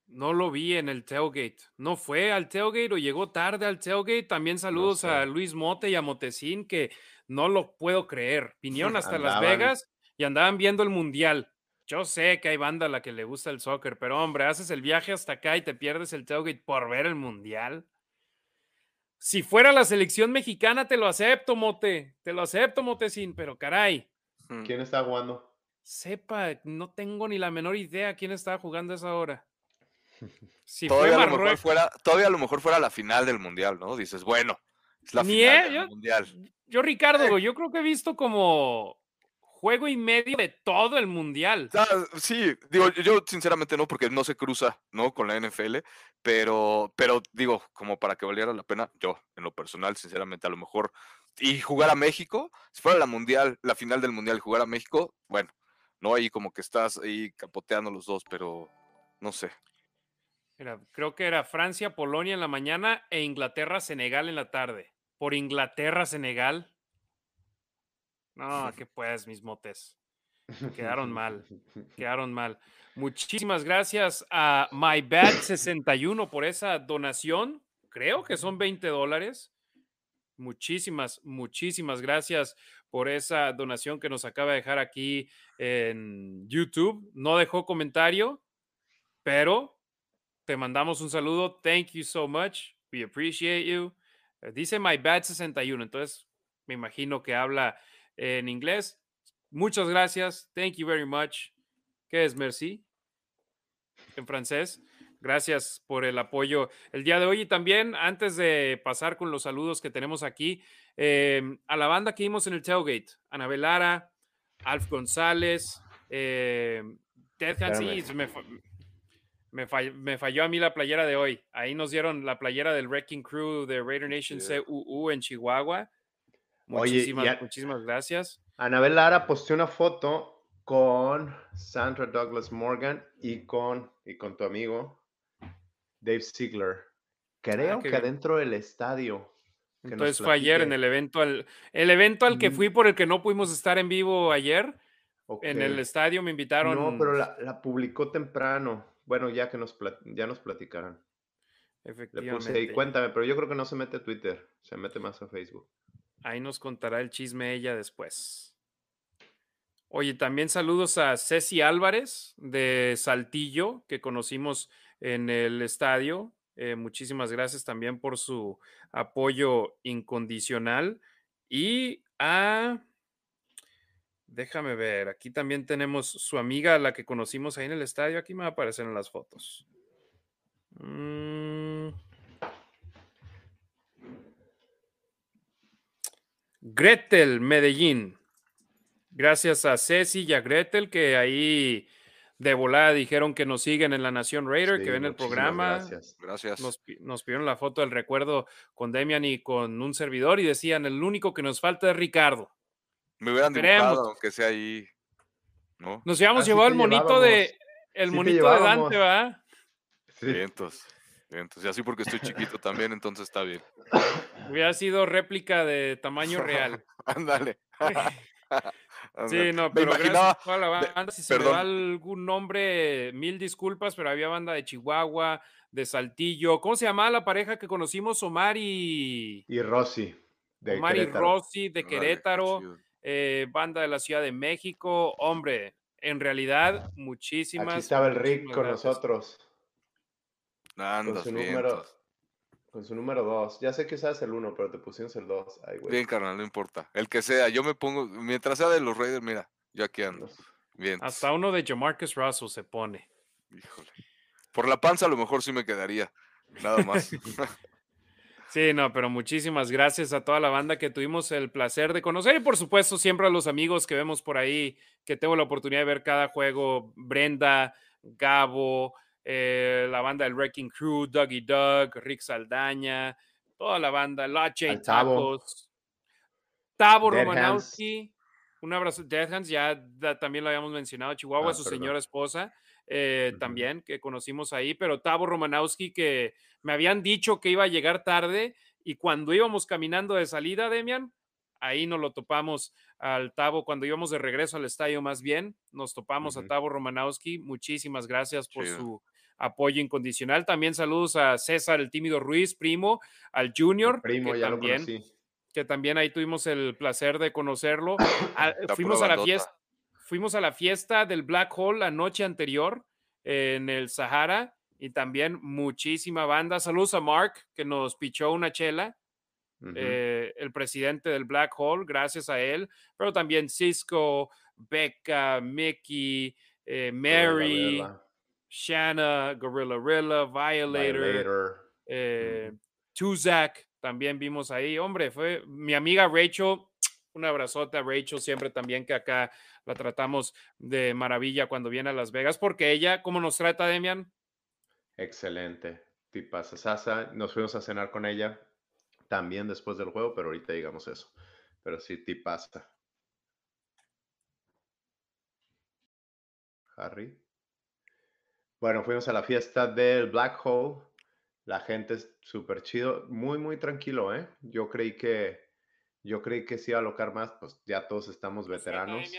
No lo vi en el tailgate. ¿No fue al tailgate o llegó tarde al tailgate? También saludos sé. a Luis Mote y a Motecín, que no lo puedo creer. Vinieron hasta Las Vegas y andaban viendo el Mundial. yo sé que hay banda a la que le gusta el soccer, pero hombre, haces el viaje hasta acá y te pierdes el tailgate por ver el mundial. Si fuera la selección mexicana, te lo acepto, Mote. Te lo acepto, Motecín, pero caray. Mm. ¿Quién está jugando? Sepa, no tengo ni la menor idea quién estaba jugando a esa hora. Si todavía, fue a lo mejor fuera, todavía a lo mejor fuera la final del mundial, ¿no? Dices, bueno, es la Ni final eh, del yo- mundial. Yo, Ricardo, yo creo que he visto como juego y medio de todo el mundial. Ah, sí, digo, yo sinceramente no, porque no se cruza, ¿no? Con la NFL, pero, pero digo, como para que valiera la pena, yo, en lo personal, sinceramente, a lo mejor, y jugar a México, si fuera la mundial, la final del mundial, y jugar a México, bueno, no ahí como que estás ahí capoteando los dos, pero no sé. Creo que era Francia, Polonia en la mañana e Inglaterra, Senegal en la tarde. Por Inglaterra, Senegal. No, que pues, mis motes. Quedaron mal. Quedaron mal. Muchísimas gracias a MyBad61 por esa donación. Creo que son 20 dólares. Muchísimas, muchísimas gracias por esa donación que nos acaba de dejar aquí en YouTube. No dejó comentario, pero te mandamos un saludo. Thank you so much. We appreciate you. Eh, Dice My Bad 61, entonces me imagino que habla en inglés. Muchas gracias. Thank you very much. ¿Qué es merci? En francés. Gracias por el apoyo el día de hoy y también antes de pasar con los saludos que tenemos aquí, eh, a la banda que vimos en el tailgate, Anabel Lara, Alf González, eh, Ted me, me, fall- me falló a mí la playera de hoy. Ahí nos dieron la playera del Wrecking Crew de Raider Nation. CUU en Chihuahua. Oye, Muchísimas, muchísimas gracias. Anabel Lara posteó una foto con Sandra Douglas Morgan y con, y con tu amigo Dave Ziegler. Creo Ah, qué que bien. adentro del estadio. Entonces fue ayer en el evento al, el evento al que fui por el que no pudimos estar en vivo ayer. En el estadio me invitaron. No, pero la, la publicó temprano. Bueno, ya que nos, ya nos platicarán. Le puse ahí, Efectivamente. cuéntame, pero yo creo que no se mete a Twitter, se mete más a Facebook. Ahí nos contará el chisme ella después. Oye, también saludos a Ceci Álvarez de Saltillo, que conocimos en el estadio. Eh, muchísimas gracias también por su apoyo incondicional. Y a... Déjame ver, aquí también tenemos su amiga, la que conocimos ahí en el estadio. Aquí me va a aparecer en las fotos. Mm. Gretel Medellín. Gracias a Ceci y a Gretel que ahí de volada dijeron que nos siguen en la Nación Raider, Sí, que ven el programa. Gracias. Gracias. Nos, nos pidieron la foto del recuerdo con Demian y con un servidor y decían, el único que nos falta es Ricardo. Me hubieran dibujado, aunque sea ahí, ¿no? Nos habíamos Ah, llevado el monito de el Sí monito de. Dante, ¿va? Sí. Vientos, vientos. Y así porque estoy chiquito también, entonces está bien. Hubiera sido réplica de tamaño real. Ándale. Sí, no, pero gracias imaginaba, a toda la banda. Si se me va perdón. algún nombre, mil disculpas, pero había banda de Chihuahua, de Saltillo. ¿Cómo se llamaba la pareja que conocimos? Omar y, Y Rosy, de Omar y. Rossi de Querétaro, eh, banda de la Ciudad de México. Hombre, en realidad, muchísimas. Aquí estaba el Rick con gracias. nosotros, Andas, su vientos. número- con su número 2. Ya sé que sabes el 1, pero te pusimos el 2. Ay, güey. Bien, carnal, no importa. El que sea, yo me pongo, mientras sea de los Raiders, mira, yo aquí ando. Bien. Hasta uno de Jamarcus Russell se pone. Híjole. Por la panza a lo mejor sí me quedaría. Nada más. Sí, no, pero muchísimas gracias a toda la banda que tuvimos el placer de conocer y por supuesto siempre a los amigos que vemos por ahí, que tengo la oportunidad de ver cada juego, Brenda, Gabo, eh, la banda del Wrecking Crew, Dougie Doug, Rick Saldaña, toda la banda, Al Tabo. Tacos, Tabo Dead Romanowski, un abrazo, Dead Hands, ya da- también lo habíamos mencionado, Chihuahua, Ah, su perdón. señora esposa, eh, también, que conocimos ahí, pero Tabo Romanowski, que me habían dicho que iba a llegar tarde y cuando íbamos caminando de salida, Demian, ahí nos lo topamos al Tabo, cuando íbamos de regreso al estadio más bien, nos topamos a Ujú. Tabo Romanowski, muchísimas gracias por Chido. su apoyo incondicional. También saludos a César el Tímido Ruiz, primo, al Junior, Primo, que ya también lo conocí. que también ahí tuvimos el placer de conocerlo. Ah, fuimos a la fiesta, fuimos a la fiesta del Black Hole la noche anterior en el Sahara y también muchísima banda. Saludos a Mark, que nos pichó una chela. Eh, el presidente del Black Hole, gracias a él, pero también Cisco, Becca, Mickey, eh, Mary, Shanna, Gorilla Rilla, Violator, eh, Tuzak, también vimos ahí. Hombre, fue mi amiga Rachel, un abrazote a Rachel, siempre también que acá la tratamos de maravilla cuando viene a Las Vegas, porque ella, ¿cómo nos trata, Demian? Excelente. Tipaza Sasa, nos fuimos a cenar con ella también después del juego, pero ahorita digamos eso. Pero sí, tipaza. Harry. Bueno, fuimos a la fiesta del Black Hole. La gente es súper chido, muy, muy tranquilo, ¿eh? Yo creí que, yo creí que sí iba a alocar más, pues ya todos estamos veteranos.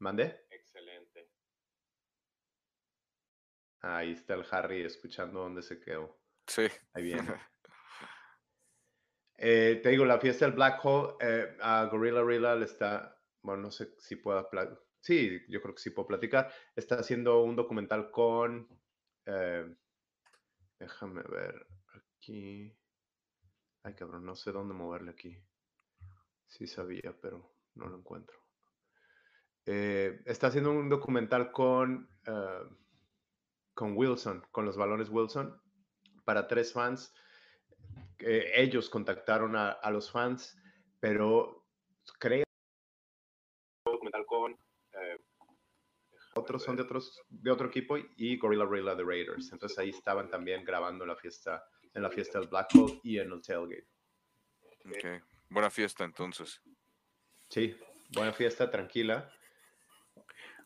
¿Mande? Excelente. Ahí está el Harry escuchando dónde se quedó. Sí. Ahí viene. Eh, te digo, la fiesta del Black Hole, eh, a Gorilla Rilla le está, bueno, no sé si pueda, sí, yo creo que sí puedo platicar. Está haciendo un documental con, eh, déjame ver, aquí, ay cabrón, no sé dónde moverle aquí. Sí sabía, pero no lo encuentro. Eh, está haciendo un documental con, eh, con Wilson, con los balones Wilson, para tres fans. Ellos contactaron a, los fans, pero creo documental con eh, otros son de otros de otro equipo y Gorilla Rilla de Raiders. Entonces ahí estaban también grabando en la fiesta en la fiesta del Black Hole y en el tailgate. Okay. Buena fiesta entonces. Sí, buena fiesta, tranquila.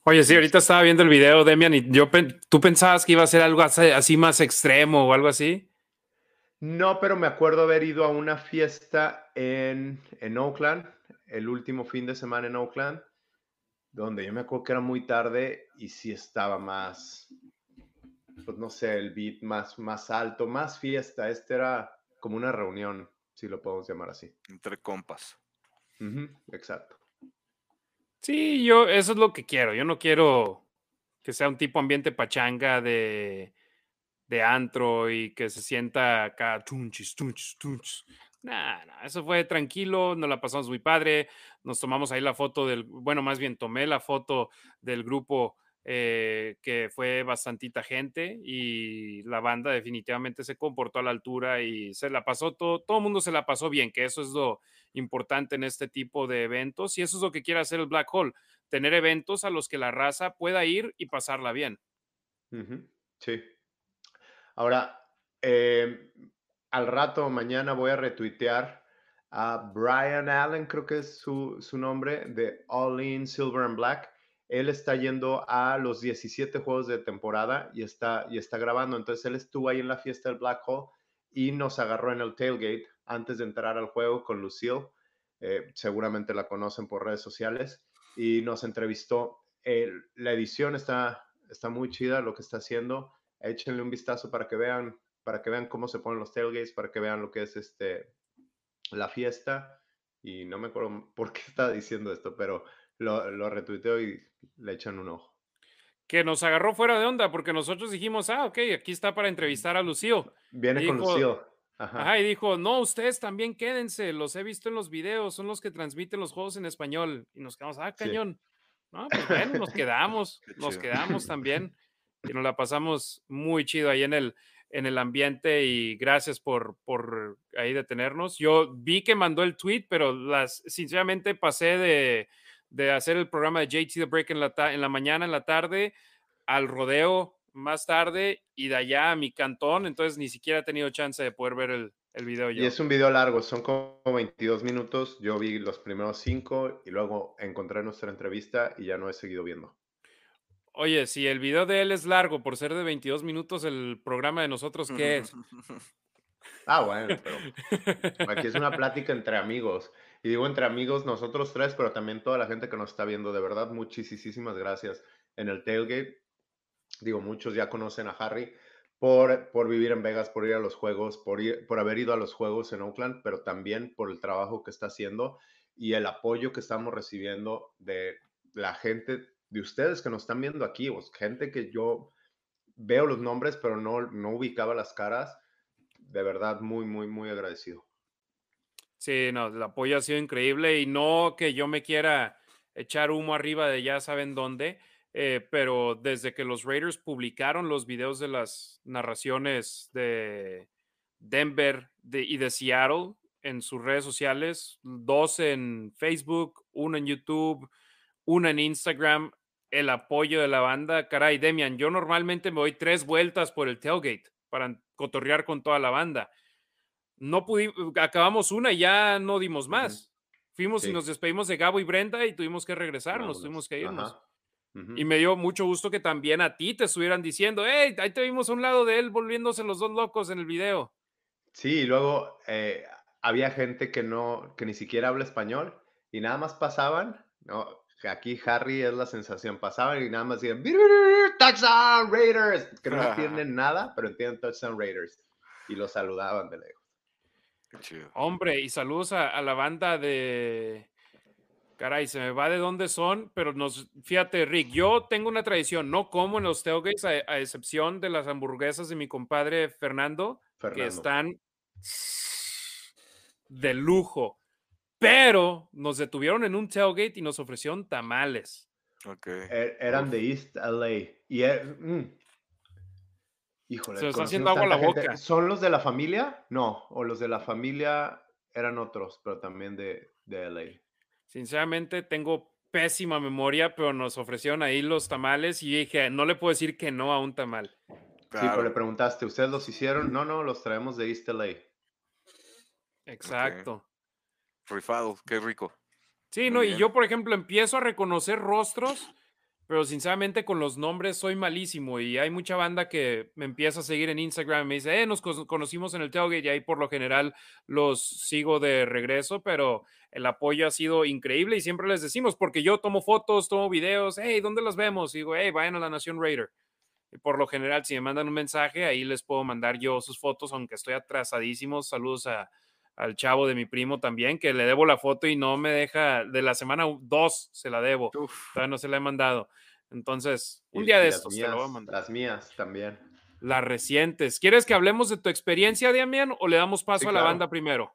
Oye, sí, ahorita estaba viendo el video, Demian, y yo, ¿tú pensabas que iba a ser algo así más extremo o algo así? No, pero me acuerdo haber ido a una fiesta en, en Oakland, el último fin de semana en Oakland, donde yo me acuerdo que era muy tarde y sí estaba más, pues no sé, el beat más, más alto, más fiesta. Este era como una reunión, si lo podemos llamar así. Entre compas. exacto. Sí, yo, eso es lo que quiero. Yo no quiero que sea un tipo ambiente pachanga de, de antro y que se sienta acá tunchis, tunchis, tunchis. Nah, eso fue tranquilo, nos la pasamos muy padre. Nos tomamos ahí la foto del, bueno, más bien tomé la foto del grupo eh, que fue bastantita gente y la banda definitivamente se comportó a la altura y se la pasó todo, todo el mundo se la pasó bien, que eso es lo importante en este tipo de eventos y eso es lo que quiere hacer el Black Hole, tener eventos a los que la raza pueda ir y pasarla bien. Sí. Ahora, em, al rato, mañana voy a retuitear a Brian Allen, creo que es su, su nombre, de All In Silver and Black él está yendo a los 17 juegos de temporada y está, y está grabando. Entonces él estuvo ahí en la fiesta del Black Hole y nos agarró en el tailgate antes de entrar al juego con Lucille. Eh, seguramente la conocen por redes sociales y nos entrevistó. la edición está, está muy chida lo que está haciendo. Échenle un vistazo para que vean, para que vean cómo se ponen los tailgates, para que vean lo que es este, la fiesta. Y no me acuerdo por qué está diciendo esto, pero lo, lo retuiteo y le echan un ojo. Que nos agarró fuera de onda porque nosotros dijimos, ah, ok, aquí está para entrevistar a Lucio. Viene con Lucio. Ajá. y dijo, no, ustedes también quédense, los he visto en los videos, son los que transmiten los juegos en español. Y nos quedamos, ah, cañón. No, pues bueno, nos quedamos, nos quedamos también. Y nos la pasamos muy chido ahí en el, en el ambiente y gracias por, por ahí detenernos. Yo vi que mandó el tweet, pero las, sinceramente pasé de, de hacer el programa de JT The Break en la, en la mañana, en la tarde, al rodeo más tarde y de allá a mi cantón, entonces ni siquiera he tenido chance de poder ver el, el video. Y es un video largo, son como 22 minutos, yo vi los primeros cinco y luego encontré nuestra entrevista y ya no he seguido viendo. Oye, si el video de él es largo por ser de 22 minutos, el programa de nosotros, ¿qué es? Ah, bueno, pero aquí es una plática entre amigos. Y digo entre amigos, nosotros tres, pero también toda la gente que nos está viendo. De verdad, muchísimas gracias. En el tailgate, digo, muchos ya conocen a Harry por, por vivir en Vegas, por ir a los juegos, por, por haber ido a los juegos en Oakland, pero también por el trabajo que está haciendo y el apoyo que estamos recibiendo de la gente de ustedes que nos están viendo aquí, o gente que yo veo los nombres, pero no, no ubicaba las caras. De verdad, muy, muy, muy agradecido. Sí, no, el apoyo ha sido increíble y no que yo me quiera echar humo arriba de ya saben dónde, eh, pero desde que los Raiders publicaron los videos de las narraciones de Denver y de Seattle en sus redes sociales, dos en Facebook, uno en YouTube, uno en Instagram, el apoyo de la banda. Caray, Demian, yo normalmente me doy tres vueltas por el tailgate para cotorrear con toda la banda. No pudimos, acabamos una y ya no dimos más. Fuimos y nos despedimos de Gabo y Brenda y tuvimos que regresarnos, tuvimos que irnos. Y me dio mucho gusto que también a ti te estuvieran diciendo, hey, ahí te vimos a un lado de él volviéndose los dos locos en el video. Sí, y luego eh, había gente que no, que ni siquiera habla español y nada más pasaban, ¿no? Aquí Harry es la sensación, pasaban y nada más decían, Touchdown Raiders, que no entienden nada, pero entienden Touchdown Raiders. Y lo saludaban de lejos. Hombre, y saludos a, la banda de. Caray, se me va de dónde son, pero nos. Fíjate, Rick, yo tengo una tradición, no como en los tailgates, a, excepción de las hamburguesas de mi compadre Fernando, que están de lujo. Pero nos detuvieron en un tailgate y nos ofrecieron tamales. E, eran de East LA. Y er, mm, Híjole, se está haciendo agua la boca. ¿Son los de la familia? No, o los de la familia eran otros, pero también de, de LA. Sinceramente, tengo pésima memoria, pero nos ofrecieron ahí los tamales y dije, no le puedo decir que no a un tamal. Sí, pero le preguntaste, ¿ustedes los hicieron? No, no, los traemos de East LA. Exacto. Rifado, qué rico. Sí, no, y yo, por ejemplo, empiezo a reconocer rostros pero sinceramente con los nombres soy malísimo y hay mucha banda que me empieza a seguir en Instagram y me dice, eh, nos conocimos en el tailgate y ahí por lo general los sigo de regreso, pero el apoyo ha sido increíble y siempre les decimos, porque yo tomo fotos, tomo videos, hey, ¿dónde los vemos? Y digo, hey, vayan a la Nación Raider. Y por lo general, si me mandan un mensaje, ahí les puedo mandar yo sus fotos, aunque estoy atrasadísimo. Saludos a, al chavo de mi primo también, que le debo la foto y no me deja, de la semana dos se la debo, todavía no se la he mandado. Entonces, un día de estos lo voy a mandar. Las mías también. Las recientes. ¿Quieres que hablemos de tu experiencia, Damián, o le damos paso a la banda primero?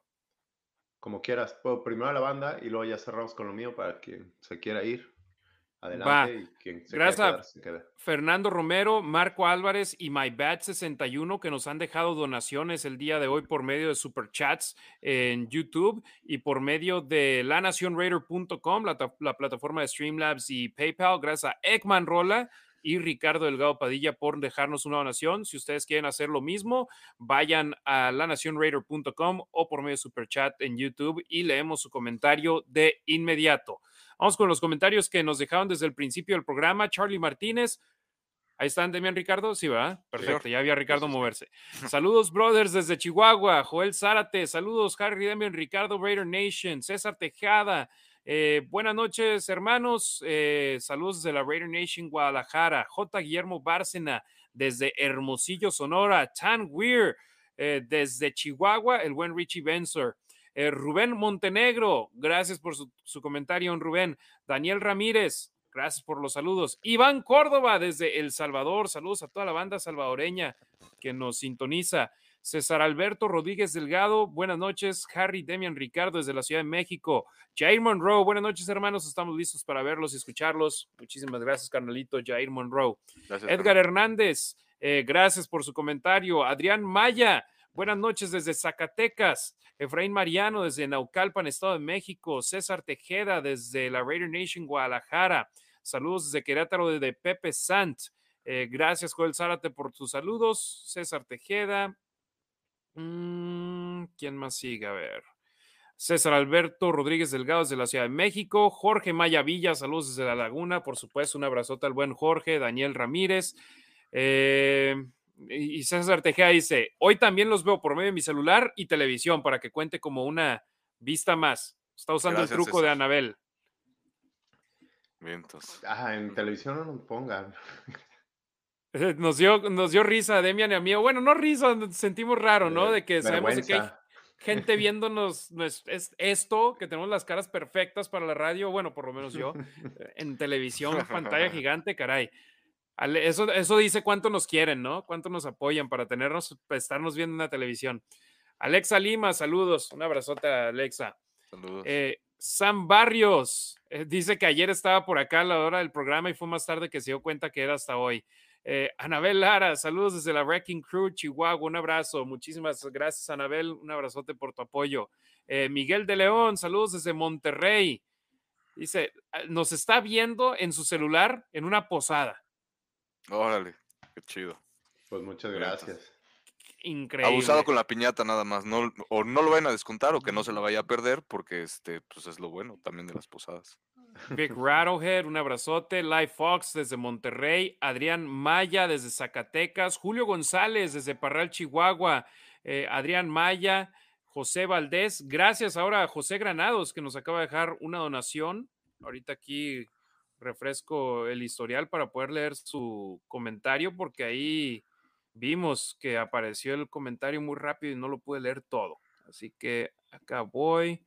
Como quieras. primero a la banda y luego ya cerramos con lo mío para quien se quiera ir. Adelante. Gracias Fernando Romero, Marco Álvarez y MyBat61 que nos han dejado donaciones el día de hoy por medio de superchats en YouTube y por medio de lanacionraider.com, la, la plataforma de Streamlabs y PayPal. Gracias a Ekman Rola y Ricardo Delgado Padilla por dejarnos una donación. Si ustedes quieren hacer lo mismo, vayan a lanacionraider.com o por medio de Superchat en YouTube y leemos su comentario de inmediato. Vamos con los comentarios que nos dejaron desde el principio del programa. Charlie Martínez. Ahí están, Demian Ricardo. Sí, va. Perfecto, ya había Ricardo moverse. Saludos, brothers, desde Chihuahua. Joel Zárate. Saludos, Harry, Demian Ricardo, Raider Nation. César Tejada. Eh, buenas noches, hermanos. Eh, saludos desde la Raider Nation Guadalajara. J. Guillermo Bárcena, desde Hermosillo, Sonora. Tan Weir, eh, desde Chihuahua. El buen Richie Bensor. Eh, Rubén Montenegro, gracias por su, comentario, Rubén. Daniel Ramírez, gracias por los saludos. Iván Córdoba desde El Salvador, saludos a toda la banda salvadoreña que nos sintoniza. César Alberto Rodríguez Delgado, buenas noches. Harry Demian Ricardo desde la Ciudad de México. Jair Monroe, buenas noches, hermanos. Estamos listos para verlos y escucharlos. Muchísimas gracias, carnalito Jair Monroe. Edgar Hernández, eh, gracias por su comentario. Adrián Maya, Buenas noches desde Zacatecas. Efraín Mariano desde Naucalpan, Estado de México. César Tejeda desde la Raider Nation, Guadalajara. Saludos desde Querétaro, desde Pepe Sant. Eh, gracias, Joel Zárate, por tus saludos. César Tejeda. Mm, ¿Quién más sigue? A ver. César Alberto Rodríguez Delgado desde la Ciudad de México. Jorge Maya Villa, saludos desde La Laguna. Por supuesto, un abrazote al buen Jorge. Daniel Ramírez. Eh, y César Tejea dice, hoy también los veo por medio de mi celular y televisión para que cuente como una vista más. Está usando el truco de Anabel. Vientos. Ah, en televisión no nos pongan. Nos dio, nos dio risa a Demian y a mí. Bueno, no risa, sentimos raro, ¿no? De que sabemos que hay, gente viéndonos es esto, que tenemos las caras perfectas para la radio, bueno, por lo menos yo, en televisión, pantalla gigante, caray. Eso, eso dice cuánto nos quieren, ¿no? Cuánto nos apoyan para tenernos, para estarnos viendo en la televisión. Alexa Lima, saludos. Un abrazote a Alexa. Saludos. Eh, Sam Barrios eh, dice que ayer estaba por acá a la hora del programa y fue más tarde que se dio cuenta que era hasta hoy. Eh, Anabel Lara, saludos desde la Wrecking Crew, Chihuahua, un abrazo. Muchísimas gracias, Anabel. Un abrazote por tu apoyo. Miguel de León, saludos desde Monterrey. Dice, ah, nos está viendo en su celular en una posada. Órale, qué chido. Pues muchas gracias. Increíble. Abusado con la piñata nada más, no, o no lo vayan a descontar o que no se la vaya a perder, porque este, pues es lo bueno también de las posadas. Big Rattlehead, un abrazote. Live Fox desde Monterrey. Adrián Maya desde Zacatecas. Julio González desde Parral, Chihuahua. Eh, Adrián Maya. José Valdés. Gracias ahora a José Granados que nos acaba de dejar una donación. Ahorita aquí refresco el historial para poder leer su comentario porque ahí vimos que apareció el comentario muy rápido y no lo pude leer todo. Así que acá voy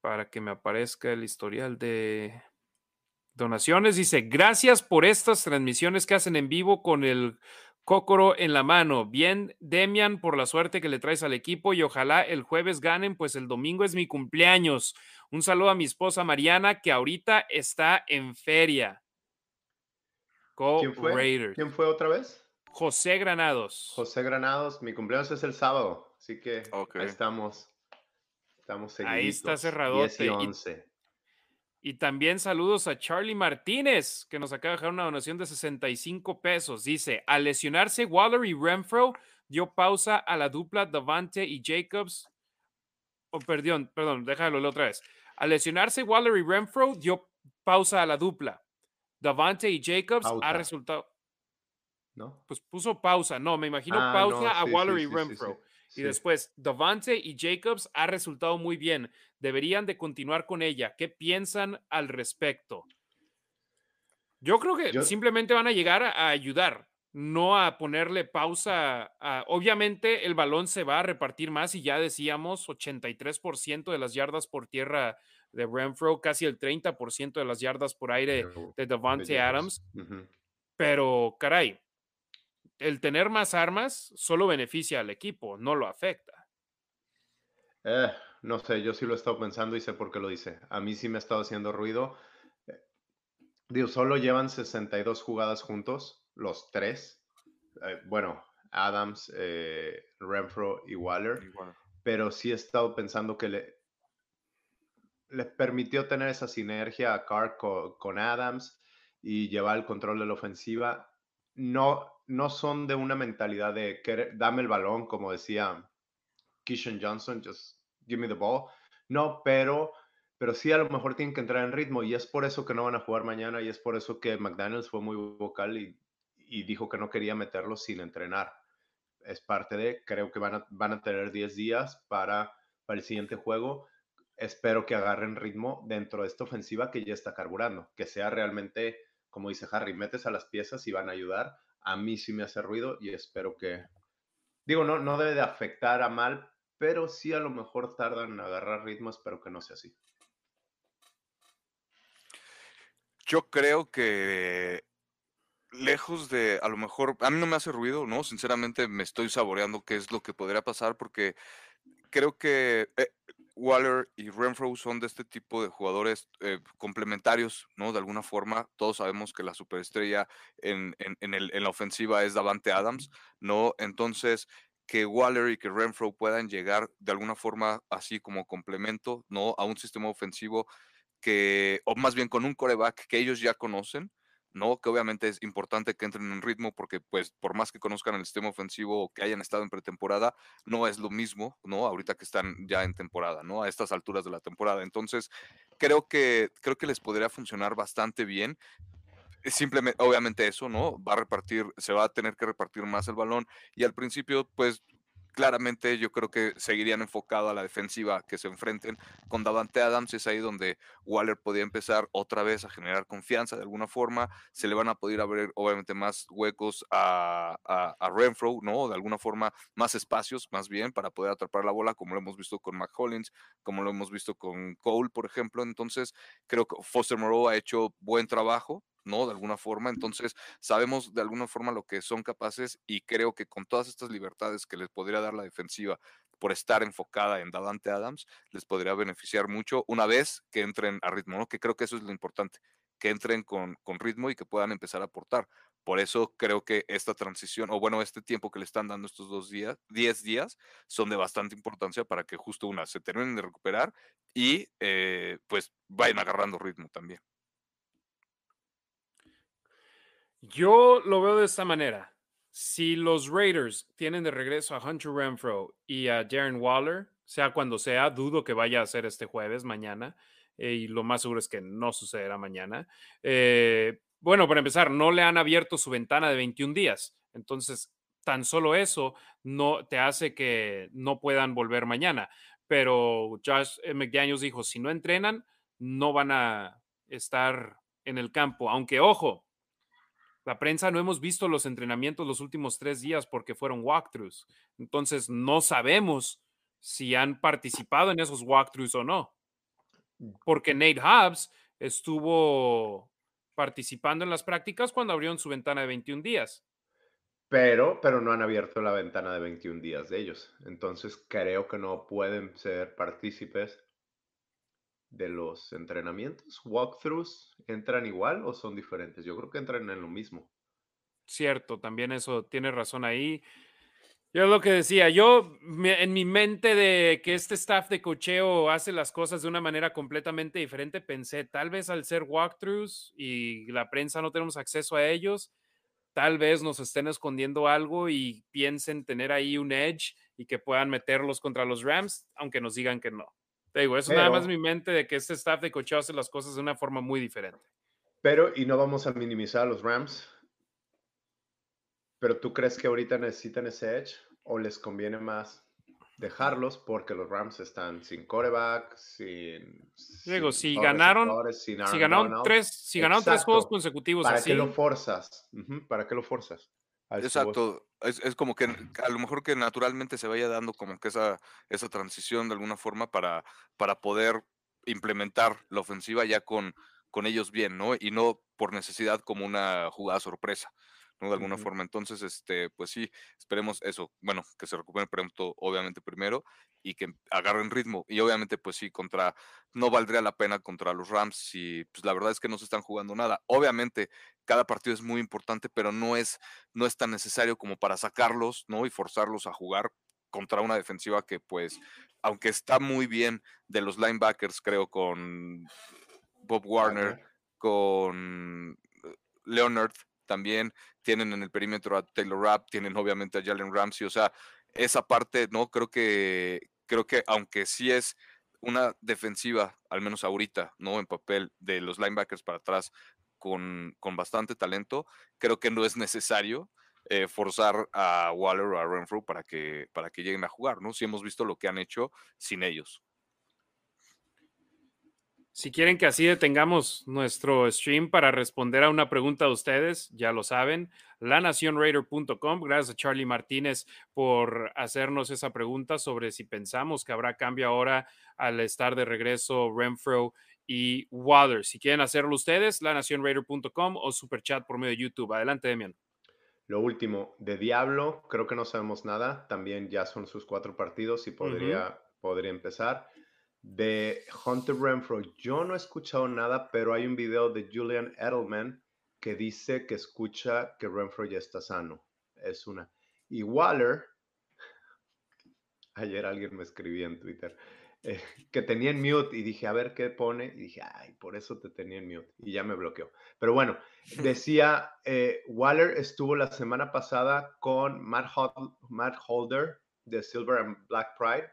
para que me aparezca el historial de donaciones. Dice, gracias por estas transmisiones que hacen en vivo con el Cócoro en la mano. Bien, Demian, por la suerte que le traes al equipo y ojalá el jueves ganen, pues el domingo es mi cumpleaños. Un saludo a mi esposa Mariana, que ahorita está en feria. ¿Quién fue? ¿Quién fue otra vez? José Granados. José Granados, mi cumpleaños es el sábado, así que ahí estamos. Estamos Ahí está cerrado. Y, y, también saludos a Charlie Martínez, que nos acaba de dejar una donación de 65 pesos. Dice, al lesionarse Waller y Renfro, dio pausa a la dupla Davante y Jacobs. Oh, perdón, perdón, déjalo otra vez. Al lesionarse Waller y Renfro, dio pausa a la dupla. Davante y Jacobs ha resultado ¿no? Pues puso pausa, no, me imagino ah, pausa a Waller y Renfro. y después, Davante y Jacobs ha resultado muy bien. Deberían de continuar con ella. ¿Qué piensan al respecto? Yo creo que simplemente van a llegar a, ayudar, no a ponerle pausa. obviamente el balón se va a repartir más y ya decíamos 83% de las yardas por tierra de Renfro, casi el 30% de las yardas por aire de Davante Adams. Pero, caray, el tener más armas solo beneficia al equipo, no lo afecta. Eh, no sé, yo sí lo he estado pensando y sé por qué lo dice. A mí sí me ha estado haciendo ruido. Eh, digo, solo llevan 62 jugadas juntos, los tres. Eh, bueno, Adams, Renfro y Waller. Pero sí he estado pensando que le, le permitió tener esa sinergia a Carr con Adams y llevar el control de la ofensiva. No, no son de una mentalidad de dame el balón, como decía Kishan Johnson, just give me the ball. No, pero, pero sí a lo mejor tienen que entrar en ritmo y es por eso que no van a jugar mañana y es por eso que McDaniels fue muy vocal y, dijo que no quería meterlos sin entrenar. Es parte de, creo que van a, van a tener 10 días para, para el siguiente juego. Espero que agarren ritmo dentro de esta ofensiva que ya está carburando, que sea realmente, como dice Harry, metes a las piezas y van a ayudar a mí sí me hace ruido y espero que, digo, no, no debe de afectar a mal, pero sí a lo mejor tardan en agarrar ritmo, espero que no sea así. Yo creo que lejos de, a lo mejor, a mí no me hace ruido, ¿no? Sinceramente me estoy saboreando qué es lo que podría pasar porque creo que eh, Waller y Renfro son de este tipo de jugadores eh, complementarios, ¿no? De alguna forma, todos sabemos que la superestrella en, en, la ofensiva es Davante Adams, ¿no? Entonces, que Waller y que Renfro puedan llegar de alguna forma así como complemento, ¿no? A un sistema ofensivo que, o más bien con un coreback que ellos ya conocen, ¿no? Que obviamente es importante que entren en ritmo porque, pues, por más que conozcan el sistema ofensivo o que hayan estado en pretemporada, no es lo mismo, ¿no? Ahorita que están ya en temporada, ¿no? A estas alturas de la temporada. Entonces, creo que, creo que les podría funcionar bastante bien. Simplemente, obviamente eso, ¿no? Va a repartir, se va a tener que repartir más el balón y al principio, pues, claramente yo creo que seguirían enfocado a la defensiva que se enfrenten con Davante Adams. Es ahí donde Waller podría empezar otra vez a generar confianza de alguna forma. Se le van a poder abrir obviamente más huecos a, a, Renfro, ¿no? De alguna forma más espacios, más bien, para poder atrapar la bola, como lo hemos visto con McCollins, como lo hemos visto con Cole, por ejemplo. Entonces, creo que Foster Moreau ha hecho buen trabajo ¿no? De alguna forma. Entonces, sabemos de alguna forma lo que son capaces y creo que con todas estas libertades que les podría dar la defensiva por estar enfocada en Davante Adams, les podría beneficiar mucho una vez que entren a ritmo, ¿no? Que creo que eso es lo importante, que entren con, con ritmo y que puedan empezar a aportar. Por eso creo que esta transición, o bueno, este tiempo que le están dando estos dos días, 10 días, son de bastante importancia para que justo una se terminen de recuperar y eh, pues vayan agarrando ritmo también. Yo lo veo de esta manera. Si los Raiders tienen de regreso a Hunter Renfro y a Darren Waller, sea cuando sea, dudo que vaya a ser este jueves, mañana, eh, y lo más seguro es que no sucederá mañana. Eh, bueno, para empezar, no le han abierto su ventana de 21 días, entonces tan solo eso no te hace que no puedan volver mañana. Pero Josh McDaniels dijo, si no entrenan, no van a estar en el campo. Aunque, ojo, la prensa no hemos visto los entrenamientos los últimos tres días porque fueron walkthroughs. Entonces no sabemos si han participado en esos walkthroughs o no. Mm. Porque Nate Hobbs estuvo participando en las prácticas cuando abrieron su ventana de 21 días. Pero, pero no han abierto la ventana de 21 días de ellos. Entonces creo que no pueden ser partícipes de los entrenamientos, walkthroughs, entran igual o son diferentes? Yo creo que entran en lo mismo. Cierto, también eso tiene razón ahí. Yo lo que decía, yo en mi mente de que este staff de cocheo hace las cosas de una manera completamente diferente, pensé, tal vez al ser walkthroughs y la prensa no tenemos acceso a ellos, tal vez nos estén escondiendo algo y piensen tener ahí un edge y que puedan meterlos contra los Rams, aunque nos digan que no. Te digo, eso nada más mi mente de que este staff de cocheo hace las cosas de una forma muy diferente. Pero, y no vamos a minimizar a los Rams, pero ¿tú crees que ahorita necesitan ese edge o les conviene más dejarlos porque los Rams están sin coreback, sin. Digo, si ganaron, si ganaron tres, si ganaron tres juegos consecutivos ¿Para así. qué lo forzas? ¿Para qué lo forzas? Exacto, es, es, como que a lo mejor que naturalmente se vaya dando como que esa, esa transición de alguna forma para, para poder implementar la ofensiva ya con, con ellos bien, ¿no? Y no por necesidad como una jugada sorpresa. ¿no? De alguna forma. Entonces, este, pues sí, esperemos eso, bueno, que se recupere pronto, obviamente, primero, y que agarren ritmo. Y obviamente, pues sí, contra, no valdría la pena contra los Rams, y pues la verdad es que no se están jugando nada. Obviamente, cada partido es muy importante, pero no es, no es tan necesario como para sacarlos, ¿no? Y forzarlos a jugar contra una defensiva que, pues, aunque está muy bien de los linebackers, creo, con Bob Warner, con eh, Leonard, también tienen en el perímetro a Taylor Rapp, tienen obviamente a Jalen Ramsey, o sea, esa parte, no, creo que, creo que aunque sí es una defensiva, al menos ahorita, ¿no? En papel de los linebackers para atrás con, bastante talento, creo que no es necesario eh, forzar a Waller o a Renfrew para que, para que lleguen a jugar, ¿no? Si hemos visto lo que han hecho sin ellos. Si quieren que así detengamos nuestro stream para responder a una pregunta de ustedes, ya lo saben, lanacionraider.com. Gracias a Charlie Martínez por hacernos esa pregunta sobre si pensamos que habrá cambio ahora al estar de regreso Renfro y Waller. Si quieren hacerlo ustedes, lanacionraider.com o superchat por medio de YouTube. Adelante, Demian. Lo último, de Diablo, creo que no sabemos nada. También ya son sus cuatro partidos y podría, podría empezar. De Hunter Renfro, yo no he escuchado nada, pero hay un video de Julian Edelman que dice que escucha que Renfro ya está sano. Es una. Y Waller, ayer alguien me escribía en Twitter, eh, que tenía en mute y dije, a ver qué pone. Y dije, ay, por eso te tenía en mute. Y ya me bloqueó. Pero bueno, decía, eh, Waller estuvo la semana pasada con Matt, Matt Holder de Silver and Black Pride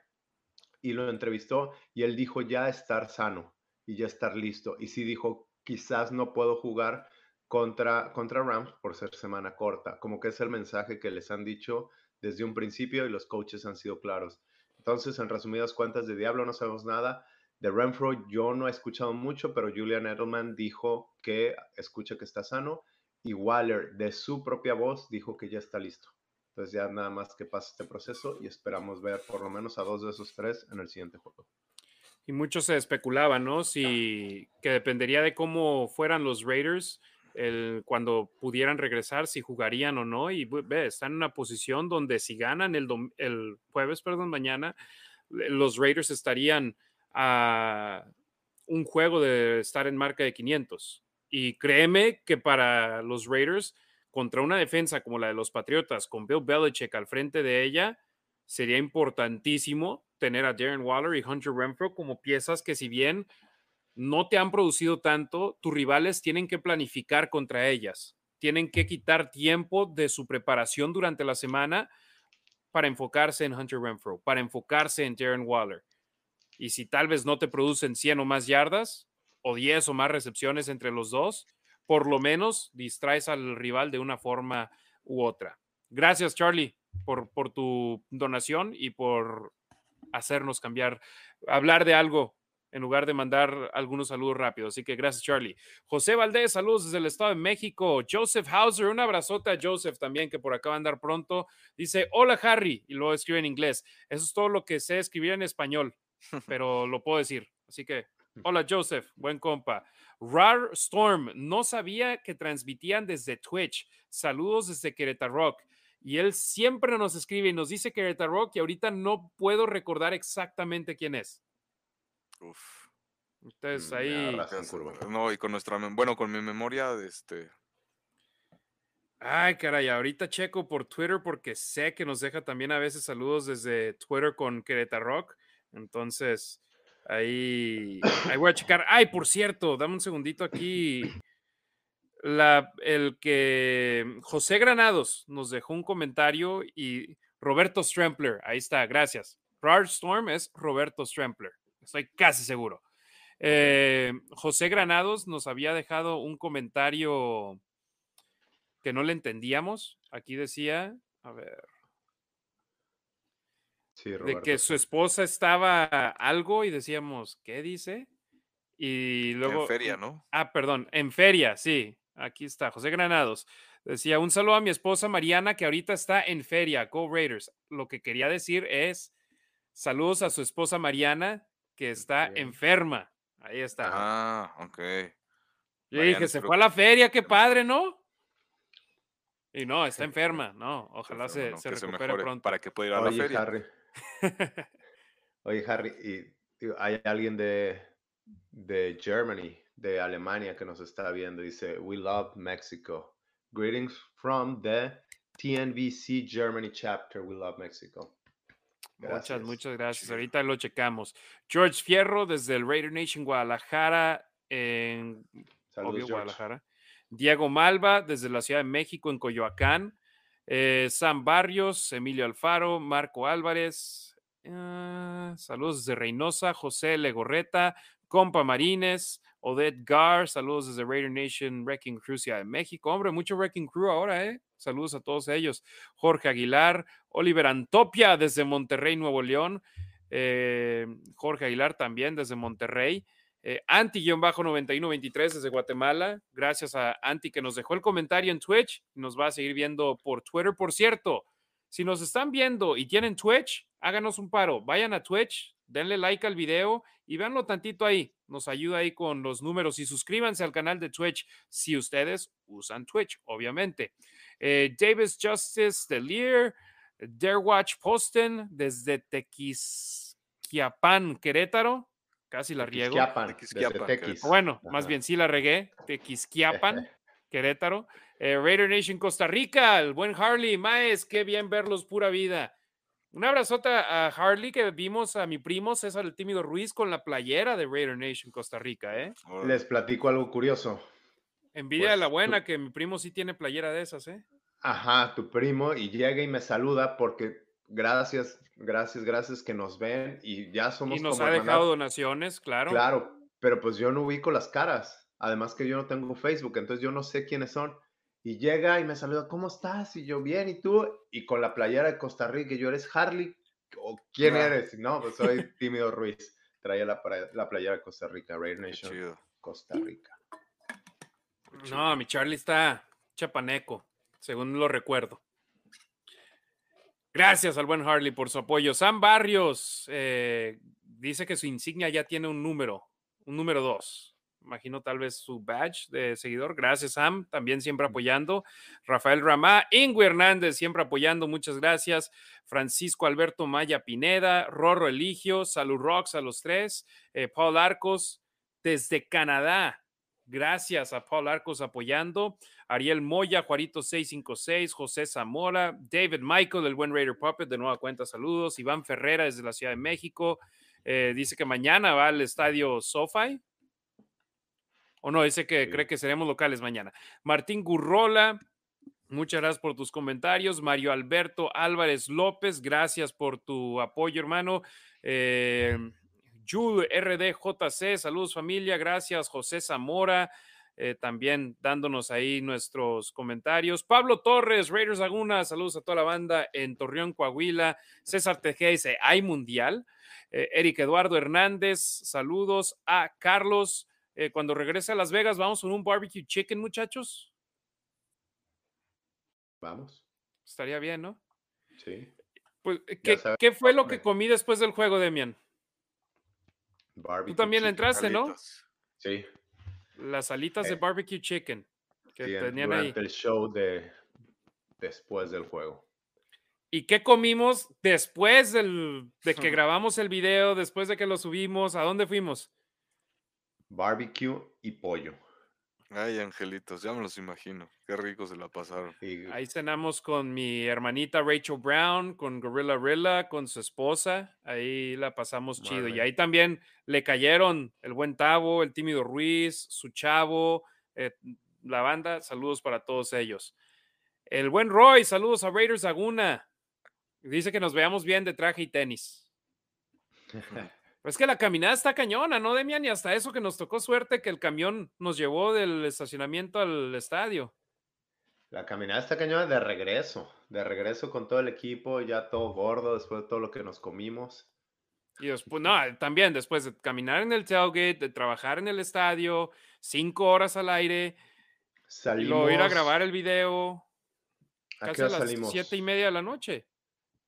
y lo entrevistó y él dijo ya estar sano y ya estar listo. Y sí dijo, quizás no puedo jugar contra, contra Rams por ser semana corta. Como que es el mensaje que les han dicho desde un principio y los coaches han sido claros. Entonces, en resumidas cuentas, de Diablo no sabemos nada. De Renfro yo no he escuchado mucho, pero Julian Edelman dijo que escucha que está sano y Waller de su propia voz dijo que ya está listo. Entonces ya nada más que pase este proceso y esperamos ver por lo menos a dos de esos tres en el siguiente juego. Y mucho se especulaba, ¿no? Si que dependería de cómo fueran los Raiders el, cuando pudieran regresar, si jugarían o no. Y ve, están en una posición donde si ganan el, el jueves, perdón, mañana, los Raiders estarían a un juego de estar en marca de 500. Y créeme que para los Raiders, contra una defensa como la de los Patriotas, con Bill Belichick al frente de ella, sería importantísimo tener a Darren Waller y Hunter Renfro como piezas que si bien no te han producido tanto, tus rivales tienen que planificar contra ellas, tienen que quitar tiempo de su preparación durante la semana para enfocarse en Hunter Renfro, para enfocarse en Darren Waller. Y si tal vez no te producen 100 o más yardas, o 10 o más recepciones entre los dos, por lo menos distraes al rival de una forma u otra. Gracias, Charlie, por, por tu donación y por hacernos cambiar, hablar de algo en lugar de mandar algunos saludos rápidos. Así que gracias, Charlie. José Valdés, saludos desde el Estado de México. Joseph Hauser, un abrazote a Joseph también, que por acá va a andar pronto. Dice, hola, Harry, y lo escribe en inglés. Eso es todo lo que sé escribir en español, pero lo puedo decir. Así que, hola, Joseph, buen compa. Rar Storm, no sabía que transmitían desde Twitch. Saludos desde Querétaro Rock. Y él siempre nos escribe y nos dice Querétaro Rock y ahorita no puedo recordar exactamente quién es. Uf. Entonces Mm, ahí. curva. No, y con nuestra, bueno, con mi memoria, este, Ay, caray, ahorita checo por Twitter porque sé que nos deja también a veces saludos desde Twitter con Querétaro Rock. Entonces, ahí, ahí voy a checar. Ay, por cierto, dame un segundito aquí. La, el que José Granados nos dejó un comentario y Roberto Strempler, ahí está, gracias. Rard Storm es Roberto Strempler, estoy casi seguro. Eh, José Granados nos había dejado un comentario que no le entendíamos. Aquí decía, a ver, Sí, de que su esposa estaba algo y decíamos, ¿qué dice? Y luego... en feria, ¿no? Ah, perdón, en feria, sí. Aquí está, José Granados. Decía, un saludo a mi esposa Mariana, que ahorita está en feria, Go Raiders. Lo que quería decir es, saludos a su esposa Mariana, que está enferma. Ahí está. Ah, ok. Yo dije, se fue a la feria, qué padre, ¿no? Y no, está enferma, no. Ojalá se, recupere pronto. Para que pueda ir a la Oye, feria. Harry. Oye, Harry, y, y hay alguien de, de Germany, de Alemania, que nos está viendo. Dice, We love Mexico. Greetings from the TNVC Germany chapter. We love Mexico. Muchas, Gracias. muchas gracias. Ahorita lo checamos. George Fierro desde el Raider Nation Guadalajara, en Saludos, obvio. Guadalajara. Diego Malva desde la Ciudad de México, en Coyoacán. Eh, Sam Barrios, Emilio Alfaro, Marco Álvarez. ah, saludos desde Reynosa, José Legorreta, Compa Marines, Odette Gar, saludos desde Raider Nation Wrecking Crew Ciudad de México. Hombre, mucho Wrecking Crew ahora, ¿eh? Saludos a todos ellos. Jorge Aguilar, Oliver Antopia desde Monterrey, Nuevo León. eh, Jorge Aguilar también desde Monterrey. Eh, Anti-9123 desde Guatemala. Gracias a Anti que nos dejó el comentario en Twitch. Nos va a seguir viendo por Twitter. Por cierto, si nos están viendo y tienen Twitch, háganos un paro. Vayan a Twitch, denle like al video y véanlo tantito ahí. Nos ayuda ahí con los números y suscríbanse al canal de Twitch si ustedes usan Twitch, obviamente. Eh, Davis Justice de Lear, Darewatch Posten desde Tequisquiapan, Querétaro. Casi la riego. Tequisquiapan, Tequisquiapan, Bueno, más bien sí la regué. Tequisquiapan, Querétaro. Eh, Raider Nation Costa Rica, el buen Harley. Maes, qué bien verlos, pura vida. Un abrazote a Harley que vimos a mi primo César el Tímido Ruiz con la playera de Raider Nation Costa Rica, ¿eh? Les platico algo curioso. Envidia de la Pues, buena que mi primo sí tiene playera de esas, ¿eh? Ajá, tu primo y llega y me saluda porque gracias, gracias, gracias que nos ven y ya somos Y nos como ha dejado donaciones, claro. Claro, pero pues yo no ubico las caras. Además que yo no tengo Facebook, entonces yo no sé quiénes son. Y llega y me saluda, ¿cómo estás? Y yo, bien, ¿y tú? Y con la playera de Costa Rica, y yo, ¿eres Harley? ¿O quién eres? No, pues soy Tímido Ruiz. Traía la, la playera de Costa Rica, Raider Nation, chido. Costa Rica. No, mi Charlie está chapaneco, según lo recuerdo. Gracias al buen Harley por su apoyo. Sam Barrios eh, dice que su insignia ya tiene un número, un número dos. Imagino tal vez su badge de seguidor. Gracias, Sam, también siempre apoyando. Rafael Ramá, Ingui Hernández, siempre apoyando. Muchas gracias. Francisco Alberto Maya Pineda, Rorro Eligio, Salud Rocks a los tres. eh, Paul Arcos, desde Canadá. Gracias a Paul Arcos apoyando. Ariel Moya, Juarito 656, José Zamora, David Michael, el buen Raider Puppet, de nueva cuenta, saludos. Iván Ferrera desde la Ciudad de México. eh, dice que mañana va al estadio SoFi. O no, dice que Sí. cree que seremos locales mañana. Martín Gurrola, muchas gracias por tus comentarios. Mario Alberto Álvarez López, gracias por tu apoyo, hermano. Eh, Jul RDJC, saludos familia, gracias. José Zamora, eh, también dándonos ahí nuestros comentarios. Pablo Torres, Raiders Laguna, saludos a toda la banda en Torreón, Coahuila. César Tejeda dice, ¿hay mundial? Eh, Eric Eduardo Hernández, saludos a Carlos. Eh, cuando regrese a Las Vegas, vamos con un barbecue chicken, muchachos. Vamos, Estaría bien, ¿no? sí. Pues, ¿qué, fue lo que comí después del juego, Demian? Barbecue Tú también chicken. entraste, ¿no? Sí, Las alitas de Eh, barbecue chicken que sí, en- tenían ahí. durante el show de después del juego. ¿Y qué comimos después del, de que grabamos el video, después de que lo subimos? ¿A dónde fuimos? Barbecue y pollo. Ay, angelitos, ya me los imagino. Qué rico se la pasaron. Ahí cenamos con mi hermanita Rachel Brown, con Gorilla Rilla, con su esposa. Ahí la pasamos chido. Y ahí también le cayeron el buen Tavo, el tímido Ruiz, su chavo, eh, la banda. Saludos para todos ellos. El buen Roy, saludos a Raiders Laguna. Dice que nos veamos bien de traje y tenis. Pero es que la caminada está cañona, ¿no, Demian? Y hasta eso que nos tocó suerte que el camión nos llevó del estacionamiento al estadio. La caminada está cañona de regreso, de regreso con todo el equipo, ya todo gordo después de todo lo que nos comimos. Y después, no, también después de caminar en el tailgate, de trabajar en el estadio, cinco horas al aire, y Salimos. luego ir a grabar el video ¿A casi qué a las salimos? siete y media de la noche.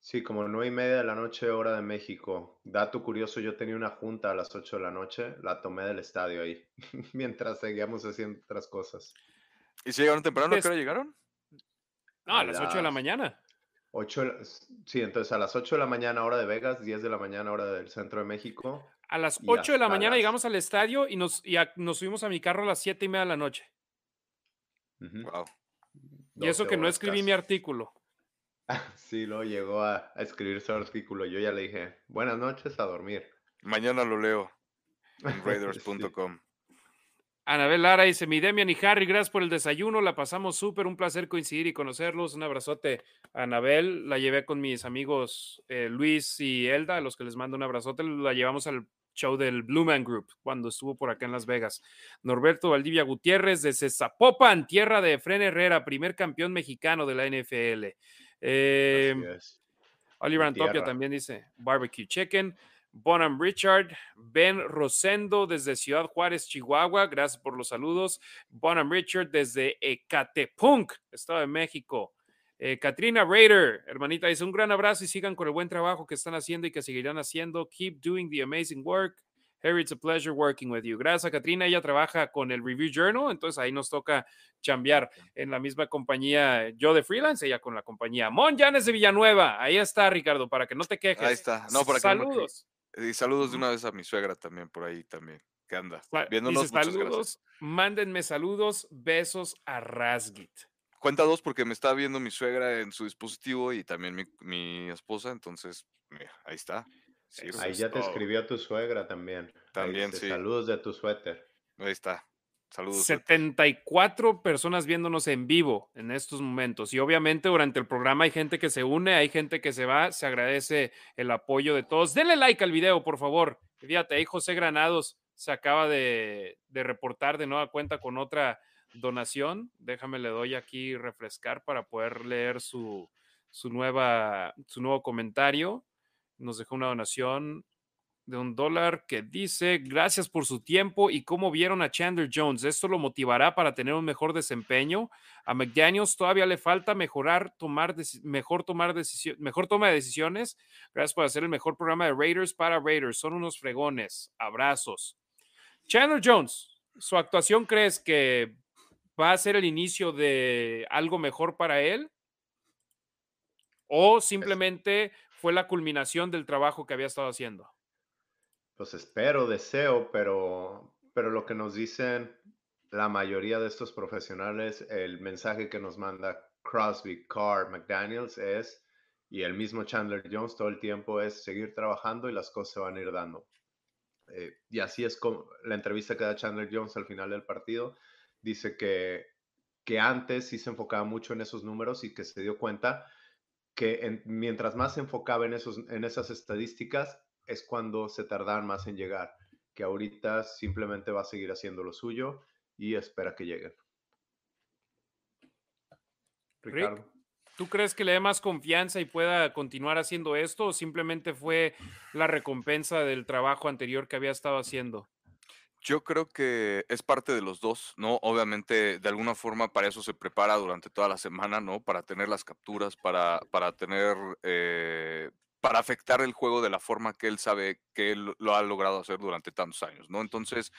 Sí, como nueve y media de la noche, hora de México. Dato curioso, yo tenía una junta a las 8 de la noche, la tomé del estadio ahí, mientras seguíamos haciendo otras cosas. ¿Y si llegaron temprano? ¿A qué hora llegaron? No, a A las ocho de la mañana. 8 de la- sí, entonces a las 8 de la mañana, hora de Vegas, 10 de la mañana, hora del centro de México. A las y 8 de la mañana las- llegamos al estadio y nos, y a- nos subimos a mi carro a las siete y media de la noche. Wow. Y eso 12 que no escribí mi artículo. Sí, luego llegó a, a escribir su artículo. Yo ya le dije, buenas noches, a dormir. Mañana lo leo en Sí. raiders.com. Anabel Lara dice, mi Demian y Harry, gracias por el desayuno, la pasamos súper, un placer coincidir y conocerlos, un abrazote a Anabel, la llevé con mis amigos eh, Luis y Elda, a los que les mando un abrazote, la llevamos al show del Blue Man Group cuando estuvo por acá en Las Vegas. Norberto Valdivia Gutiérrez desde Zapopan, tierra de Fren Herrera, primer campeón mexicano de la NFL. Eh, es. Oliver Antopia tierra. también dice barbecue chicken. Bonham Richard, Ben Rosendo desde Ciudad Juárez, Chihuahua. Gracias por los saludos. Bonham Richard desde Ecatepunk, Estado de México. Eh, Katrina Raider, hermanita, dice un gran abrazo y sigan con el buen trabajo que están haciendo y que seguirán haciendo. Keep doing the amazing work. Harry, it's a pleasure working with you. Gracias a Katrina, ella trabaja con el Review Journal, entonces ahí nos toca chambear en la misma compañía, yo de freelance, ella con la compañía. Mon Llanes de Villanueva, ahí está Ricardo, para que no te quejes. Ahí está. No, para que no Saludos. Y saludos de una vez a mi suegra también por ahí también, que anda viéndonos. dice, Muchas gracias. saludos, mándenme saludos, besos a Rasgit. Cuenta dos porque me está viendo mi suegra en su dispositivo y también mi, mi esposa, entonces mira, ahí está. Ahí es ya te escribió tu suegra también. También, dice, sí. Saludos de tu suéter. Ahí está. Saludos. suegra. 74 personas viéndonos en vivo en estos momentos. Y obviamente durante el programa hay gente que se une, hay gente que se va. Se agradece el apoyo de todos. Denle like al video, por favor. Fíjate, ahí José Granados se acaba de, de reportar de nueva cuenta con otra donación. Déjame le doy aquí refrescar para poder leer su, su, nueva, su nuevo comentario. Nos dejó una donación de un dólar que dice, gracias por su tiempo y cómo vieron a Chandler Jones. Esto lo motivará para tener un mejor desempeño. A McDaniels todavía le falta mejorar, tomar mejor, tomar mejor toma de decisiones. Gracias por hacer el mejor programa de Raiders para Raiders. Son unos fregones. Abrazos. Chandler Jones, ¿su actuación crees que va a ser el inicio de algo mejor para él? ¿O simplemente fue la culminación del trabajo que había estado haciendo? Pues espero, deseo, pero, pero lo que nos dicen la mayoría de estos profesionales, el mensaje que nos manda Crosby, Carr, McDaniels es, y el mismo Chandler Jones todo el tiempo es seguir trabajando y las cosas se van a ir dando. Eh, y así es como la entrevista que da Chandler Jones al final del partido, dice que, que antes sí se enfocaba mucho en esos números y que se dio cuenta que mientras más se enfocaba en, esos, en esas estadísticas, es cuando se tardan más en llegar, que ahorita simplemente va a seguir haciendo lo suyo y espera que lleguen. Ricardo. ¿Tú crees que le dé más confianza y pueda continuar haciendo esto o simplemente fue la recompensa del trabajo anterior que había estado haciendo? Yo creo que es parte de los dos, ¿no? Obviamente, de alguna forma, para eso se prepara durante toda la semana, ¿no? Para tener las capturas, para, para tener eh, para afectar el juego de la forma que él sabe que él lo ha logrado hacer durante tantos años, ¿no? Entonces,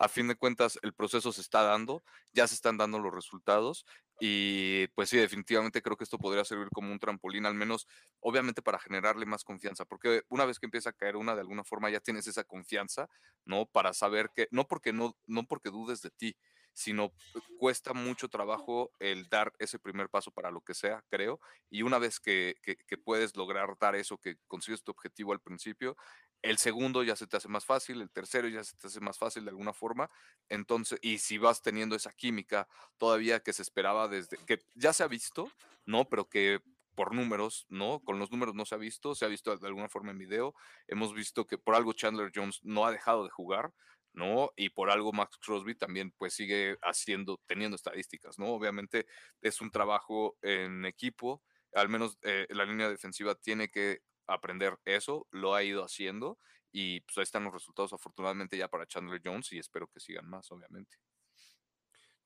a fin de cuentas, el proceso se está dando, ya se están dando los resultados y pues sí, definitivamente creo que esto podría servir como un trampolín, al menos, obviamente, para generarle más confianza, porque una vez que empieza a caer una, de alguna forma ya tienes esa confianza, ¿no? Para saber que, no porque no, no porque dudes de ti, sino cuesta mucho trabajo el dar ese primer paso para lo que sea, creo. Y una vez que, puedes lograr dar eso, que consigues tu objetivo al principio, el segundo ya se te hace más fácil, el tercero ya se te hace más fácil de alguna forma. Entonces, y si vas teniendo esa química todavía que se esperaba desde, que ya se ha visto, ¿no? Pero que por números, ¿no? Con los números no se ha visto, se ha visto de alguna forma en video. Hemos visto que por algo Chandler Jones no ha dejado de jugar, ¿no? Y por algo Max Crosby también pues sigue haciendo, teniendo estadísticas, ¿no? Obviamente es un trabajo en equipo, al menos eh, la línea defensiva tiene que aprender eso, lo ha ido haciendo y pues ahí están los resultados afortunadamente ya para Chandler Jones y espero que sigan más, obviamente.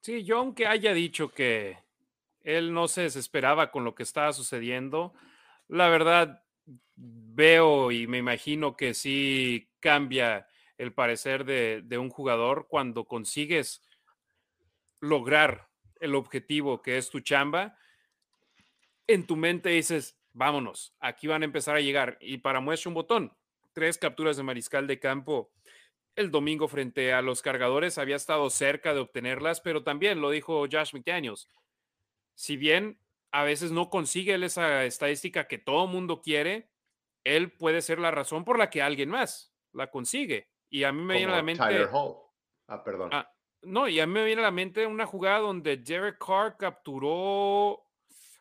Sí, yo aunque haya dicho que él no se desesperaba con lo que estaba sucediendo, la verdad veo y me imagino que sí cambia el parecer de, un jugador cuando consigues lograr el objetivo que es tu chamba, en tu mente dices, vámonos, aquí van a empezar a llegar. Y para muestra un botón, tres capturas de mariscal de campo el domingo frente a los cargadores, había estado cerca de obtenerlas, pero también lo dijo Josh McDaniels. Si bien a veces no consigue esa estadística que todo mundo quiere, él puede ser la razón por la que alguien más la consigue. Y a mí me viene a la mente. Tyler Hall. Ah, perdón. Ah, no, y a mí me viene a la mente una jugada donde Derek Carr capturó.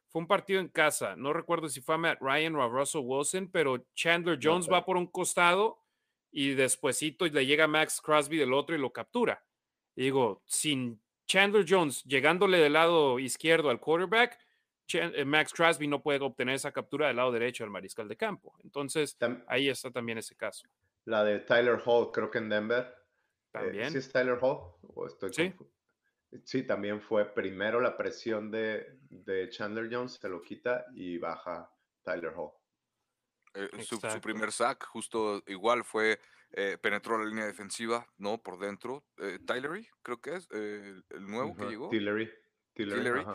Fue un partido en casa. No recuerdo si fue a Matt Ryan o a Russell Wilson, pero Chandler Jones va por un costado y despuesito le llega Max Crosby del otro y lo captura. digo, sin Chandler Jones llegándole del lado izquierdo al quarterback, eh, Max Crosby no puede obtener esa captura del lado derecho al mariscal de campo. Entonces, ahí está también ese caso. La de Tyler Hall, creo que en Denver. Eh, también. ¿Sí es Tyler Hall? sí. Sí, también fue primero la presión de, de, Chandler Jones, se lo quita y baja Tyler Hall. Eh, su, primer sack, justo igual, fue, eh, penetró la línea defensiva, ¿no? Por dentro. Tylery, creo que es, el nuevo que llegó. Tillery. Tillery.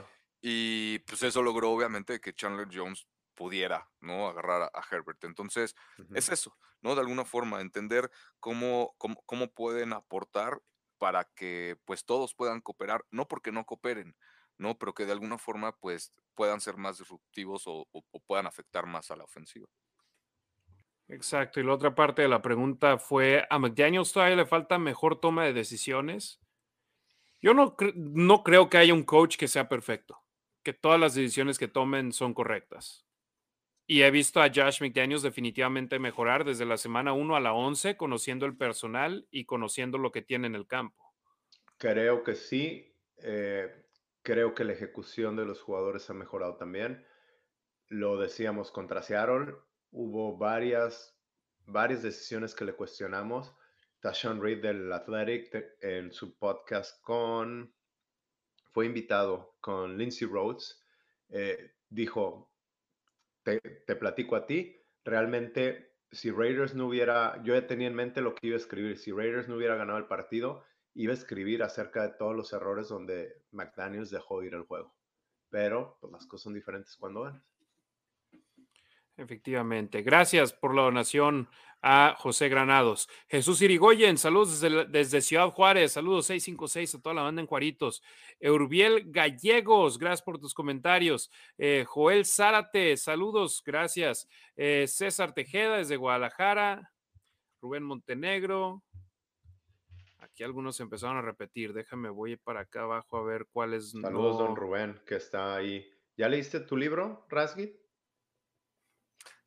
Y pues eso logró obviamente que Chandler Jones pudiera, ¿no? Agarrar a, Herbert. Entonces, es eso, ¿no? De alguna forma, entender cómo, cómo, pueden aportar para que pues todos puedan cooperar, no porque no cooperen, ¿no? Pero que de alguna forma pues puedan ser más disruptivos o, puedan afectar más a la ofensiva. Exacto, y la otra parte de la pregunta fue, ¿a McDaniels todavía le falta mejor toma de decisiones? Yo no, no creo que haya un coach que sea perfecto, que todas las decisiones que tomen son correctas. Y he visto a Josh McDaniels definitivamente mejorar desde la semana 1 a la 11, conociendo el personal y conociendo lo que tiene en el campo. Creo que sí. Eh, creo que la ejecución de los jugadores ha mejorado también. Lo decíamos contra Seattle, hubo varias, varias decisiones que le cuestionamos. Tashawn Reed del Athletic en su podcast con, fue invitado con Lindsay Rhodes, eh, dijo, te, te platico a ti, realmente si Raiders no hubiera, yo ya tenía en mente lo que iba a escribir, si Raiders no hubiera ganado el partido, iba a escribir acerca de todos los errores donde McDaniels dejó ir el juego. Pero pues, las cosas son diferentes cuando ganas. Efectivamente. Gracias por la donación a José Granados. Jesús Irigoyen, saludos desde, Ciudad Juárez, saludos 656 a toda la banda en Juaritos. Eurbiel Gallegos, gracias por tus comentarios. Eh, Joel Zárate, saludos, gracias. Eh, César Tejeda desde Guadalajara. Rubén Montenegro. Aquí algunos empezaron a repetir. Déjame, voy para acá abajo a ver cuáles. Saludos, don Rubén, que está ahí. ¿Ya leíste tu libro, Rasgit?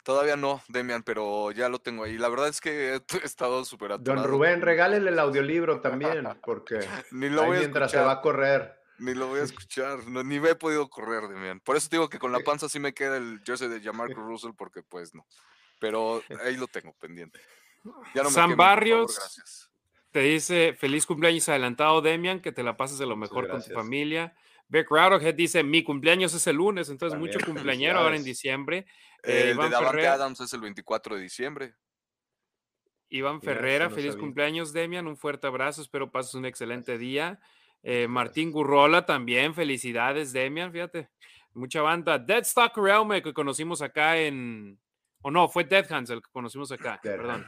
Todavía no, Demian, pero ya lo tengo ahí. La verdad es que he estado súper Don Rubén, regálele el audiolibro también, porque ni lo voy mientras se va a correr. Ni lo voy a escuchar, ni me he podido correr, Demian. Por eso digo que con la panza sí me queda el jersey de Jamarco Russell, porque pues no. Pero ahí lo tengo pendiente. San Barrios te dice feliz cumpleaños adelantado, Demian, que te la pases de lo mejor con tu familia. Beck Radoghead dice, mi cumpleaños es el lunes, entonces mucho cumpleañero ahora en diciembre. Eh, el de Davante Adams es el 24 de diciembre. Iván Ferrera, feliz cumpleaños, Demian. Un fuerte abrazo. Espero pases un excelente día. Eh, Martín Gurrola también. Felicidades, Demian. Fíjate, mucha banda. Dead Stalker Elmo que conocimos acá en. O no, fue Dead Hands el que conocimos acá. perdón.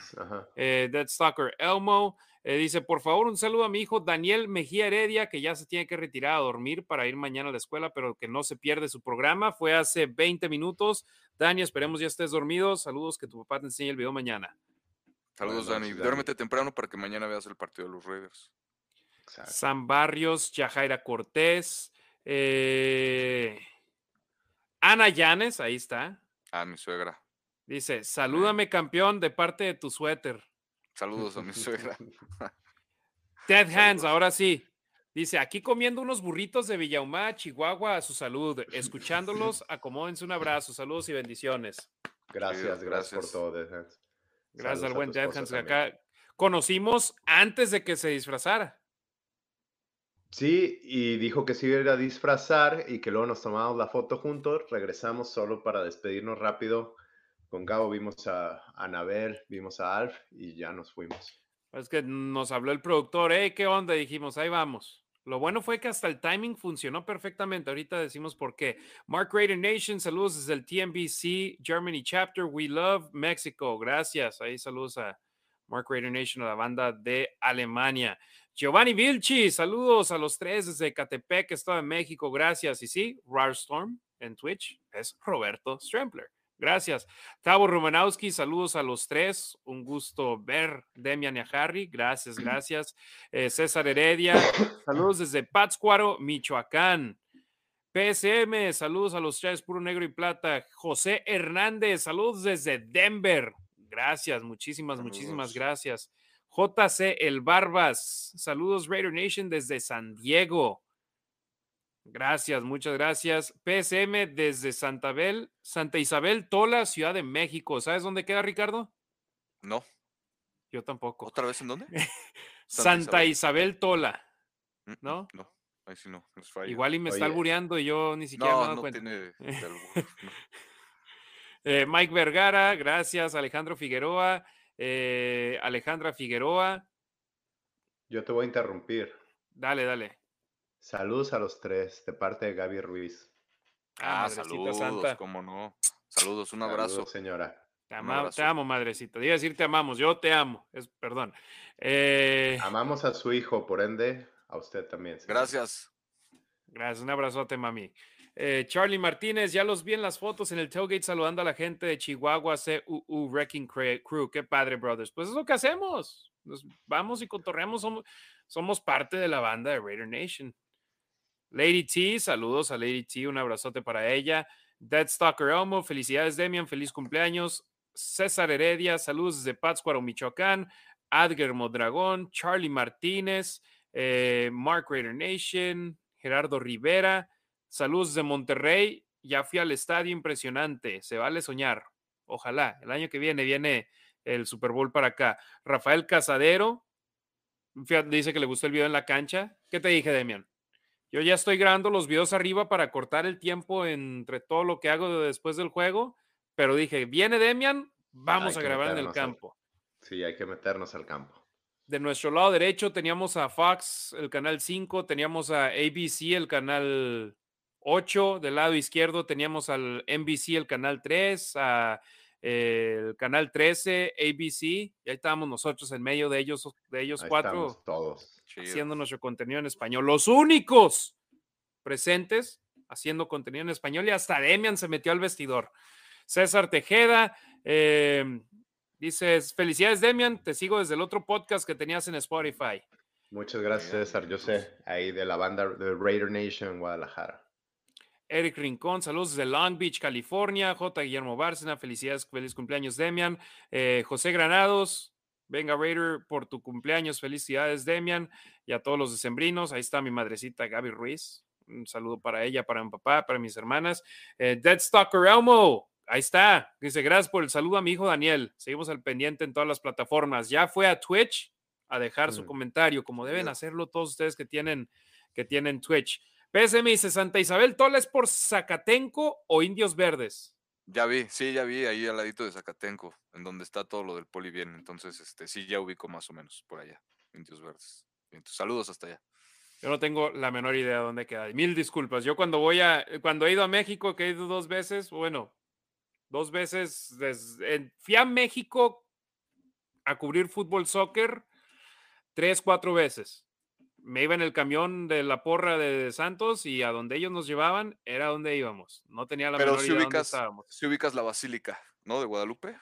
Eh, Dead Stalker Elmo. Eh, dice, por favor, un saludo a mi hijo Daniel Mejía Heredia, que ya se tiene que retirar a dormir para ir mañana a la escuela, pero que no se pierde su programa. Fue hace 20 minutos. Dani, esperemos ya estés dormido. Saludos, que tu papá te enseñe el video mañana. Saludos, Dani. Duérmete temprano para que mañana veas el partido de los Raiders. San Barrios, Yajaira Cortés, eh, Ana Llanes, ahí está. Ah, mi suegra. Dice, salúdame campeón de parte de tu suéter. Saludos a mi suegra. Ted Hands, ahora sí. Dice, aquí comiendo unos burritos de Villahumá, Chihuahua, a su salud. Escuchándolos, acomódense un abrazo. Saludos y bendiciones. Gracias, gracias, por todo, Ted Hands. Gracias al buen Ted Hands que acá conocimos antes de que se disfrazara. Sí, y dijo que se iba a disfrazar y que luego nos tomamos la foto juntos. Regresamos solo para despedirnos rápido con Gabo vimos a Anabel, vimos a Alf y ya nos fuimos. Es que nos habló el productor, ¿eh? ¿Qué onda? dijimos, ahí vamos. Lo bueno fue que hasta el timing funcionó perfectamente. Ahorita decimos por qué. Mark Raider Nation, saludos desde el TNBC Germany Chapter. We love Mexico. Gracias. Ahí saludos a Mark Raider Nation, a la banda de Alemania. Giovanni Vilchi, saludos a los tres desde Catepec, Estado de México. Gracias. Y sí, Rarstorm en Twitch es Roberto Strempler. Gracias. Tavo Romanowski, saludos a los tres. Un gusto ver Demian y a Harry. Gracias, gracias. Eh, César Heredia, saludos desde Pátzcuaro, Michoacán. PSM, saludos a los Chávez Puro Negro y Plata. José Hernández, saludos desde Denver. Gracias, muchísimas, muchísimas gracias. JC El Barbas, saludos Raider Nation desde San Diego. Gracias, muchas gracias. PSM desde Santa, Santa Isabel, Tola, Ciudad de México. ¿Sabes dónde queda, Ricardo? No. Yo tampoco. ¿Otra vez en dónde? Santa, Isabel. Tola. Mm, mm, ¿No? No, ahí sí no. Igual y me está albureando y yo ni siquiera me he dado cuenta. Eh, Mike Vergara, gracias. Alejandro Figueroa. Eh, Alejandra Figueroa. Yo te voy a interrumpir. Dale, dale. Saludos a los tres, de parte de Gaby Ruiz. Ah, ah saludos, Santa. cómo no. Saludos, un abrazo. señora. Te, amo, madrecita. Diga decir te amamos, yo te amo. Es, perdón. Eh, Amamos a su hijo, por ende, a usted también. Gracias. Gracias, un abrazote, mami. Eh, Charlie Martínez, ya los vi en las fotos en el tailgate saludando a la gente de Chihuahua, CUU Wrecking Crew. Qué padre, brothers. Pues es lo que hacemos. Nos vamos y cotorreamos. Somos, somos parte de la banda de Raider Nation. Lady T, saludos a Lady T, un abrazote para ella. Dead Stalker Elmo, felicidades Demian, feliz cumpleaños. César Heredia, saludos desde Pátzcuaro, Michoacán. Adger Modragón, Charlie Martínez, eh, Mark Raider Nation, Gerardo Rivera, saludos de Monterrey, ya fui al estadio impresionante, se vale soñar. Ojalá, el año que viene viene el Super Bowl para acá. Rafael Casadero, dice que le gustó el video en la cancha. ¿Qué te dije, Demian? Yo ya estoy grabando los videos arriba para cortar el tiempo entre todo lo que hago después del juego, pero dije, viene Demian, vamos a grabar en el campo. sí, hay que meternos al campo. De nuestro lado derecho teníamos a Fox, el canal 5, teníamos a ABC, el canal 8, del lado izquierdo teníamos al NBC, el canal 3, a el canal 13, ABC, y ahí estábamos nosotros en medio de ellos, de ellos cuatro, todos haciendo nuestro contenido en español. Los únicos presentes haciendo contenido en español y hasta Demian se metió al vestidor. César Tejeda, eh, dices, felicidades Demian, te sigo desde el otro podcast que tenías en Spotify. Muchas gracias César, yo sé, ahí de la banda de Raider Nation en Guadalajara. Eric Rincón, saludos desde Long Beach, California. J. Guillermo Bárcena, felicidades, feliz cumpleaños, Demian. Eh, José Granados, venga Raider por tu cumpleaños, felicidades, Demian. Y a todos los decembrinos, ahí está mi madrecita Gaby Ruiz. Un saludo para ella, para mi papá, para mis hermanas. Eh, Deadstalker Elmo, ahí está. Dice, gracias por el saludo a mi hijo Daniel. Seguimos al pendiente en todas las plataformas. Ya fue a Twitch a dejar su mm. comentario, como deben hacerlo todos ustedes que tienen, que tienen Twitch. PSM dice Santa Isabel Toles por Zacatenco o Indios Verdes. Ya vi, sí, ya vi ahí al ladito de Zacatenco, en donde está todo lo del poli bien. Entonces, este, sí, ya ubico más o menos por allá, Indios Verdes. saludos hasta allá. Yo no tengo la menor idea de dónde queda. Mil disculpas. Yo cuando voy a, cuando he ido a México, que he ido dos veces, bueno, dos veces, desde, fui a México a cubrir fútbol, soccer, tres, cuatro veces me iba en el camión de la porra de Santos y a donde ellos nos llevaban era donde íbamos. No tenía la Pero si ubicas, si ubicas la basílica, ¿no? De Guadalupe.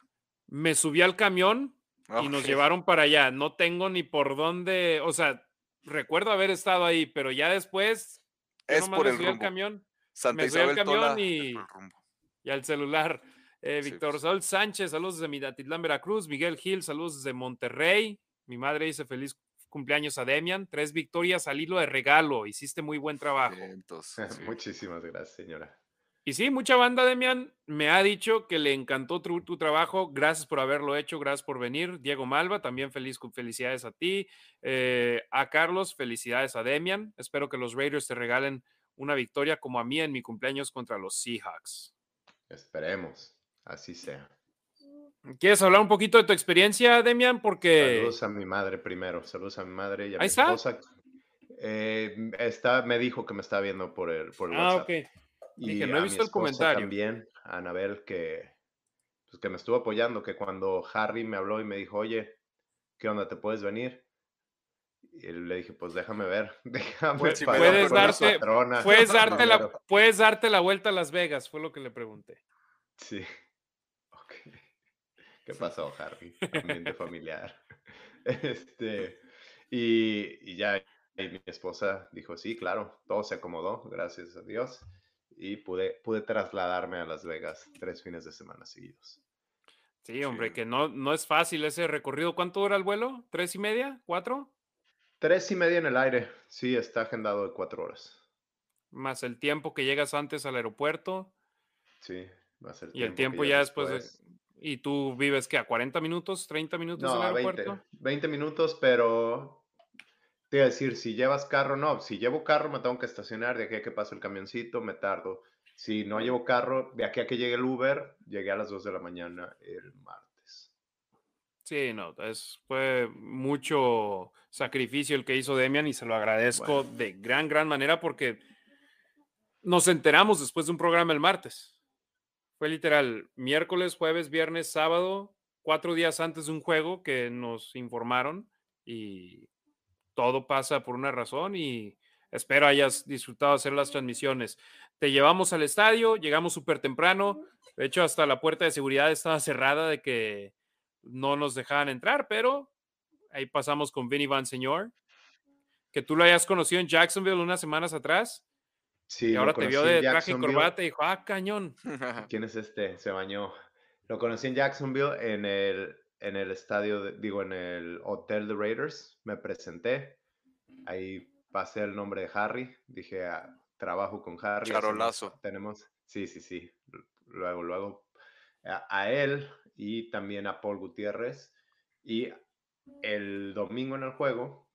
Me subí al camión y nos llevaron para allá. No tengo ni por dónde, o sea, recuerdo haber estado ahí, pero ya después es por el rumbo. camión. Santa me subí al camión y, y, al celular. Eh, Víctor Saúl Sánchez, saludos desde Midatitlán, Veracruz. Miguel Gil, saludos desde Monterrey. Mi madre dice feliz cumpleaños a Demian. Tres victorias al hilo de regalo. Hiciste muy buen trabajo. Muchísimas gracias, señora. Y sí, mucha banda, Demian, me ha dicho que le encantó tu, trabajo. Gracias por haberlo hecho, gracias por venir. Diego Malva, también feliz, felicidades a ti. Eh, a Carlos, felicidades a Demian. Espero que los Raiders te regalen una victoria como a mí en mi cumpleaños contra los Seahawks. Esperemos, así sea. ¿Quieres hablar un poquito de tu experiencia, Demian? Porque. Saludos a mi madre primero. Saludos a mi madre y a mi esposa. Eh, está, me dijo que me está viendo por el, por ah, ok. Y Dije, no he visto el comentario. También, a Anabel, que, pues, que me estuvo apoyando, que cuando Harry me habló y me dijo, oye, ¿qué onda? ¿Te puedes venir? Y le dije, pues déjame ver, déjame pues, puedes, darte, puedes, darte la, puedes darte la vuelta a Las Vegas, fue lo que le pregunté. Sí. ¿Qué pasó, Harry? Ambiente familiar. Este, y, ya mi esposa dijo, sí, claro, todo se acomodó, gracias a Dios. Y pude, pude trasladarme a Las Vegas tres fines de semana seguidos. Sí, hombre, que no, no es fácil ese recorrido. ¿Cuánto dura el vuelo? ¿Tres y media? ¿Cuatro? Tres y media en el aire. Sí, está agendado de cuatro horas. Más el tiempo que llegas antes al aeropuerto. Sí, más el Y el tiempo ya después, ¿Y tú vives que a 40 minutos, 30 minutos del aeropuerto? 20, 20 minutos, pero te iba a decir, si llevas carro, no, si llevo carro me tengo que estacionar, de aquí a que pase el camioncito me tardo. Si no llevo carro, de aquí a que llegue el Uber, llegué a las 2 de la mañana el martes. Sí, no, es, fue mucho sacrificio el que hizo Demian y se lo agradezco de gran, gran manera porque nos enteramos después de un programa el martes. Fue literal miércoles, jueves, viernes, sábado, cuatro días antes de un juego que nos informaron y todo pasa por una razón y espero hayas disfrutado hacer las transmisiones. Te llevamos al estadio, llegamos súper temprano, de hecho hasta la puerta de seguridad estaba cerrada de que no nos dejaban entrar, pero ahí pasamos con Vinny Van Señor, que tú lo hayas conocido en Jacksonville unas semanas atrás y ahora te vio de traje y corbata y dijo, ah, cañón. ¿Quién es este? Se bañó. Lo conocí en Jacksonville en el, en el estadio, digo, en el hotel de Raiders. Me presenté. Ahí pasé el nombre de Harry, dije, ah, trabajo con Harry. Charolazo. Tenemos, sí, sí, sí. Luego, luego, a, a, él y también a Paul Gutiérrez. Y el domingo en el juego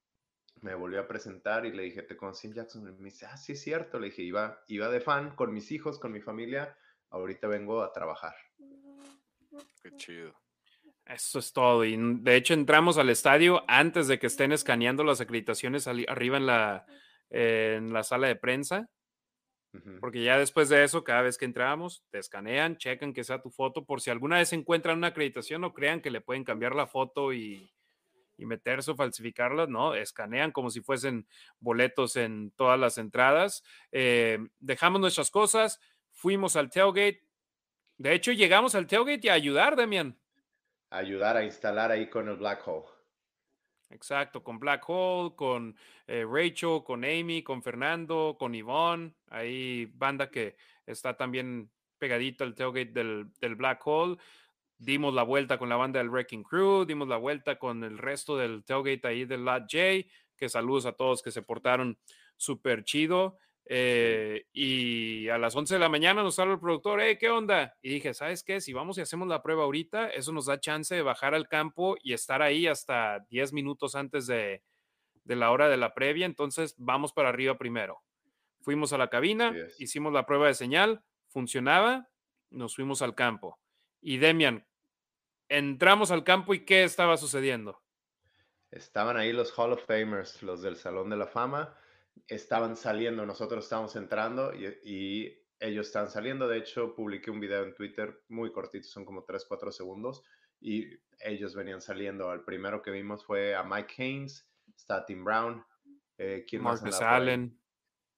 me volvió a presentar y le dije, ¿te conocí en Jackson? Y me dice, ah, sí, es cierto. Le dije, iba, iba de fan con mis hijos, con mi familia. Ahorita vengo a trabajar. Qué chido. Eso es todo. Y de hecho entramos al estadio antes de que estén escaneando las acreditaciones arriba en la, en la sala de prensa. Porque ya después de eso, cada vez que entramos, te escanean, checan que sea tu foto, por si alguna vez encuentran una acreditación o crean que le pueden cambiar la foto y, y meterse o falsificarla, no, escanean como si fuesen boletos en todas las entradas. Eh, dejamos nuestras cosas, fuimos al tailgate. De hecho, llegamos al tailgate y a ayudar, Demian. ayudar a instalar ahí con el Black Hole. Exacto, con Black Hole, con eh, Rachel, con Amy, con Fernando, con Yvonne. Ahí banda que está también pegadito al tailgate del, del Black Hole dimos la vuelta con la banda del Wrecking Crew, dimos la vuelta con el resto del tailgate ahí del Lot J, que saludos a todos que se portaron súper chido. Eh, y a las 11 de la mañana nos sale el productor, hey, ¿qué onda? Y dije, ¿sabes qué? Si vamos y hacemos la prueba ahorita, eso nos da chance de bajar al campo y estar ahí hasta 10 minutos antes de, de la hora de la previa. Entonces, vamos para arriba primero. Fuimos a la cabina, hicimos la prueba de señal, funcionaba, nos fuimos al campo. Y Demian, entramos al campo y ¿qué estaba sucediendo? Estaban ahí los Hall of Famers, los del Salón de la Fama. Estaban saliendo, nosotros estábamos entrando y, ellos están saliendo. De hecho, publiqué un video en Twitter muy cortito, son como 3, 4 segundos. Y ellos venían saliendo. El primero que vimos fue a Mike Haynes, está Tim Brown, eh, Marcus Allen.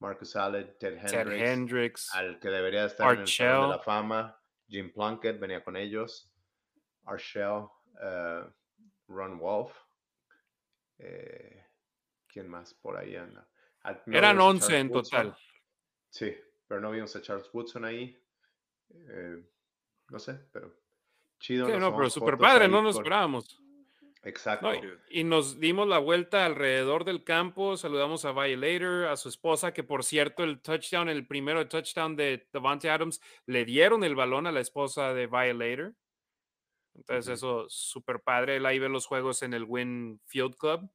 Marcus Allen, Ted Hendricks, Hendricks, al que debería estar en el Salón de la Fama, Jim Plunkett venía con ellos, Arshell, uh, Ron Wolf, eh, ¿quién más por ahí anda? Ah, Eran 11 en total. Sí, pero no vimos a Charles Woodson ahí. Eh, no sé, pero chido. Sí, no, pero super padre, no nos esperábamos. Exacto. y nos dimos la vuelta alrededor del campo, saludamos a Violator, a su esposa, que por cierto, el touchdown, el primero touchdown de Devante Adams, le dieron el balón a la esposa de Violator. Entonces, eso súper padre. Él ahí ve los juegos en el Win Field Club,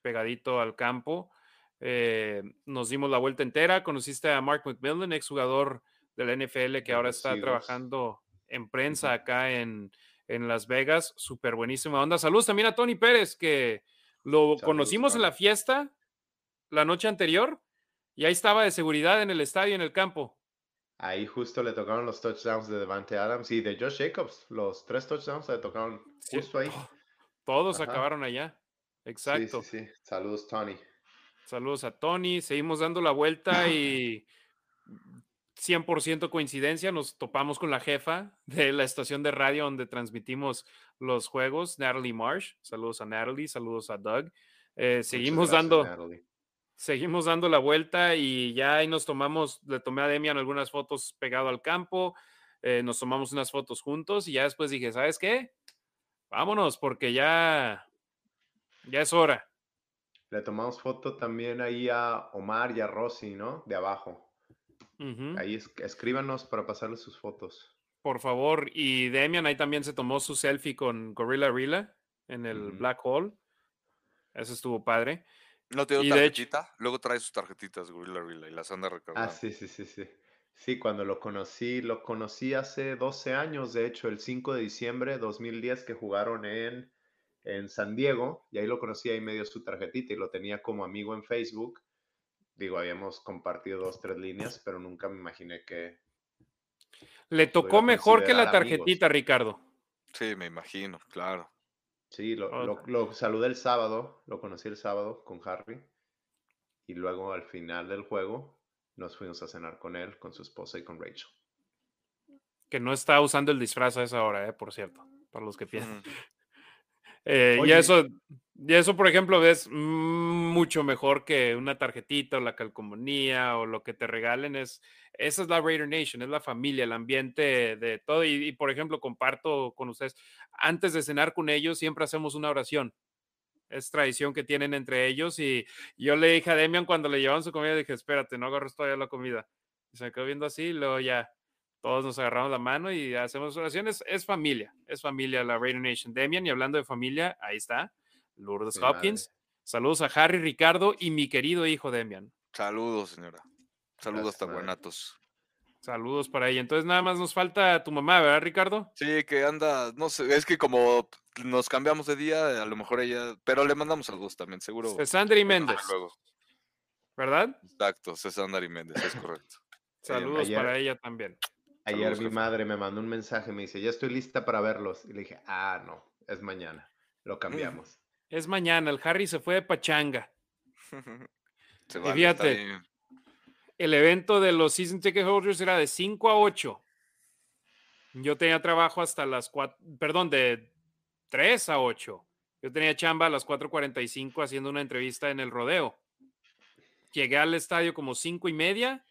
pegadito al campo. Eh, nos dimos la vuelta entera. Conociste a Mark McMillan, exjugador del NFL que ahora está trabajando en prensa acá en, en Las Vegas. Súper buenísima onda. Saludos también a Tony Pérez, que lo conocimos en la fiesta la noche anterior y ahí estaba de seguridad en el estadio, en el campo. Ahí justo le tocaron los touchdowns de Devante Adams y de Josh Jacobs. Los tres touchdowns le tocaron justo ahí. Todos acabaron allá. Exacto. Sí, sí, sí. Saludos, Tony. Saludos a Tony. Seguimos dando la vuelta y 100% coincidencia, nos topamos con la jefa de la estación de radio donde transmitimos los juegos, Natalie Marsh. Saludos a Natalie, saludos a Doug. Eh, seguimos dando. Seguimos dando la vuelta y ya ahí nos tomamos, le tomé a Demian algunas fotos pegado al campo, eh, nos tomamos unas fotos juntos y ya después dije, ¿sabes qué? Vámonos porque ya, ya es hora. Le tomamos foto también ahí a Omar y a Rosy, ¿no? De abajo. Ahí escríbanos para pasarles sus fotos. Por favor. Y Demian ahí también se tomó su selfie con Gorilla Rila en el Black Hole. Eso estuvo padre. ¿No te dio tarjetita? Luego trae sus tarjetitas Gorilla Rila y las anda Ah, recargando. sí, sí, sí, sí. Sí, cuando lo conocí, lo conocí hace 12 años, de hecho, el 5 de diciembre de 2010 que jugaron en, en San Diego, y ahí lo conocí, ahí me dio su tarjetita y lo tenía como amigo en Facebook digo, habíamos compartido dos, tres líneas, pero nunca me imaginé que... Le tocó mejor que la tarjetita, Ricardo. Sí, me imagino, claro. Sí, lo, lo, saludé el sábado, lo conocí el sábado con Harry, y luego al final del juego nos fuimos a cenar con él, con su esposa y con Rachel. Que no está usando el disfraz a esa hora, eh, por cierto, para los que piensan. Eh, y eso, y eso, por ejemplo, es mucho mejor que una tarjetita o la calcomanía o lo que te regalen. Es, esa es la Raider Nation, es la familia, el ambiente de todo. Y, por ejemplo, comparto con ustedes, antes de cenar con ellos, siempre hacemos una oración. es tradición que tienen entre ellos y yo le dije a Demian cuando le llevaban su comida, dije, espérate, no agarres todavía la comida. Y se me quedó viendo así, y luego ya todos nos agarramos la mano y hacemos oraciones. Es familia, es familia la Raider Nation. Demian, y hablando de familia, ahí está, Lourdes Hopkins. Saludos a Harry, Ricardo y mi querido hijo Demian. Saludos, señora. Saludos hasta Guanatos. Saludos para ella. Entonces nada más nos falta tu mamá, ¿verdad, Ricardo? Sí, que anda, no sé, es que como nos cambiamos de día, a lo mejor ella, pero le mandamos saludos también, seguro. y Méndez. ¿Verdad? Exacto, y Méndez, es correcto. Saludos para ella también. Ayer mi madre me mandó un mensaje, me dice, ya estoy lista para verlos. Y le dije, ah, no, es mañana. Lo cambiamos. Es mañana, el Harry se fue de pachanga. y fíjate, el evento de los season ticket holders era de 5 a 8. Yo tenía trabajo hasta las 4, perdón, de 3 a 8. Yo tenía chamba a las 4.45 haciendo una entrevista en el rodeo. Llegué al estadio como 5 y media.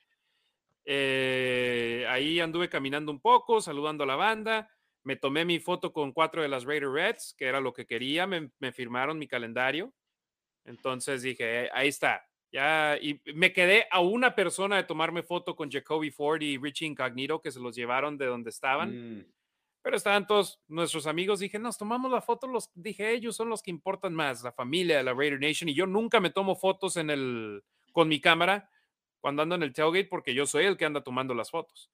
Eh, ahí anduve caminando un poco, saludando a la banda. Me tomé mi foto con cuatro de las Raider Reds, que era lo que quería. Me, me firmaron mi calendario. Entonces dije, ahí está, ya, y me quedé a una persona de tomarme foto con Jacoby Ford y Richie Incognito, que se los llevaron de donde estaban. Mm. Pero estaban todos nuestros amigos. Dije, nos tomamos la foto. Los, dije, ellos son los que importan más, la familia de la Raider Nation. Y yo nunca me tomo fotos en el, con mi cámara cuando ando en el tailgate porque yo soy el que anda tomando las fotos.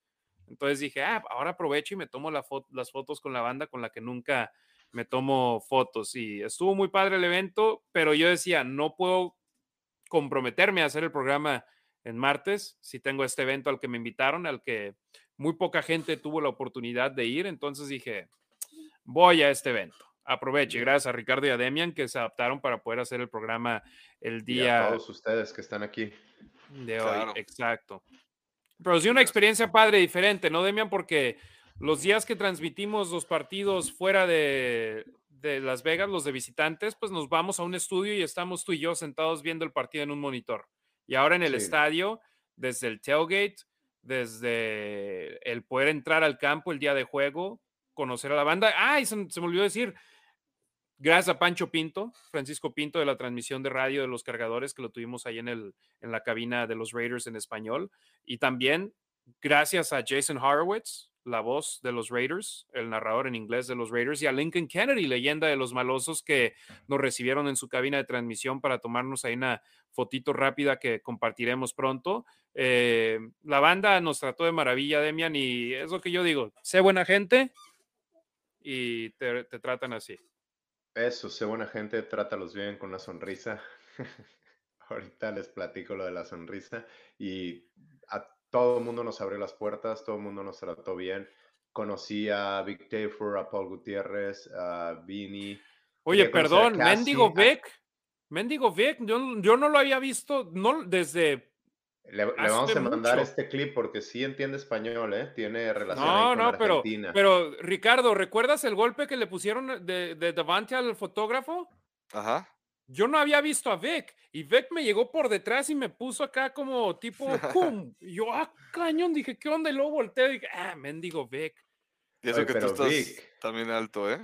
Entonces dije, ah, ahora aprovecho y me tomo la las fotos con la banda con la que nunca me tomo fotos. Y estuvo muy padre el evento, pero yo decía, no puedo comprometerme a hacer el programa en martes, si tengo este evento al que me invitaron, al que muy poca gente tuvo la oportunidad de ir, entonces dije, voy a este evento. Aproveche, gracias a Ricardo y a Demian que se adaptaron para poder hacer el programa el día. a todos ustedes que están aquí. De hoy, exacto. Pero sí una experiencia padre, diferente, ¿no, Demian? Porque los días que transmitimos los partidos fuera de, de Las Vegas, los de visitantes, pues nos vamos a un estudio y estamos tú y yo sentados viendo el partido en un monitor. Y ahora en el estadio, desde el tailgate, desde el poder entrar al campo el día de juego, conocer a la banda. ¡Ay! Se, se me olvidó decir, gracias a Pancho Pinto, Francisco Pinto de la transmisión de radio de los cargadores, que lo tuvimos ahí en, el, en la cabina de los Raiders en español. Y también gracias a Jason Horowitz, la voz de los Raiders, el narrador en inglés de los Raiders, y a Lincoln Kennedy, leyenda de los malosos que nos recibieron en su cabina de transmisión para tomarnos ahí una fotito rápida que compartiremos pronto. Eh, la banda nos trató de maravilla, Demian, y es lo que yo digo, sé buena gente y te, tratan así. Eso, sé buena gente, trátalos bien con una sonrisa. Ahorita les platico lo de la sonrisa y a todo el mundo nos abrió las puertas, todo el mundo nos trató bien. Conocí a Vic Tafer, a Paul Gutiérrez, a Vini. Oye, perdón, Mendigo Vic. Mendigo Vic, yo, yo, no lo había visto no, desde. Le, vamos a mandar este clip porque sí entiende español, ¿eh? Tiene relación no, con no, pero, pero Ricardo, ¿recuerdas el golpe que le pusieron de, de Davante al fotógrafo? Ajá yo no había visto a Vic y Vic me llegó por detrás y me puso acá como tipo ¡pum! Y yo, ah, cañón, dije, ¿qué onda? Y luego volteé y dije, ah, mendigo Vic. Y eso que tú estás también alto, ¿eh?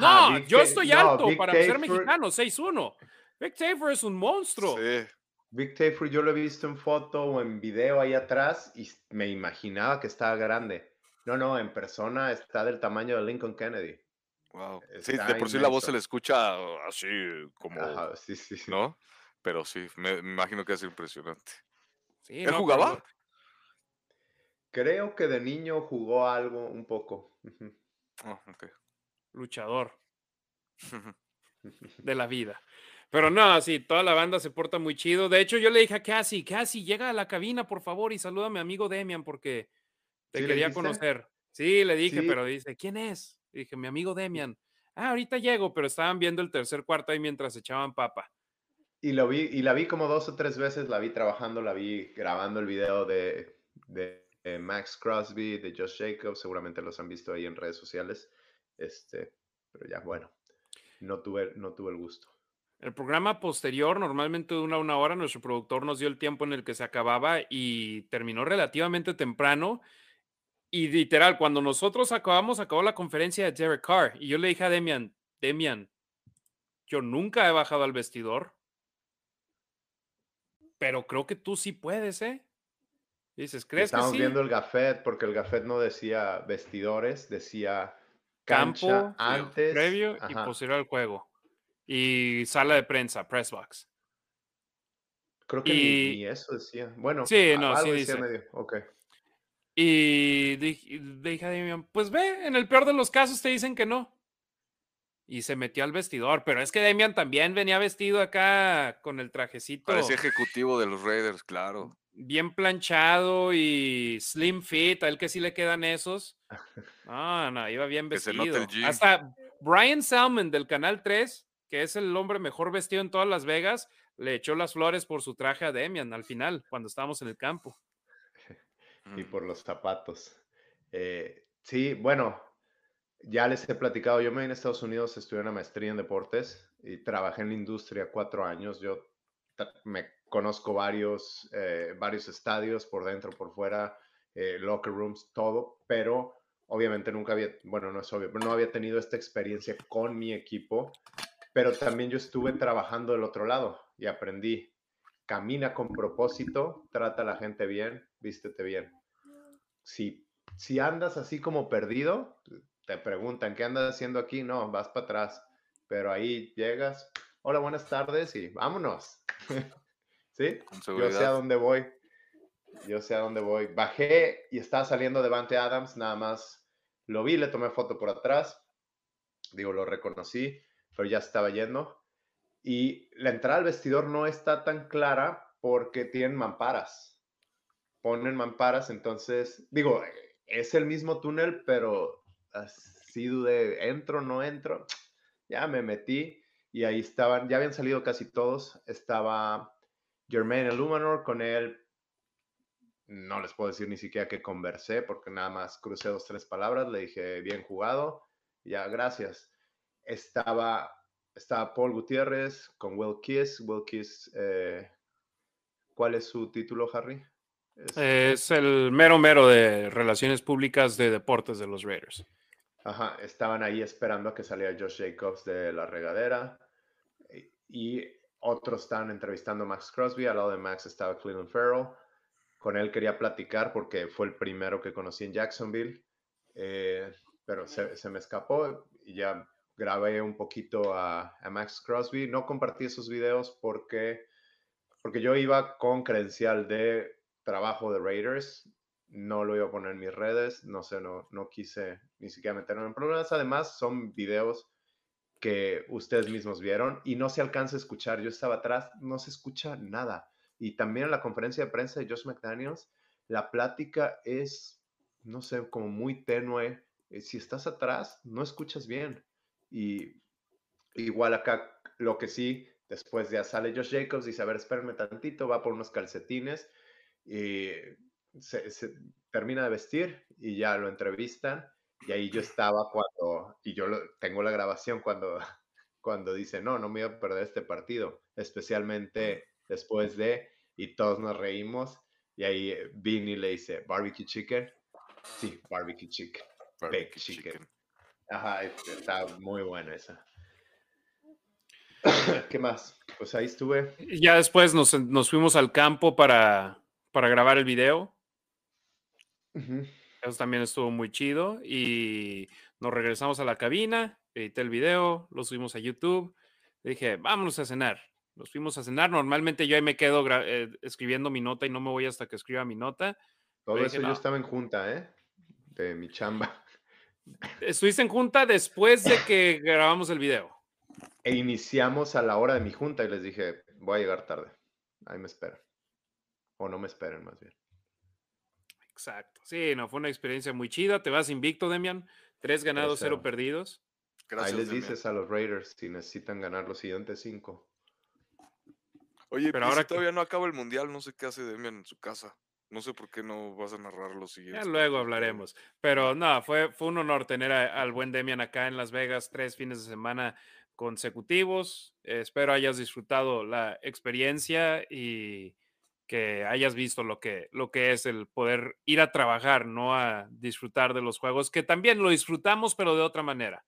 no, yo estoy alto para ser mexicano, 6'1. Vic Tafer es un monstruo. Sí. Vic Tafer yo lo he visto en foto o en video ahí atrás y me imaginaba que estaba grande. No, no, en persona está del tamaño de Lincoln Kennedy. Wow. Sí, de por sí la voz se le escucha así como. sí, sí, ¿No? Pero sí, me, imagino que es impresionante. ¿Él jugaba? Creo que de niño jugó algo un poco. Oh, Luchador de la vida. Pero no, sí, toda la banda se porta muy chido. De hecho, yo le dije a Cassie, Cassie, llega a la cabina, por favor, y saluda a mi amigo Demian porque te quería conocer. Sí, le dije, pero dice, ¿quién es? dije, mi amigo Demian, ah, ahorita llego, pero estaban viendo el tercer cuarto ahí mientras echaban papa. Y lo vi, y la vi como dos o tres veces, la vi trabajando, la vi grabando el video de, de, Max Crosby, de Josh Jacobs, seguramente los han visto ahí en redes sociales. Este, pero ya, bueno, no tuve, no tuve el gusto. El programa posterior normalmente dura una hora, nuestro productor nos dio el tiempo en el que se acababa y terminó relativamente temprano y literal, cuando nosotros acabamos, acabó la conferencia de Derek Carr. Y yo le dije a Demian, Demian, Yo nunca he bajado al vestidor. Pero creo que tú sí puedes, ¿eh? Dices, ¿crees Estamos que sí? viendo el gafet porque el gafet no decía vestidores, decía cancha Campo, antes. previo y posterior al juego. Y sala de prensa, press box. Creo que ni, y- ni eso decía. Bueno, Sí, no, algo sí decía dice. medio. Ok. Y dije, dije a Damian, pues ve, en el peor de los casos te dicen que no. Y se metió al vestidor, pero es que Damian también venía vestido acá con el trajecito Parecía ejecutivo de los Raiders, claro. bien planchado y slim fit, a él que sí le quedan esos. No, no, iba bien Que se vestido. note el gym. Hasta Brian Salmon del Canal 3, que es el hombre mejor vestido en todas Las Vegas, le echó las flores por su traje a Demian al final, cuando estábamos en el campo. y por los zapatos. Eh, sí, bueno, ya les he platicado, yo me vine a Estados Unidos, estudié una maestría en deportes y trabajé en la industria cuatro años. Yo me conozco varios, eh, varios estadios por dentro, por fuera, eh, locker rooms, todo, pero obviamente nunca había, bueno, no es obvio, pero no había tenido esta experiencia con mi equipo, pero también yo estuve trabajando del otro lado y aprendí camina con propósito, trata a la gente bien, vístete bien. Si, si andas así como perdido, te preguntan, ¿qué andas haciendo aquí? No, vas para atrás. Pero ahí llegas, hola, buenas tardes y vámonos. ¿Sí? Yo sé a dónde voy. Yo sé a dónde voy. Bajé y estaba saliendo Devante Adams, nada más lo vi, le tomé foto por atrás. Digo, lo reconocí, pero ya estaba yendo. Y la entrada al vestidor no está tan clara porque tienen mamparas. Ponen mamparas, entonces, digo, es el mismo túnel, pero así dudé, entro, no entro. Ya me metí y ahí estaban, ya habían salido casi todos. Estaba Jermaine Illuminor, con él no les puedo decir ni siquiera que conversé porque nada más crucé dos, tres palabras, le dije bien jugado, ya gracias. Estaba, estaba Paul Gutiérrez con Will Kiss, Will Kiss, eh, ¿cuál es su título, Harry? Es- Es el mero mero de relaciones públicas de deportes de los Raiders. Ajá, estaban ahí esperando a que saliera Josh Jacobs de la regadera y- y otros estaban entrevistando a Max Crosby, al lado de Max estaba Cleveland Farrell, con él quería platicar porque fue el primero que conocí en Jacksonville, eh, pero se, se me escapó y ya grabé un poquito a, a Max Crosby, no compartí esos videos porque, porque yo iba con credencial de trabajo de Raiders, no lo iba a poner en mis redes, no sé, no, no quise ni siquiera meterme en problemas. Además, son videos que ustedes mismos vieron y no se alcanza a escuchar. Yo estaba atrás, no se escucha nada. Y también en la conferencia de prensa de Josh McDaniels, la plática es, no sé, como muy tenue. Eh, Si estás atrás, no escuchas bien. Y igual acá, lo que sí, después ya sale Josh Jacobs, dice, a ver, espérenme tantito, va por unos calcetines y se, se termina de vestir y ya lo entrevistan. Y ahí yo estaba cuando, y yo lo- tengo la grabación cuando, cuando dice, no, no me voy a perder este partido, especialmente después de, y todos nos reímos. Y ahí eh, Vinny le dice, barbecue chicken. Sí, barbecue chicken. Barbecue chicken. Ajá, es- está muy buena esa. ¿Qué más? Pues ahí estuve. Ya después nos, nos fuimos al campo para, para grabar el video. Eso también estuvo muy chido. Y nos regresamos a la cabina, edité el video, lo subimos a YouTube. Dije, vámonos a cenar. Nos fuimos a cenar. Normalmente yo ahí me quedo eh, escribiendo mi nota y no me voy hasta que escriba mi nota. Todo Pero eso dije, yo no. estaba en junta, ¿eh? De mi chamba. Estuviste en junta después de que grabamos el video. E iniciamos a la hora de mi junta y les dije, voy a llegar tarde. Ahí me esperan. O no me esperen, más bien. Exacto. Sí, no, fue una experiencia muy chida. Te vas invicto, Demian. Tres ganados, cero 3-0. perdidos. Gracias, Ahí les Demian. dices a los Raiders si necesitan ganar los siguientes cinco. Oye, Pero ahora que- todavía no acaba el mundial, no sé qué hace Demian en su casa. No sé por qué no vas a narrar los Ya siguientes. luego partidos, hablaremos. Pero no, fue, fue un honor tener a- al buen Demian acá en Las Vegas tres fines de semana consecutivos. Eh, espero hayas disfrutado la experiencia y que hayas visto lo que, lo que es el poder ir a trabajar, no a disfrutar de los juegos, que también lo disfrutamos, pero de otra manera.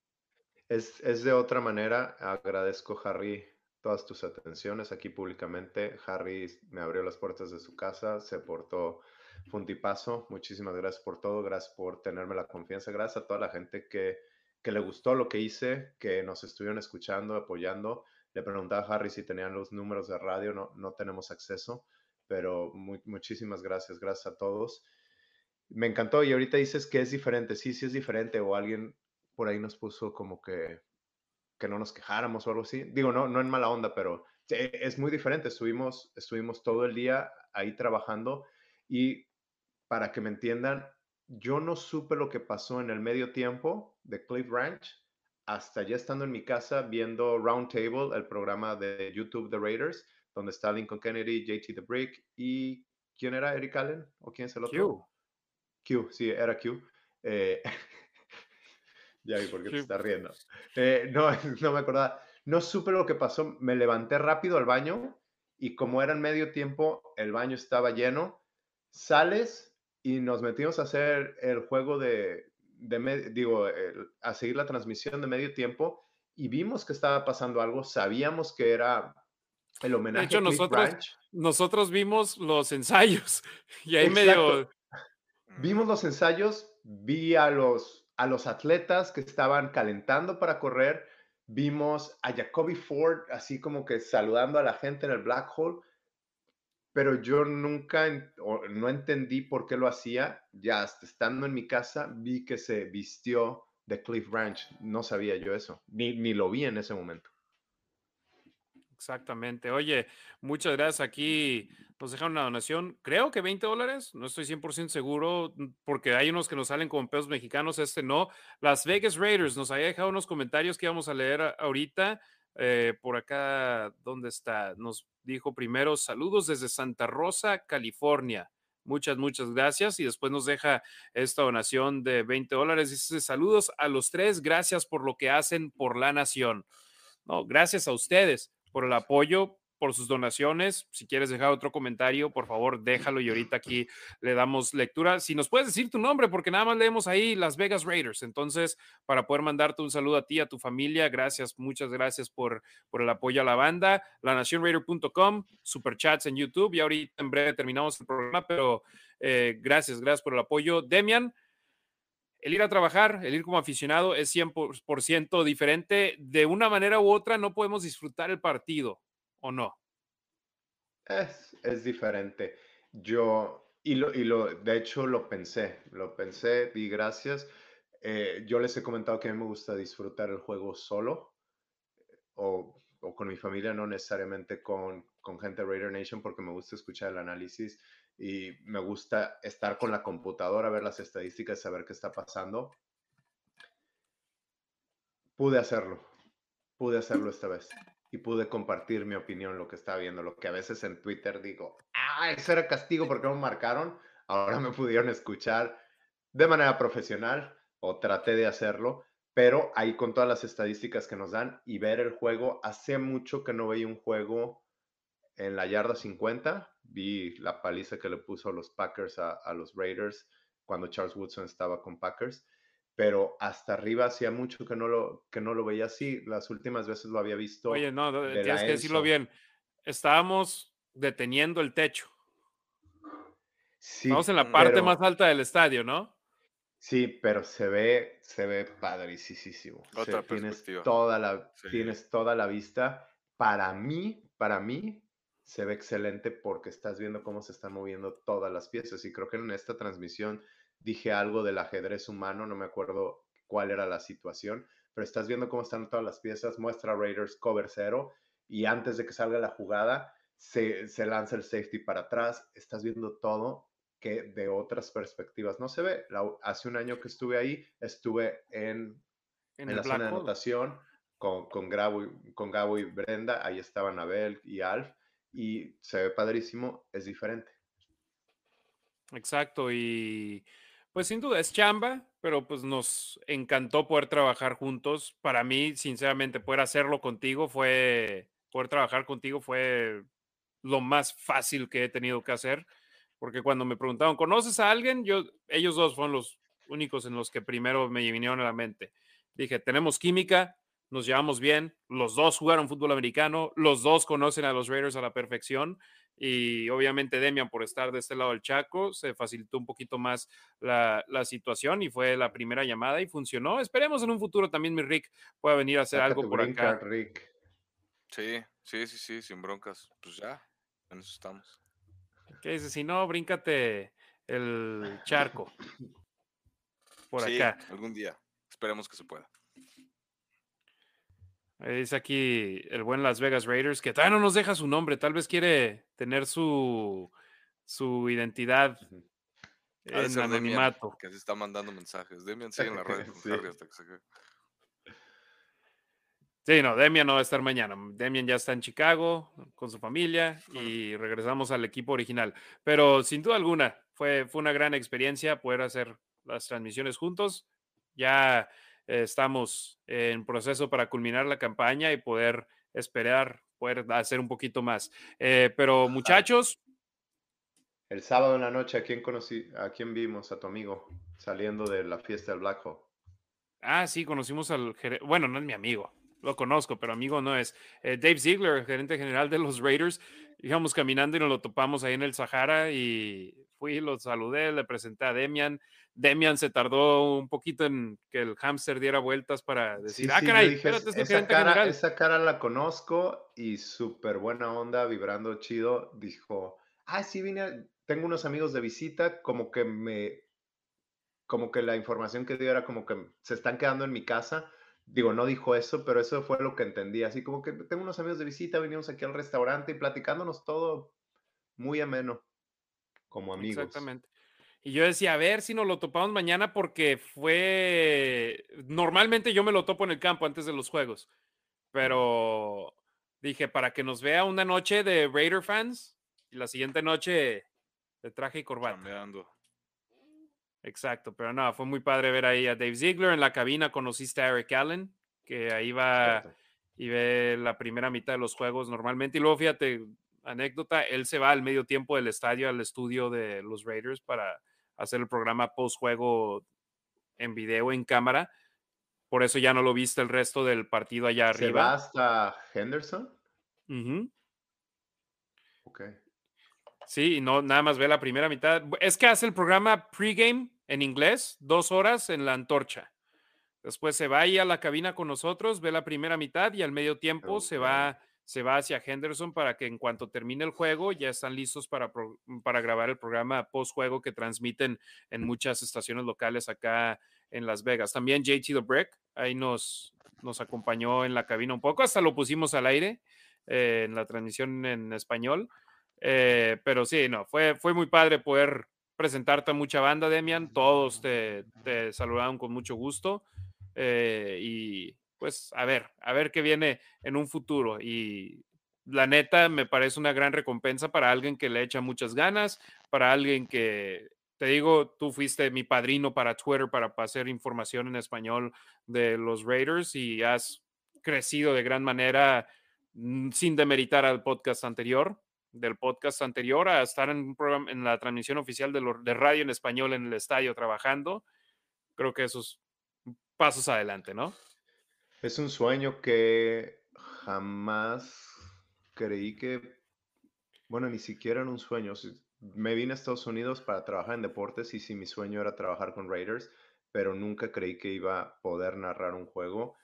Es, es de otra manera. Agradezco, Harry, todas tus atenciones aquí públicamente. Harry me abrió las puertas de su casa, se portó funtipaso. Muchísimas gracias por todo, gracias por tenerme la confianza, gracias a toda la gente que, que le gustó lo que hice, que nos estuvieron escuchando, apoyando. Le preguntaba a Harry si tenían los números de radio, no, no tenemos acceso, pero muchísimas gracias, gracias a todos. Me encantó y ahorita dices que es diferente, sí, sí es diferente o alguien por ahí nos puso como que que no nos quejáramos o algo así. Digo, no, no en mala onda, pero es muy diferente. Estuvimos, estuvimos todo el día ahí trabajando y para que me entiendan, yo no supe lo que pasó en el medio tiempo de Cliff Ranch hasta ya estando en mi casa viendo Roundtable, el programa de YouTube de Raiders, donde está Lincoln Kennedy, JT The Brick y ¿quién era Eric Allen? ¿O quién es el otro? Q. Q, sí, era Q. Eh, Ya vi por qué te estás riendo. Eh, no, no me acordaba. No supe lo que pasó. Me levanté rápido al baño y como era en medio tiempo, el baño estaba lleno. Sales y nos metimos a hacer el juego de, de digo, a seguir la transmisión de medio tiempo y vimos que estaba pasando algo. Sabíamos que era el homenaje. De hecho, nosotros, nosotros vimos los ensayos y ahí medio. Vimos los ensayos, vi a los a los atletas que estaban calentando para correr. Vimos a Jacoby Ford así como que saludando a la gente en el Black Hole, pero yo nunca no entendí por qué lo hacía. Ya estando en mi casa vi que se vistió de Cliff Ranch. No sabía yo eso, ni, ni lo vi en ese momento. Exactamente. Oye, muchas gracias. Aquí nos dejaron una donación, creo que 20 dólares, no estoy 100% seguro, mm, porque hay unos que nos salen con pesos mexicanos, este no. Las Vegas Raiders nos había dejado unos comentarios que íbamos a leer ahorita. Eh, por acá, ¿dónde está? Nos dijo primero, saludos desde Santa Rosa, California. Muchas, muchas gracias. Y después nos deja esta donación de 20 dólares. Dice, saludos a los tres, gracias por lo que hacen por la nación. No, gracias a ustedes por el apoyo, por sus donaciones. Si quieres dejar otro comentario, por favor, déjalo y ahorita aquí le damos lectura. Si nos puedes decir tu nombre, porque nada más leemos ahí Las Vegas Raiders. Entonces, para poder mandarte un saludo a ti, a tu familia, gracias, muchas gracias por, por el apoyo a la banda. LaNacionRaider.com, superchats en YouTube y ahorita en breve terminamos el programa, pero eh, gracias, gracias por el apoyo. Demian, el ir a trabajar, el ir como aficionado es 100% diferente. De una manera u otra no podemos disfrutar el partido, ¿o no? Es, es diferente. Yo, y lo, y lo, de hecho lo pensé, lo pensé, di gracias. Eh, yo les he comentado que a mí me gusta disfrutar el juego solo o, o con mi familia, no necesariamente con, con gente de Raider Nation, porque me gusta escuchar el análisis y me gusta estar con la computadora, ver las estadísticas, saber qué está pasando. Pude hacerlo, pude hacerlo esta vez y pude compartir mi opinión, lo que estaba viendo, lo que a veces en Twitter digo, ah, eso era castigo porque me marcaron, ahora me pudieron escuchar de manera profesional o traté de hacerlo, pero ahí con todas las estadísticas que nos dan y ver el juego, hace mucho que no veía un juego en la yarda 50 vi la paliza que le puso los Packers a, los Raiders cuando Charles Woodson estaba con Packers, pero hasta arriba hacía mucho que no lo, que no lo veía así. Las últimas veces lo había visto. Oye, no, tienes que decirlo bien. Estábamos deteniendo el techo. Sí, Estamos en la parte más alta del estadio, ¿no? Sí, pero se ve, se ve padricísimo. Otra tienes toda la, tienes toda la vista. Para mí, para mí, se ve excelente porque estás viendo cómo se están moviendo todas las piezas. Y creo que en esta transmisión dije algo del ajedrez humano, no me acuerdo cuál era la situación, pero estás viendo cómo están todas las piezas, muestra Raiders cover cero y antes de que salga la jugada se, lanza el safety para atrás, estás viendo todo que de otras perspectivas no se ve. hace un año que estuve ahí, estuve en, en, la zona de anotación con, con, con Gabo y Brenda, ahí estaban Abel y Alf, y se ve padrísimo, es diferente. Exacto, y pues sin duda es chamba, pero pues nos encantó poder trabajar juntos. Para mí, sinceramente, poder hacerlo contigo fue, poder trabajar contigo fue lo más fácil que he tenido que hacer, porque cuando me preguntaron, ¿conoces a alguien? Yo, ellos dos fueron los únicos en los que primero me vinieron a la mente. dije, tenemos química, nos llevamos bien, los dos jugaron fútbol americano, los dos conocen a los Raiders a la perfección y obviamente Demian por estar de este lado del Chaco se facilitó un poquito más la, situación y fue la primera llamada y funcionó. Esperemos en un futuro también mi Rick pueda venir a hacer algo por acá. Rick. Sí, sí, sí, sí, sin broncas. Pues ya, en eso estamos. ¿Qué dices? Si no, bríncate el charco. Por sí, acá. Algún día. Esperemos que se pueda. Es aquí el buen Las Vegas Raiders, que todavía no nos deja su nombre, tal vez quiere tener su, su identidad en anonimato. que se está mandando mensajes. Demian sigue en la red sí. hasta que se... Sí, no, Demian no va a estar mañana. Demian ya está en Chicago con su familia y regresamos al equipo original. Pero sin duda alguna, fue, fue una gran experiencia poder hacer las transmisiones juntos. Ya estamos en proceso para culminar la campaña y poder esperar, poder hacer un poquito más. Eh, pero muchachos. El sábado en la noche, ¿a quién conocí? ¿A quién vimos? A tu amigo saliendo de la fiesta del Black Hawk. Ah, sí, conocimos al bueno, no es mi amigo, lo conozco, pero amigo no es. Eh, Dave Ziegler, gerente general de los Raiders, íbamos caminando y nos lo topamos ahí en el Sahara y fui, lo saludé, le presenté a Demian. Demian se tardó un poquito en que el hámster diera vueltas para decir, ah, caray, espérate, esa, cara, esa cara la conozco y súper buena onda, vibrando chido. Dijo, ah, sí, vine, tengo unos amigos de visita, como que me, como que la información que dio era como que se están quedando en mi casa. Digo, no dijo eso, pero eso fue lo que entendí. Así como que tengo unos amigos de visita, venimos aquí al restaurante y platicándonos todo muy ameno, como amigos. Exactamente. Y yo decía, a ver si nos lo topamos mañana porque fue... Normalmente yo me lo topo en el campo antes de los juegos, pero dije, para que nos vea una noche de Raider fans y la siguiente noche de traje y corbata. Exacto, pero no, fue muy padre ver ahí a Dave Ziegler. En la cabina conociste a Eric Allen, que ahí va y ve la primera mitad de los juegos normalmente. Y luego, fíjate, anécdota, él se va al medio tiempo del estadio al estudio de los Raiders para hacer el programa post juego en video, en cámara. Por eso ya no lo viste el resto del partido allá arriba. ¿Se va hasta Henderson? Ok. Sí, no, nada más ve la primera mitad. Es que hace el programa pregame en inglés, dos horas en la antorcha. Después se va ahí a la cabina con nosotros, ve la primera mitad y al medio tiempo se va se va hacia Henderson para que en cuanto termine el juego ya están listos para, para grabar el programa post-juego que transmiten en muchas estaciones locales acá en Las Vegas. También JT The Brick ahí nos, nos acompañó en la cabina un poco, hasta lo pusimos al aire eh, en la transmisión en español. Eh, pero sí, no, fue, fue muy padre poder presentarte a mucha banda, Demian. Todos te, te saludaron con mucho gusto. Eh, y pues a ver, a ver qué viene en un futuro. Y la neta me parece una gran recompensa para alguien que le echa muchas ganas, para alguien que, te digo, tú fuiste mi padrino para Twitter para hacer información en español de los Raiders y has crecido de gran manera mm, sin demeritar al podcast anterior, del podcast anterior a estar en, en la transmisión oficial de, radio en español en el estadio trabajando. Creo que esos pasos adelante, ¿no? Es un sueño que jamás creí que, bueno, ni siquiera en un sueño. Me vine a Estados Unidos para trabajar en deportes y sí, mi sueño era trabajar con Raiders, pero nunca creí que iba a poder narrar un juego.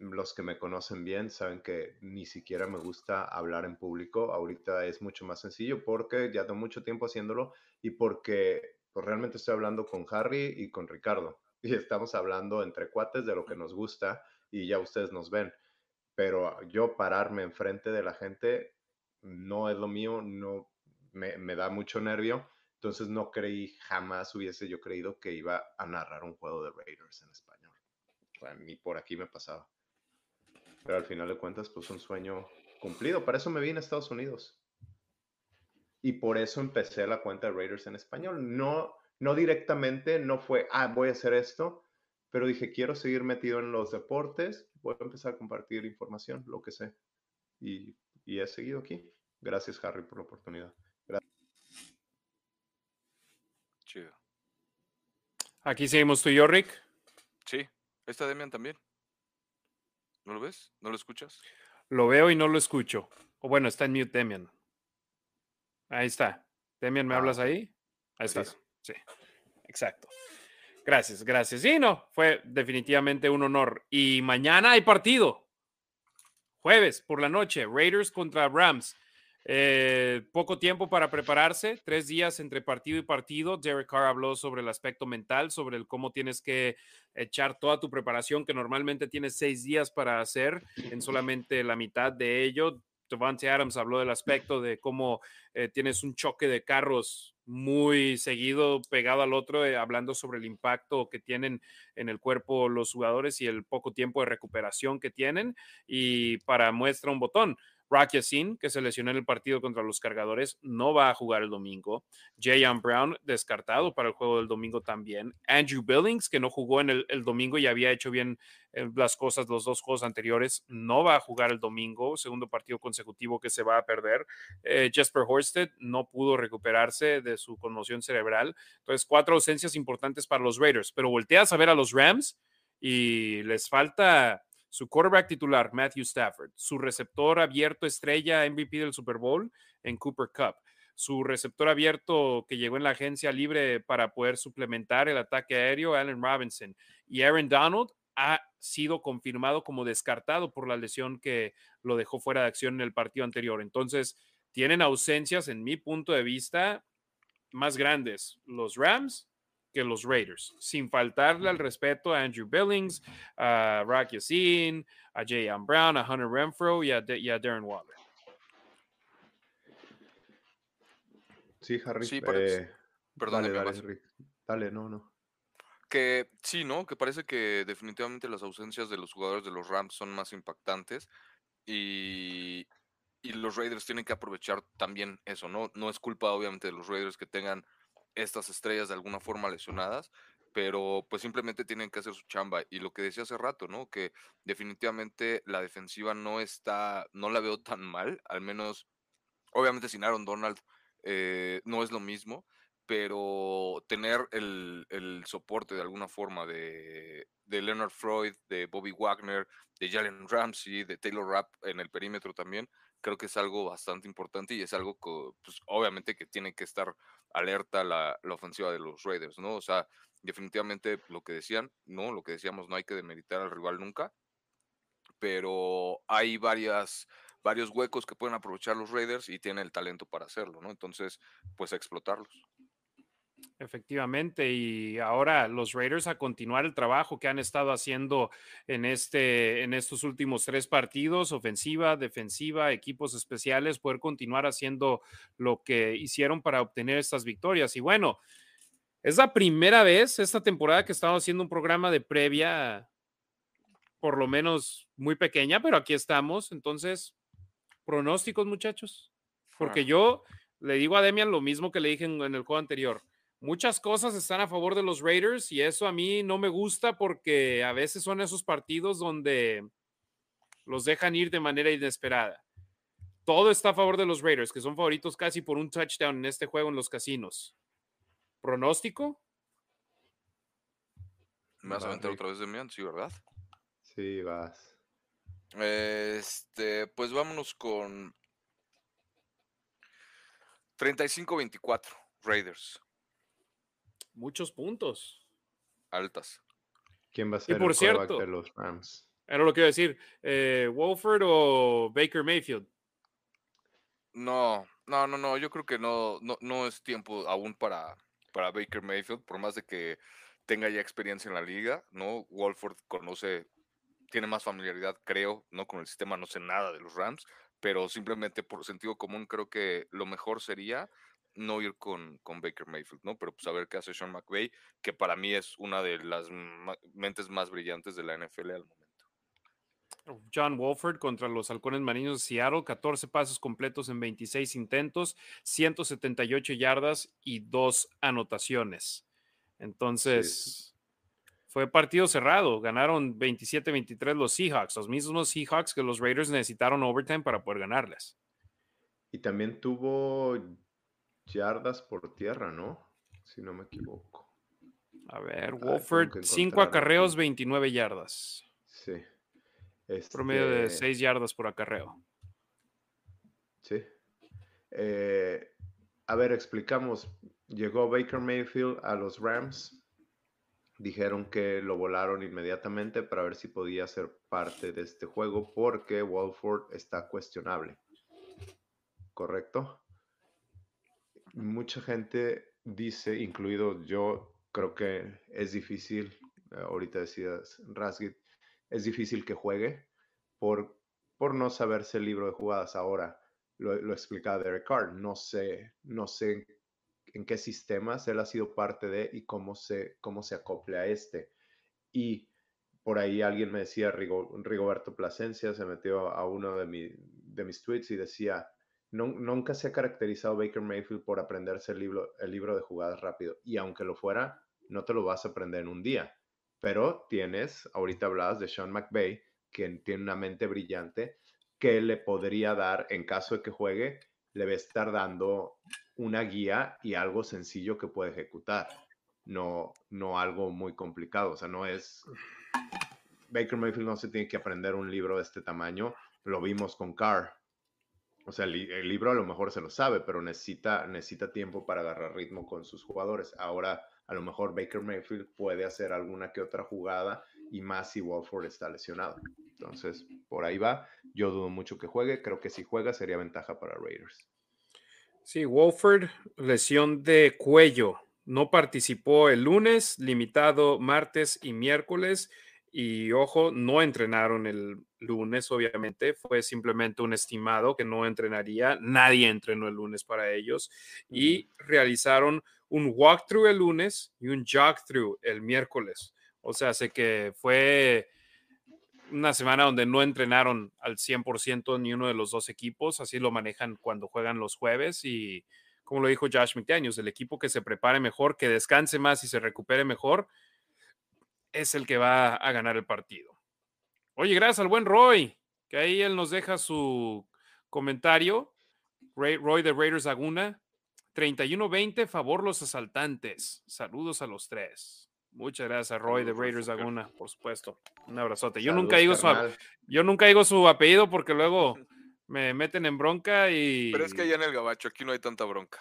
Los que me conocen bien saben que ni siquiera me gusta hablar en público. Ahorita es mucho más sencillo porque ya tengo mucho tiempo haciéndolo y porque pues, realmente estoy hablando con Harry y con Ricardo y estamos hablando entre cuates de lo que nos gusta y ya ustedes nos ven. Pero yo pararme enfrente de la gente no es lo mío, no me, da mucho nervio. Entonces no creí, jamás hubiese yo creído que iba a narrar un juego de Raiders en español. ni por aquí me pasaba. Pero al final de cuentas, pues un sueño cumplido. Para eso me vine a Estados Unidos. Y por eso empecé la cuenta de Raiders en español. No, no directamente, no fue, ah, voy a hacer esto, pero dije, quiero seguir metido en los deportes, voy a empezar a compartir información, lo que sé. Y, he seguido aquí. Gracias, Harry, por la oportunidad. Gracias. Chido. Aquí seguimos tú y yo, Rick. Sí, está Demian también. ¿No lo ves? ¿No lo escuchas? Lo veo y no lo escucho. O bueno, está en mute Demian. Ahí está. Demian, ¿me Ah, hablas ahí? Ahí Sí. estás. Sí, exacto. Gracias, gracias. Sí, no, fue definitivamente un honor. Y mañana hay partido. Jueves por la noche, Raiders contra Rams. Eh, poco tiempo para prepararse, tres días entre partido y partido. Derek Carr habló sobre el aspecto mental, sobre el cómo tienes que echar toda tu preparación, que normalmente tienes seis días para hacer, en solamente la mitad de ello. Devante Adams habló del aspecto de cómo eh, tienes un choque de carros muy seguido pegado al otro, eh, hablando sobre el impacto que tienen en el cuerpo los jugadores y el poco tiempo de recuperación que tienen. Y para muestra un botón, Rock Yassin, que se lesionó en el partido contra los cargadores, no va a jugar el domingo. Jayan Brown, descartado para el juego del domingo también. Andrew Billings, que no jugó en el, el domingo y había hecho bien eh, las cosas los dos juegos anteriores, no va a jugar el domingo, segundo partido consecutivo que se va a perder. Eh, Jesper Horsted no pudo recuperarse de su conmoción cerebral. Entonces, cuatro ausencias importantes para los Raiders, pero volteas a ver a los Rams y les falta su quarterback titular, Matthew Stafford, su receptor abierto estrella MVP del Super Bowl en Cooper Cup, su receptor abierto que llegó en la agencia libre para poder suplementar el ataque aéreo, Allen Robinson, y Aaron Donald ha sido confirmado como descartado por la lesión que lo dejó fuera de acción en el partido anterior. Entonces, tienen ausencias, en mi punto de vista, más grandes los Rams que los Raiders, sin faltarle al respeto a Andrew Billings, a Rock Yassin, a Jayan Brown, a Hunter Renfro y a, De- y a Darren Waller. Sí, Harry. Sí, parece- eh, Perdón, dale, dale. Dale, no, no. Que sí, ¿no? Que parece que definitivamente las ausencias de los jugadores de los Rams son más impactantes y, y los Raiders tienen que aprovechar también eso, ¿no? No es culpa obviamente de los Raiders que tengan estas estrellas de alguna forma lesionadas, pero pues simplemente tienen que hacer su chamba. Y lo que decía hace rato, ¿no? Que definitivamente la defensiva no está, no la veo tan mal, al menos, obviamente sin Aaron Donald eh, no es lo mismo, pero tener el, el soporte de alguna forma de, de Leonard Freud, de Bobby Wagner, de Jalen Ramsey, de Taylor Rapp en el perímetro también, creo que es algo bastante importante y es algo que, pues, obviamente que tiene que estar alerta la, la ofensiva de los Raiders, ¿no? O sea, definitivamente lo que decían, ¿no? Lo que decíamos, no hay que demeritar al rival nunca, pero hay varias, varios huecos que pueden aprovechar los Raiders y tienen el talento para hacerlo, ¿no? Entonces, pues explotarlos. Efectivamente, y ahora los Raiders a continuar el trabajo que han estado haciendo en, este, en estos últimos tres partidos, ofensiva, defensiva, equipos especiales, poder continuar haciendo lo que hicieron para obtener estas victorias. Y bueno, es la primera vez esta temporada que estamos haciendo un programa de previa, por lo menos muy pequeña, pero aquí estamos. Entonces, pronósticos, muchachos. Porque yo le digo a Demian lo mismo que le dije en, en el juego anterior. Muchas cosas están a favor de los Raiders y eso a mí no me gusta porque a veces son esos partidos donde los dejan ir de manera inesperada. Todo está a favor de los Raiders, que son favoritos casi por un touchdown en este juego en los casinos. ¿Pronóstico? ¿Me vas a aventar Rick. otra vez de mí? Sí, ¿verdad? Sí, vas. Este, pues vámonos con 35-24, Raiders, Muchos puntos. altas. ¿Quién va a ser por el cierto- de los Rams? Era lo que iba a decir. Eh, ¿Wolford o Baker Mayfield? No, no, no, no, yo creo que no, no, no es tiempo aún para, para Baker Mayfield, por más de que tenga ya experiencia en la liga, ¿no? Wolford conoce, tiene más familiaridad, creo, ¿no? Con el sistema, no sé nada de los Rams, pero simplemente por sentido común creo que lo mejor sería no ir con, con Baker Mayfield, ¿no? Pero pues a ver qué hace Sean McVay, que para mí es una de las mentes más brillantes de la NFL al momento. John Wolford contra los Halcones Marinos de Seattle, 14 pasos completos en 26 intentos, 178 yardas y dos anotaciones. Entonces, fue partido cerrado. Ganaron 27-23 los Seahawks, los mismos Seahawks que los Raiders necesitaron overtime para poder ganarles. Y también tuvo yardas por tierra, ¿no? Si no me equivoco. A ver, Wolford, 5 acarreos, 29 yardas. Sí. Promedio de 6 Este, yardas por acarreo. Sí. Eh, a ver, explicamos. Llegó Baker Mayfield a los Rams. Dijeron que lo volaron inmediatamente para ver si podía ser parte de este juego porque Wolford está cuestionable. ¿Correcto? Mucha gente dice, incluido yo, creo que es difícil, eh, ahorita decías Rasgit, es difícil que juegue por, por no saberse el libro de jugadas. Ahora, lo, explicaba Derek Carr, no sé, no sé en qué sistemas él ha sido parte de y cómo se, cómo se acople a este. Y por ahí alguien me decía, Rigo, Rigoberto Plasencia se metió a uno de, mi, de mis tweets y decía, nunca se ha caracterizado Baker Mayfield por aprenderse el libro, el libro de jugadas rápido. Y aunque lo fuera, no te lo vas a aprender en un día. Pero tienes, ahorita hablabas de Sean McVay, que tiene una mente brillante, que le podría dar, en caso de que juegue, le va a estar dando una guía y algo sencillo que puede ejecutar. No, no algo muy complicado. O sea, no es. Baker Mayfield no se tiene que aprender un libro de este tamaño. Lo vimos con Carr. O sea, el, li- el libro a lo mejor se lo sabe, pero necesita, necesita tiempo para agarrar ritmo con sus jugadores. Ahora, a lo mejor Baker Mayfield puede hacer alguna que otra jugada y más si Walford está lesionado. Entonces, por ahí va. Yo dudo mucho que juegue. Creo que si juega sería ventaja para Raiders. Sí, Wolford, lesión de cuello. No participó el lunes, limitado martes y miércoles. Y ojo, no entrenaron el lunes, obviamente. Fue simplemente un estimado que no entrenaría. Nadie entrenó el lunes para ellos. Y realizaron un walkthrough el lunes y un jog-through el miércoles. O sea, sé que fue una semana donde no entrenaron al 100% ni uno de los dos equipos, así lo manejan cuando juegan los jueves y como lo dijo Josh McDaniels, el equipo que se prepare mejor, que descanse más y se recupere mejor, es el que va a ganar el partido. Oye, gracias al buen Roy, que ahí él nos deja su comentario. Ray- Roy de Raiders Laguna, 31-20, favor los asaltantes. Saludos a los tres. Muchas gracias a Roy de Saludos, Raiders. Laguna, por supuesto. Un abrazote. Yo Saludos, nunca digo su yo nunca digo su apellido porque luego me meten en bronca y Pero es que allá en el Gabacho, aquí no hay tanta bronca.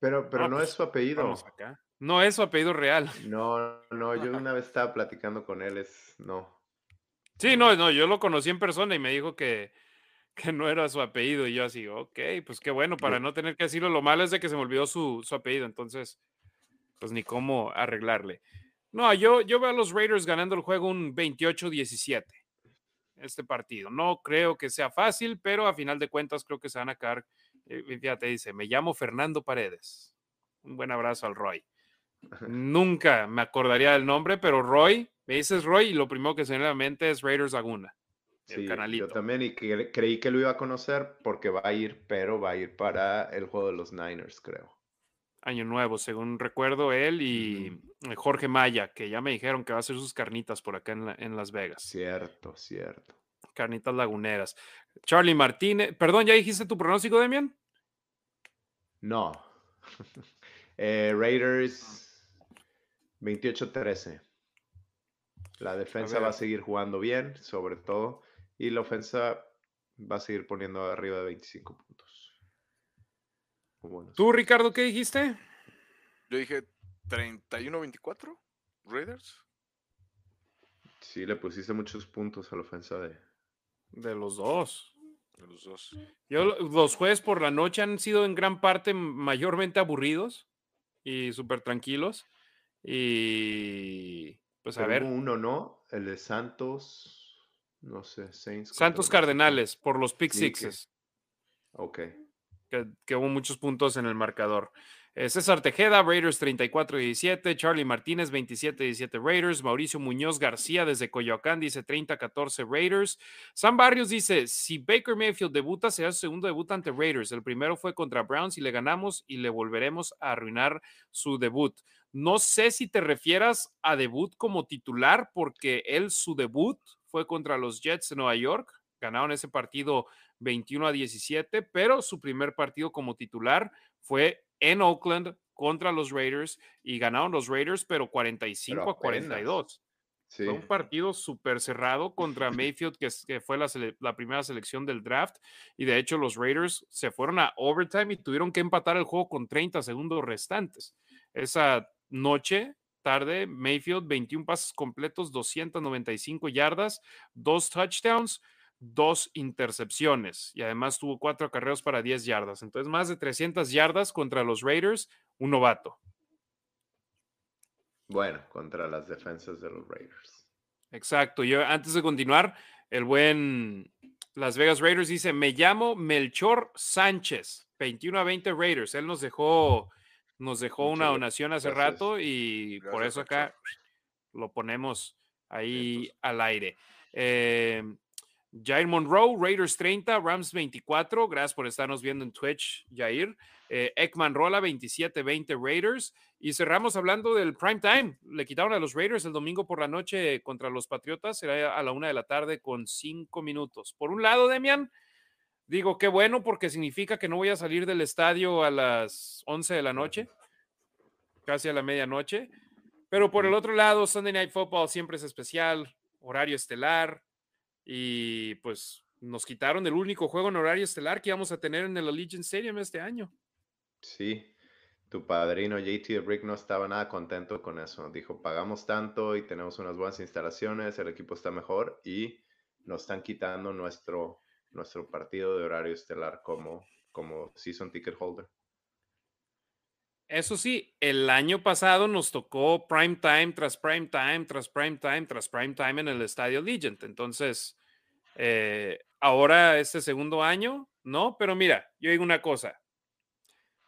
Pero, pero No, no, pues, es su apellido. vamos acá. No es su apellido real. No, no, yo una vez estaba platicando con él, es no. Sí, no, no, yo lo conocí en persona y me dijo que, que no era su apellido. Y yo así, ok, pues qué bueno, para no tener que decirlo. Lo malo es de que se me olvidó su, su apellido, entonces, pues ni cómo arreglarle. No, yo, yo veo a los Raiders ganando el juego un 28-17, este partido. No creo que sea fácil, pero a final de cuentas creo que se van a caer. eh, fíjate, dice, me llamo Fernando Paredes. Un buen abrazo al Roy. Nunca me acordaría del nombre, pero Roy, me dices Roy y lo primero que se me viene a la mente es Raiders Laguna. El Sí, canalito. yo también y que- creí que lo iba a conocer porque va a ir, pero va a ir para el juego de los Niners, creo. Año nuevo, según recuerdo, él y Jorge Maya, que ya me dijeron que va a hacer sus carnitas por acá en, la- en Las Vegas. Cierto, cierto. Carnitas laguneras. Charlie Martínez, perdón, ¿ya dijiste tu pronóstico, Demian? No. Eh, Raiders 28-13. La defensa va a seguir jugando bien, sobre todo, y la ofensa va a seguir poniendo arriba de 25 puntos. ¿Tú, Ricardo, qué dijiste? Yo dije 31-24, Raiders. Sí, le pusiste muchos puntos a la ofensa de... De los dos. de los dos. Yo, lo- los jueves por la noche han sido en gran parte mayormente aburridos y súper tranquilos. Y pues a Pero ver, uno, ¿no? El de Santos, no sé, Saints. Santos. Cardenales por los pick sixes. Ok. que, que hubo muchos puntos en el marcador. Eh, César Tejeda, Raiders 34-17, Charlie Martínez 27-17 Raiders, Mauricio Muñoz García desde Coyoacán dice 30-14 Raiders, Sam Barrios dice, si Baker Mayfield debuta, será su segundo debut ante Raiders, el primero fue contra Browns y le ganamos y le volveremos a arruinar su debut. No sé si te refieras a debut como titular, porque él su debut fue contra los Jets de Nueva York, ganaron ese partido 21 a 17, pero su primer partido como titular fue en Oakland contra los Raiders y ganaron los Raiders, pero 45 a 42. Fue un partido súper cerrado contra Mayfield, que, que fue la, la, primera selección del draft. Y de hecho, los Raiders se fueron a overtime y tuvieron que empatar el juego con 30 segundos restantes. Esa noche, tarde, Mayfield, 21 pases completos, 295 yardas, dos touchdowns, dos intercepciones. Y además tuvo cuatro acarreos para 10 yardas. Entonces, más de 300 yardas contra los Raiders, un novato. Bueno, contra las defensas de los Raiders. Exacto. Yo antes de continuar, el buen Las Vegas Raiders dice, me llamo Melchor Sánchez, 21 a 20 Raiders. Él nos dejó, nos dejó una donación hace rato y por eso acá lo ponemos ahí al aire. Eh, Jair Monroe, Raiders 30, Rams 24. Gracias por estarnos viendo en Twitch, Jair. Eh, Ekman Rola 27-20 Raiders. Y cerramos hablando del prime time. Le quitaron a los Raiders el domingo por la noche contra los Patriotas. Será a la una de la tarde con cinco minutos. Por un lado, Demian, digo qué bueno porque significa que no voy a salir del estadio a las 11 de la noche, casi a la medianoche. Pero por el otro lado, Sunday Night Football siempre es especial, horario estelar, y pues nos quitaron el único juego en horario estelar que íbamos a tener en el Allegiant Stadium este año. Sí, tu padrino JT Brick no estaba nada contento con eso. Dijo, pagamos tanto y tenemos unas buenas instalaciones, el equipo está mejor y nos están quitando nuestro, nuestro partido de horario estelar como, como season ticket holder. Eso sí, el año pasado nos tocó prime time tras prime time, tras prime time, tras prime time en el estadio Legend. Entonces, eh, ahora este segundo año, no, pero mira, yo digo una cosa.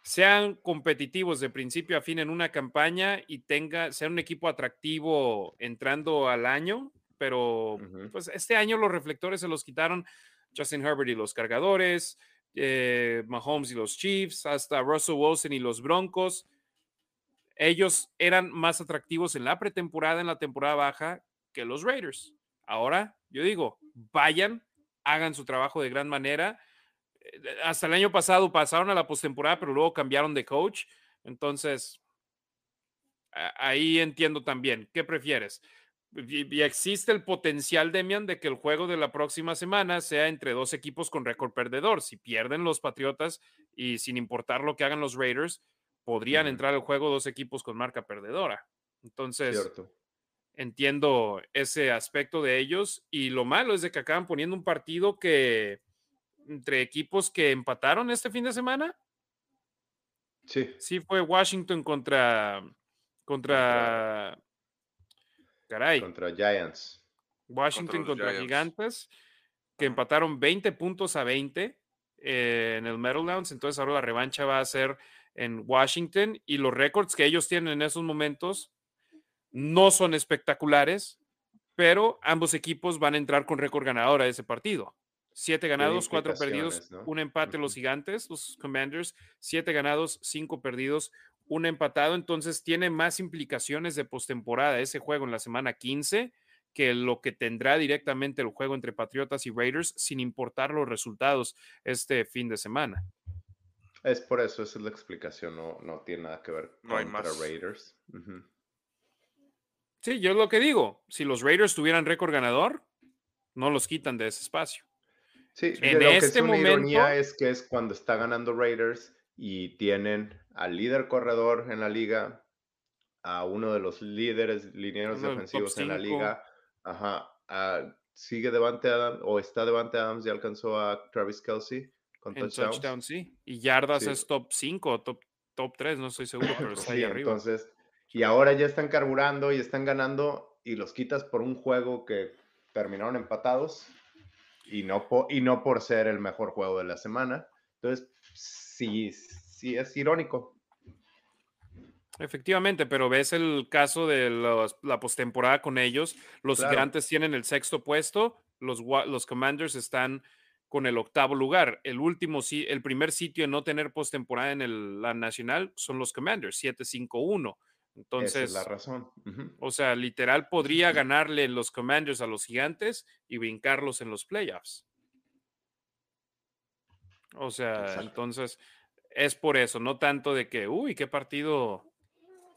Sean competitivos de principio a fin en una campaña y tenga, sea un equipo atractivo entrando al año, pero pues este año los reflectores se los quitaron Justin Herbert y los cargadores, eh, Mahomes y los Chiefs, hasta Russell Wilson y los Broncos. Ellos eran más atractivos en la pretemporada, en la temporada baja, que los Raiders. Ahora, yo digo, vayan, hagan su trabajo de gran manera. Eh, hasta el año pasado pasaron a la postemporada, pero luego cambiaron de coach. Entonces, ahí entiendo también. ¿Qué prefieres? Y, existe el potencial, Demian, de que el juego de la próxima semana sea entre dos equipos con récord perdedor. Si pierden los Patriotas y sin importar lo que hagan los Raiders, podrían entrar al juego dos equipos con marca perdedora. Entonces, entiendo ese aspecto de ellos. Y lo malo es de que acaban poniendo un partido que entre equipos que empataron este fin de semana. Sí. Sí, fue Washington contra, contra contra Giants. Washington contra, Gigantes, que empataron 20 puntos a 20 eh, en el Meadowlands. Entonces ahora la revancha va a ser en Washington y los récords que ellos tienen en esos momentos no son espectaculares, pero ambos equipos van a entrar con récord ganador a ese partido. Siete ganados, cuatro perdidos, un empate los gigantes, los commanders, siete ganados, cinco perdidos, un empatado, entonces tiene más implicaciones de postemporada ese juego en la semana 15 que lo que tendrá directamente el juego entre Patriotas y Raiders, sin importar los resultados este fin de semana. Es por eso, esa es la explicación, no, no tiene nada que ver con los Raiders. Sí, yo es lo que digo, si los Raiders tuvieran récord ganador, no los quitan de ese espacio. Sí, en lo este que es momento es que es cuando está ganando Raiders y tienen al líder corredor en la liga, a uno de los líderes linieros defensivos en la liga, ajá, sigue Devante Adams o está Devante Adams y alcanzó a Travis Kelsey con en touchdown, sí. Y yardas es top 5, top, top 3, no estoy seguro, pero está ahí arriba. Entonces, y ahora ya están carburando y están ganando y los quitas por un juego que terminaron empatados y no, y no por ser el mejor juego de la semana. Entonces, sí, sí es irónico. Efectivamente, pero ves el caso de la postemporada con ellos. Los gigantes tienen el sexto puesto, los, los Commanders están con el octavo lugar. El último, el primer sitio en no tener postemporada en la nacional son los Commanders, 7-5-1. Entonces, Esa es la razón. O sea, literal podría ganarle los Commanders a los gigantes y brincarlos en los playoffs. O sea, entonces, es por eso, no tanto de que, uy, qué partido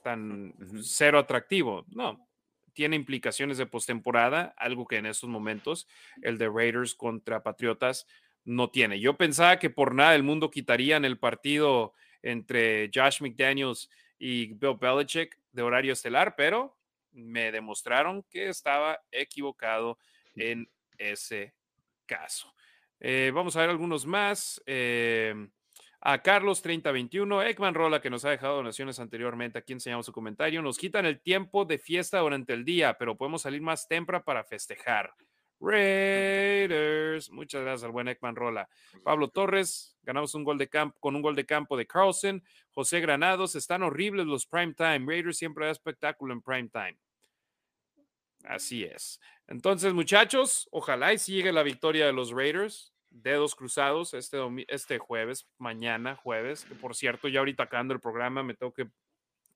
tan cero atractivo. No, tiene implicaciones de postemporada, algo que en estos momentos el de Raiders contra Patriotas no tiene. Yo pensaba que por nada el mundo quitarían el partido entre Josh McDaniels y Bill Belichick de horario estelar, pero me demostraron que estaba equivocado en ese caso. Eh, vamos a ver algunos más. Eh, a Carlos 3021, Ekman Rola, que nos ha dejado donaciones anteriormente. Aquí enseñamos su comentario. Nos quitan el tiempo de fiesta durante el día, pero podemos salir más temprano para festejar. Raiders. Muchas gracias al buen Ekman Rola. Pablo Torres, ganamos un gol de campo con un gol de campo de Carlson. José Granados, están horribles los prime time. Raiders siempre da espectáculo en prime time. Así es. Entonces, muchachos, ojalá y siga la victoria de los Raiders. Dedos cruzados este, este jueves, mañana jueves, que por cierto, ya ahorita acabando el programa me tengo que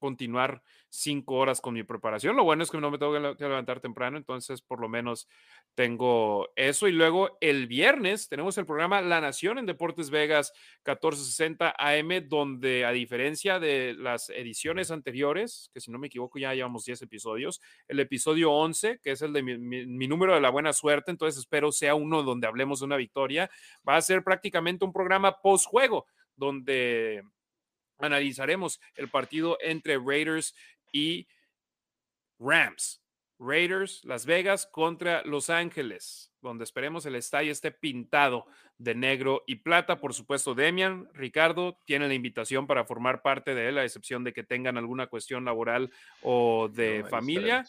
continuar cinco horas con mi preparación. Lo bueno es que no me tengo que levantar temprano, entonces por lo menos tengo eso. Y luego el viernes tenemos el programa La Nación en Deportes Vegas 1460 AM, donde a diferencia de las ediciones anteriores, que si no me equivoco ya llevamos 10 episodios, el episodio 11, que es el de mi, mi número de la buena suerte, entonces espero sea uno donde hablemos de una victoria, va a ser prácticamente un programa post-juego, donde analizaremos el partido entre Raiders y Rams. Raiders, Las Vegas contra Los Ángeles, donde esperemos el estadio esté pintado de negro y plata. Por supuesto, Demian, Ricardo, tienen la invitación para formar parte de él, a excepción de que tengan alguna cuestión laboral o de familia.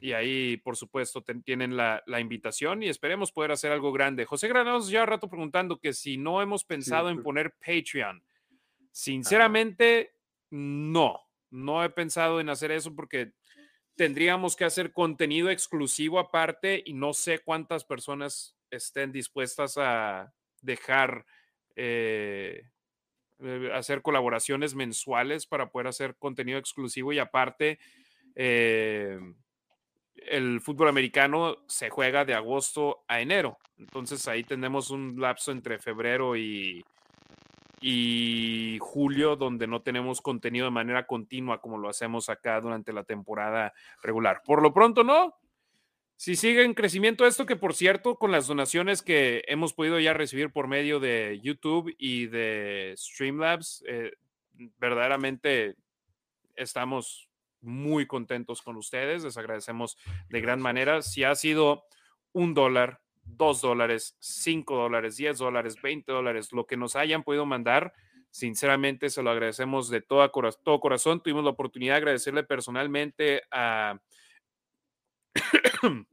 Y ahí, por supuesto, tienen la, invitación y esperemos poder hacer algo grande. José Granados ya rato preguntando que si no hemos pensado en poner Patreon. Sinceramente, no, no he pensado en hacer eso porque tendríamos que hacer contenido exclusivo aparte y no sé cuántas personas estén dispuestas a dejar eh, eh, hacer colaboraciones mensuales para poder hacer contenido exclusivo y aparte eh, el fútbol americano se juega de agosto a enero. Entonces ahí tenemos un lapso entre febrero y, y julio, donde no tenemos contenido de manera continua como lo hacemos acá durante la temporada regular. Por lo pronto, no. Si sigue en crecimiento esto, que por cierto, con las donaciones que hemos podido ya recibir por medio de YouTube y de Streamlabs, eh, verdaderamente estamos muy contentos con ustedes. Les agradecemos de gran manera. Si ha sido un dólar, 2 dólares, 5 dólares, 10 dólares, 20 dólares, lo que nos hayan podido mandar. Sinceramente, se lo agradecemos de todo, todo corazón. Tuvimos la oportunidad de agradecerle personalmente a,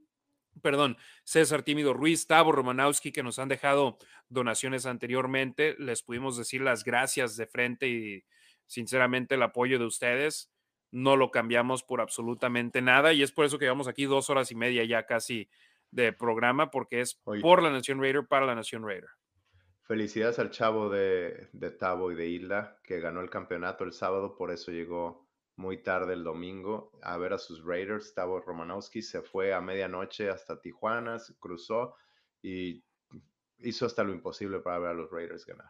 perdón, César Tímido Ruiz, Tavo Romanowski, que nos han dejado donaciones anteriormente. Les pudimos decir las gracias de frente y sinceramente el apoyo de ustedes no lo cambiamos por absolutamente nada y es por eso que llevamos aquí dos horas y media ya casi de programa porque es por la Nación Raider para la Nación Raider. Felicidades al chavo de, de Tavo y de Isla que ganó el campeonato el sábado, por eso llegó muy tarde el domingo a ver a sus Raiders. Tavo Romanowski se fue a medianoche hasta Tijuana, cruzó y hizo hasta lo imposible para ver a los Raiders ganar.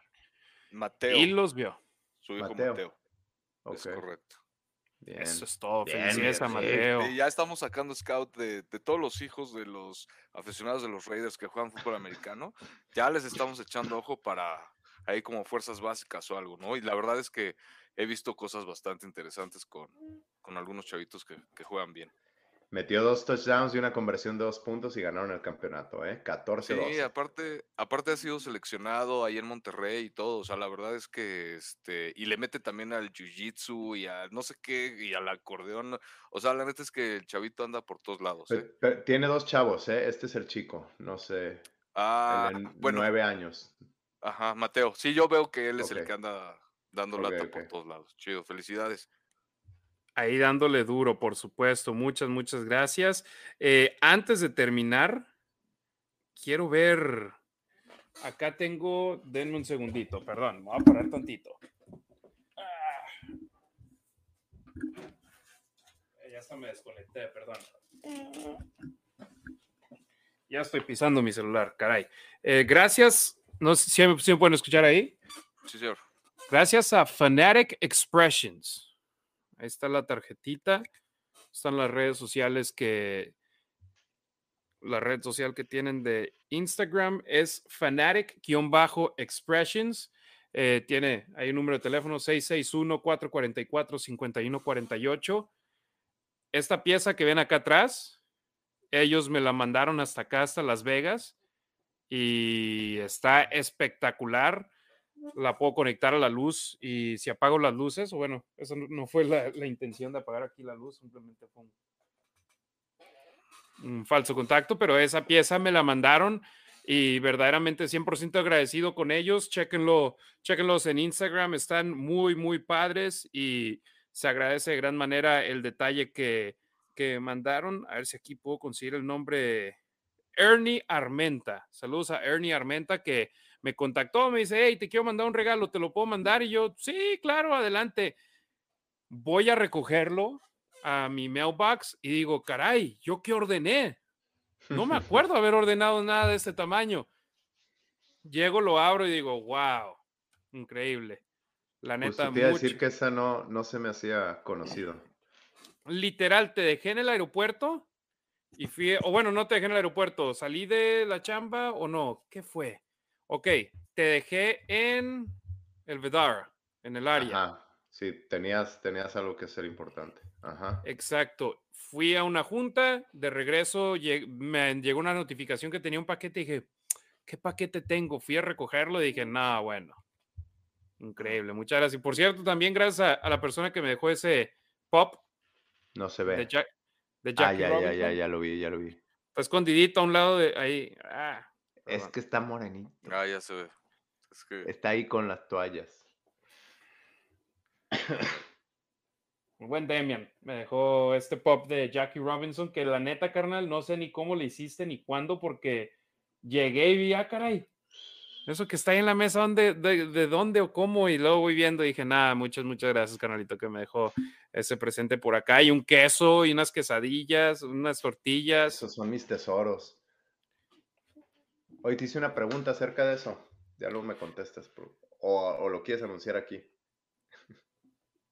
Mateo. Y los vio. Su hijo Mateo. Es correcto. Eso es todo. Felicidades a Mateo. ya estamos sacando scout de, todos los hijos de los aficionados de los Raiders que juegan fútbol americano. Ya les estamos echando ojo para ahí como fuerzas básicas o algo, ¿no? Y la verdad es que he visto cosas bastante interesantes con, con algunos chavitos que, que juegan bien. Metió dos touchdowns y una conversión de dos puntos y ganaron el campeonato, ¿eh? 14-2. Sí, aparte, aparte ha sido seleccionado ahí en Monterrey y todo. O sea, la verdad es que este. Y le mete también al jiu-jitsu y a no sé qué, y al acordeón. O sea, la neta es que el chavito anda por todos lados. ¿eh? tiene dos chavos, ¿eh? Este es el chico, no sé. Ah, bueno. Nueve años. Ajá, Mateo. Sí, yo veo que él es el que anda dando lata por todos lados. Chido, felicidades ahí dándole duro, por supuesto. Muchas, muchas gracias. Eh, antes de terminar, quiero ver. Acá tengo, denme un segundito, perdón, me voy a parar tantito. Ah. Ya hasta me desconecté, perdón. Ya estoy pisando mi celular, caray. Eh, gracias. No sé si me pueden escuchar ahí. Sí, señor. Gracias a Fanatic Expressions. Ahí está la tarjetita. Están las redes sociales que. La red social que tienen de Instagram es fanatic-expressions. Eh, tiene ahí un número de teléfono 661-444-5148. Esta pieza que ven acá atrás, ellos me la mandaron hasta acá, hasta Las Vegas, y está espectacular. La puedo conectar a la luz y si apago las luces, bueno, eso no fue la, intención de apagar aquí la luz, simplemente fue un, un falso contacto, pero esa pieza me la mandaron y verdaderamente 100% agradecido con ellos. Chequenlo, chequenlos en Instagram, están muy, muy padres y se agradece de gran manera el detalle que, que mandaron. A ver si aquí puedo conseguir el nombre. Ernie Armenta. Saludos a Ernie Armenta que me contactó, me dice, hey, te quiero mandar un regalo, ¿te lo puedo mandar? Y yo, sí, claro, adelante. Voy a recogerlo a mi mailbox y digo, caray, ¿yo qué ordené? No me acuerdo haber ordenado nada de este tamaño. Llego, lo abro y digo, wow, increíble. La Pues neta, te iba a decir que esa no, no se me hacía conocido. literal, te dejé en el aeropuerto y fui, o bueno, no te dejé en el aeropuerto, salí de la chamba o no, ¿qué fue? Ok, te dejé en el Vedara, en el área. Ajá. Sí, tenías, tenías algo que ser importante. Ajá. Exacto. Fui a una junta, de regreso lleg- me llegó una notificación que tenía un paquete y dije, ¿qué paquete tengo? Fui a recogerlo y dije, no, bueno, increíble, muchas gracias. Y por cierto, también gracias a, a la persona que me dejó ese pop No se de, ve. Jack, de Ah, Jackie ya, ya, ya, ya lo vi, ya lo vi. Está escondidito a un lado de ahí. Ah, Es que está morenito. Ah, ya se ve. Es que Está ahí con las toallas. El buen Demian me dejó este pop de Jackie Robinson que la neta, carnal, no sé ni cómo le hiciste ni cuándo porque llegué y vi, ah, caray, eso que está ahí en la mesa, ¿dónde, de, de dónde o cómo? Y luego voy viendo y dije, nada, muchas, muchas gracias, carnalito, que me dejó ese presente por acá. Y un queso y unas quesadillas, unas tortillas. Esos son mis tesoros. Hoy te hice una pregunta acerca de eso. Ya luego me contestas. pero- O, o lo quieres anunciar aquí.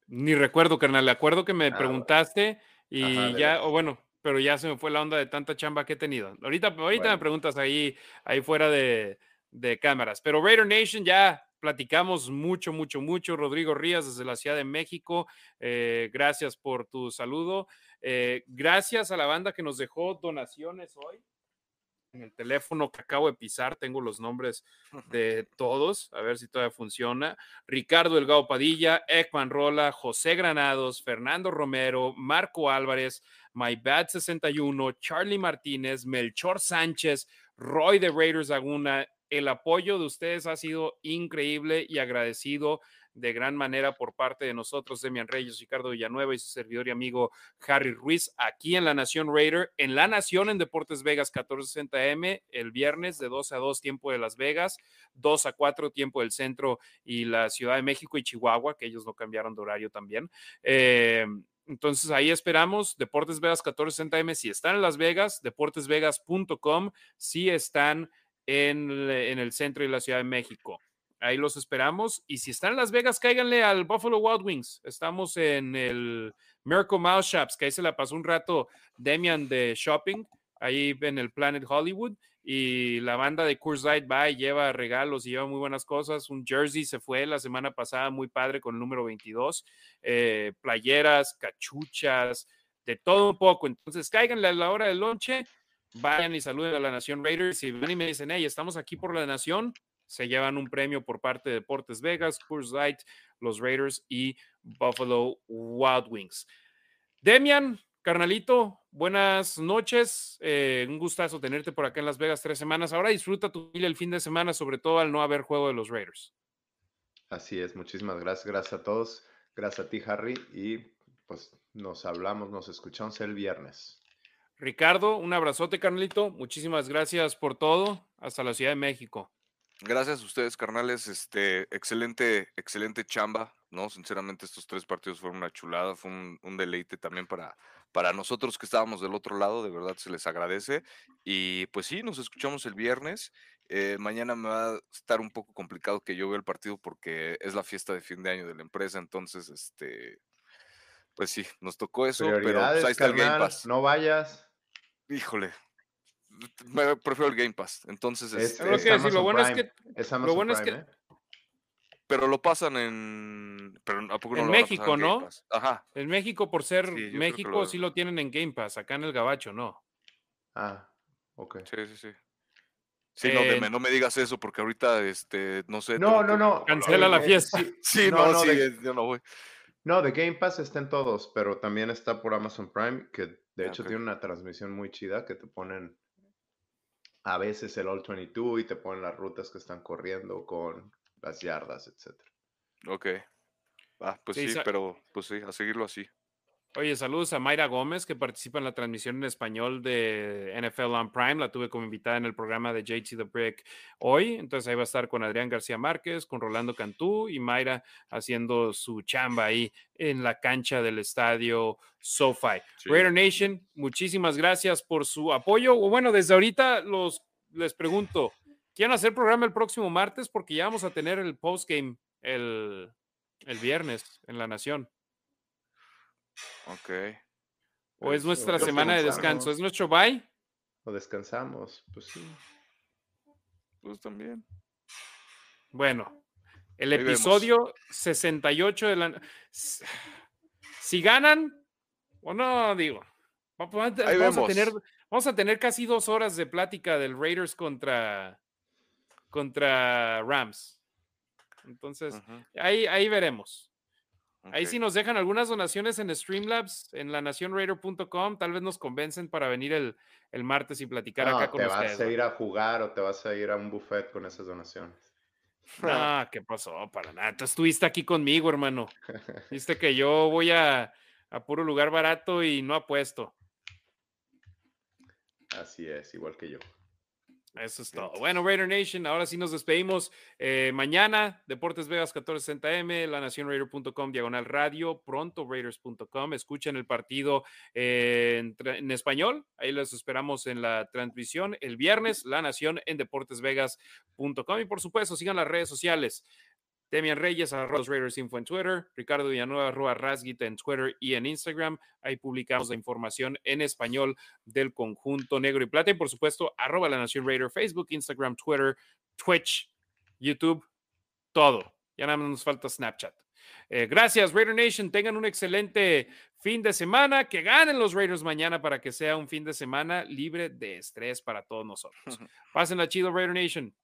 Ni recuerdo, carnal, le acuerdo que me Ah, preguntaste y Ajá, ya, o bueno, pero ya se me fue la onda de tanta chamba que he tenido. Ahorita, ahorita me preguntas ahí, ahí fuera de, de cámaras. Pero Raider Nation ya platicamos mucho, mucho, mucho. Rodrigo Rías desde la Ciudad de México, eh, gracias por tu saludo. Eh, gracias a la banda que nos dejó donaciones hoy. En el teléfono que acabo de pisar, tengo los nombres de todos, a ver si todavía funciona. Ricardo Delgado Padilla, Ekman Rola, José Granados, Fernando Romero, Marco Álvarez, My Bad 61, Charlie Martínez, Melchor Sánchez, Roy de Raiders Laguna. El apoyo de ustedes ha sido increíble y agradecido de gran manera por parte de nosotros, Demian Reyes, Ricardo Villanueva y su servidor y amigo Harry Ruiz, aquí en La Nación Raider, en La Nación en Deportes Vegas 1460M, el viernes de 12 a 2 tiempo de Las Vegas, 2 a 4 tiempo del centro y la Ciudad de México y Chihuahua, que ellos no cambiaron de horario también. Eh, entonces ahí esperamos, Deportes Vegas 1460M, si están en Las Vegas, deportesvegas.com, si están en, en el centro y la Ciudad de México. Ahí los esperamos. Y si están en Las Vegas, cáiganle al Buffalo Wild Wings. Estamos en el Miracle Mouse Shops, que ahí se la pasó un rato Demian de shopping, ahí en el Planet Hollywood. Y la banda de Coors Light va y lleva regalos y lleva muy buenas cosas. Un jersey se fue la semana pasada, muy padre, con el número 22. Eh, playeras, cachuchas, de todo un poco. Entonces, cáiganle a la hora del lonche, vayan y saluden a la Nación Raiders. Y ven y me dicen, hey, estamos aquí por la Nación, se llevan un premio por parte de Deportes Vegas, Coors Light, los Raiders y Buffalo Wild Wings. Demian, carnalito, buenas noches. Eh, un gustazo tenerte por acá en Las Vegas tres semanas. Ahora disfruta tu familia el fin de semana, sobre todo al no haber juego de los Raiders. Así es, muchísimas gracias. Gracias a todos. Gracias a ti, Harry. Y pues nos hablamos, nos escuchamos el viernes. Ricardo, un abrazote, carnalito. Muchísimas gracias por todo. Hasta la Ciudad de México. Gracias a ustedes, carnales. Este, excelente, excelente chamba, ¿no? Sinceramente, estos tres partidos fueron una chulada, fue un, un deleite también para, para nosotros que estábamos del otro lado, de verdad se les agradece. Y pues sí, nos escuchamos el viernes Eh, mañana me va a estar un poco complicado que yo vea el partido porque es la fiesta de fin de año de la empresa, entonces, este, pues sí, nos tocó eso, pero pues, ahí está el Game Pass. No vayas. Híjole, me prefiero el Game Pass, entonces, es, lo bueno es que, lo bueno es que, ¿eh? pero lo pasan en, pero ¿a poco no en México, ¿no? Ajá. En México por ser México sí lo tienen en Game Pass, acá en el Gabacho, no. Ah, ok. Sí, sí, sí. Sí, no, deme, no me digas eso porque ahorita, este, no sé. No, no, no. Cancela la fiesta. Sí, no, no, sí, yo no voy. No, de Game Pass está en todos, pero también está por Amazon Prime, que de ah, hecho tiene una transmisión muy chida que te ponen a veces el All 22 y te ponen las rutas que están corriendo con las yardas, etc. Ok. Ah, pues sí, pero pues sí, a seguirlo así. Oye, saludos a Mayra Gómez, que participa en la transmisión en español de NFL on Prime. La tuve como invitada en el programa de JT The Brick hoy. Entonces ahí va a estar con Adrián García Márquez, con Rolando Cantú y Mayra haciendo su chamba ahí en la cancha del estadio SoFi. Raider Nation, muchísimas gracias por su apoyo. Bueno, desde ahorita los, les pregunto, ¿quieren hacer programa el próximo martes? Porque ya vamos a tener el postgame el, el viernes en La Nación. Ok. ¿O es nuestra semana de descanso? ¿Es nuestro bye? O descansamos, pues sí. Pues también. Bueno, el episodio 68 de la... Si ganan, o no, digo, vamos a, tener, vamos a tener casi dos horas de plática del Raiders contra, contra Rams. Entonces, ahí, ahí veremos. Ahí sí nos dejan algunas donaciones en Streamlabs, en la nacionraider.com, tal vez nos convencen para venir el, el martes y platicar acá con ustedes. Te vas a ir a jugar o te vas a ir a un buffet con esas donaciones. Ah, ¿qué pasó? Para nada. Tú estuviste aquí conmigo, hermano. Viste que yo voy a, a puro lugar barato y no apuesto. Así es, igual que yo. Eso es todo. Bueno, Raider Nation, ahora sí nos despedimos. Eh, mañana, Deportes Vegas 1460M, lanacionraider.com, diagonal radio, pronto Raiders.com. Escuchen el partido en, en, español. Ahí los esperamos en la transmisión el viernes, La Nación en deportesvegas.com. Y por supuesto, sigan las redes sociales. Demian Reyes, arroba los Raiders Info en Twitter, Ricardo Villanueva, arroba Rasguita en Twitter y en Instagram. Ahí publicamos la información en español del conjunto negro y plata. Y por supuesto, arroba la Nación Raider, Facebook, Instagram, Twitter, Twitch, YouTube, todo. Ya nada más nos falta Snapchat. Eh, gracias, Raider Nation. Tengan un excelente fin de semana. Que ganen los Raiders mañana para que sea un fin de semana libre de estrés para todos nosotros. Pásenla chido, Raider Nation.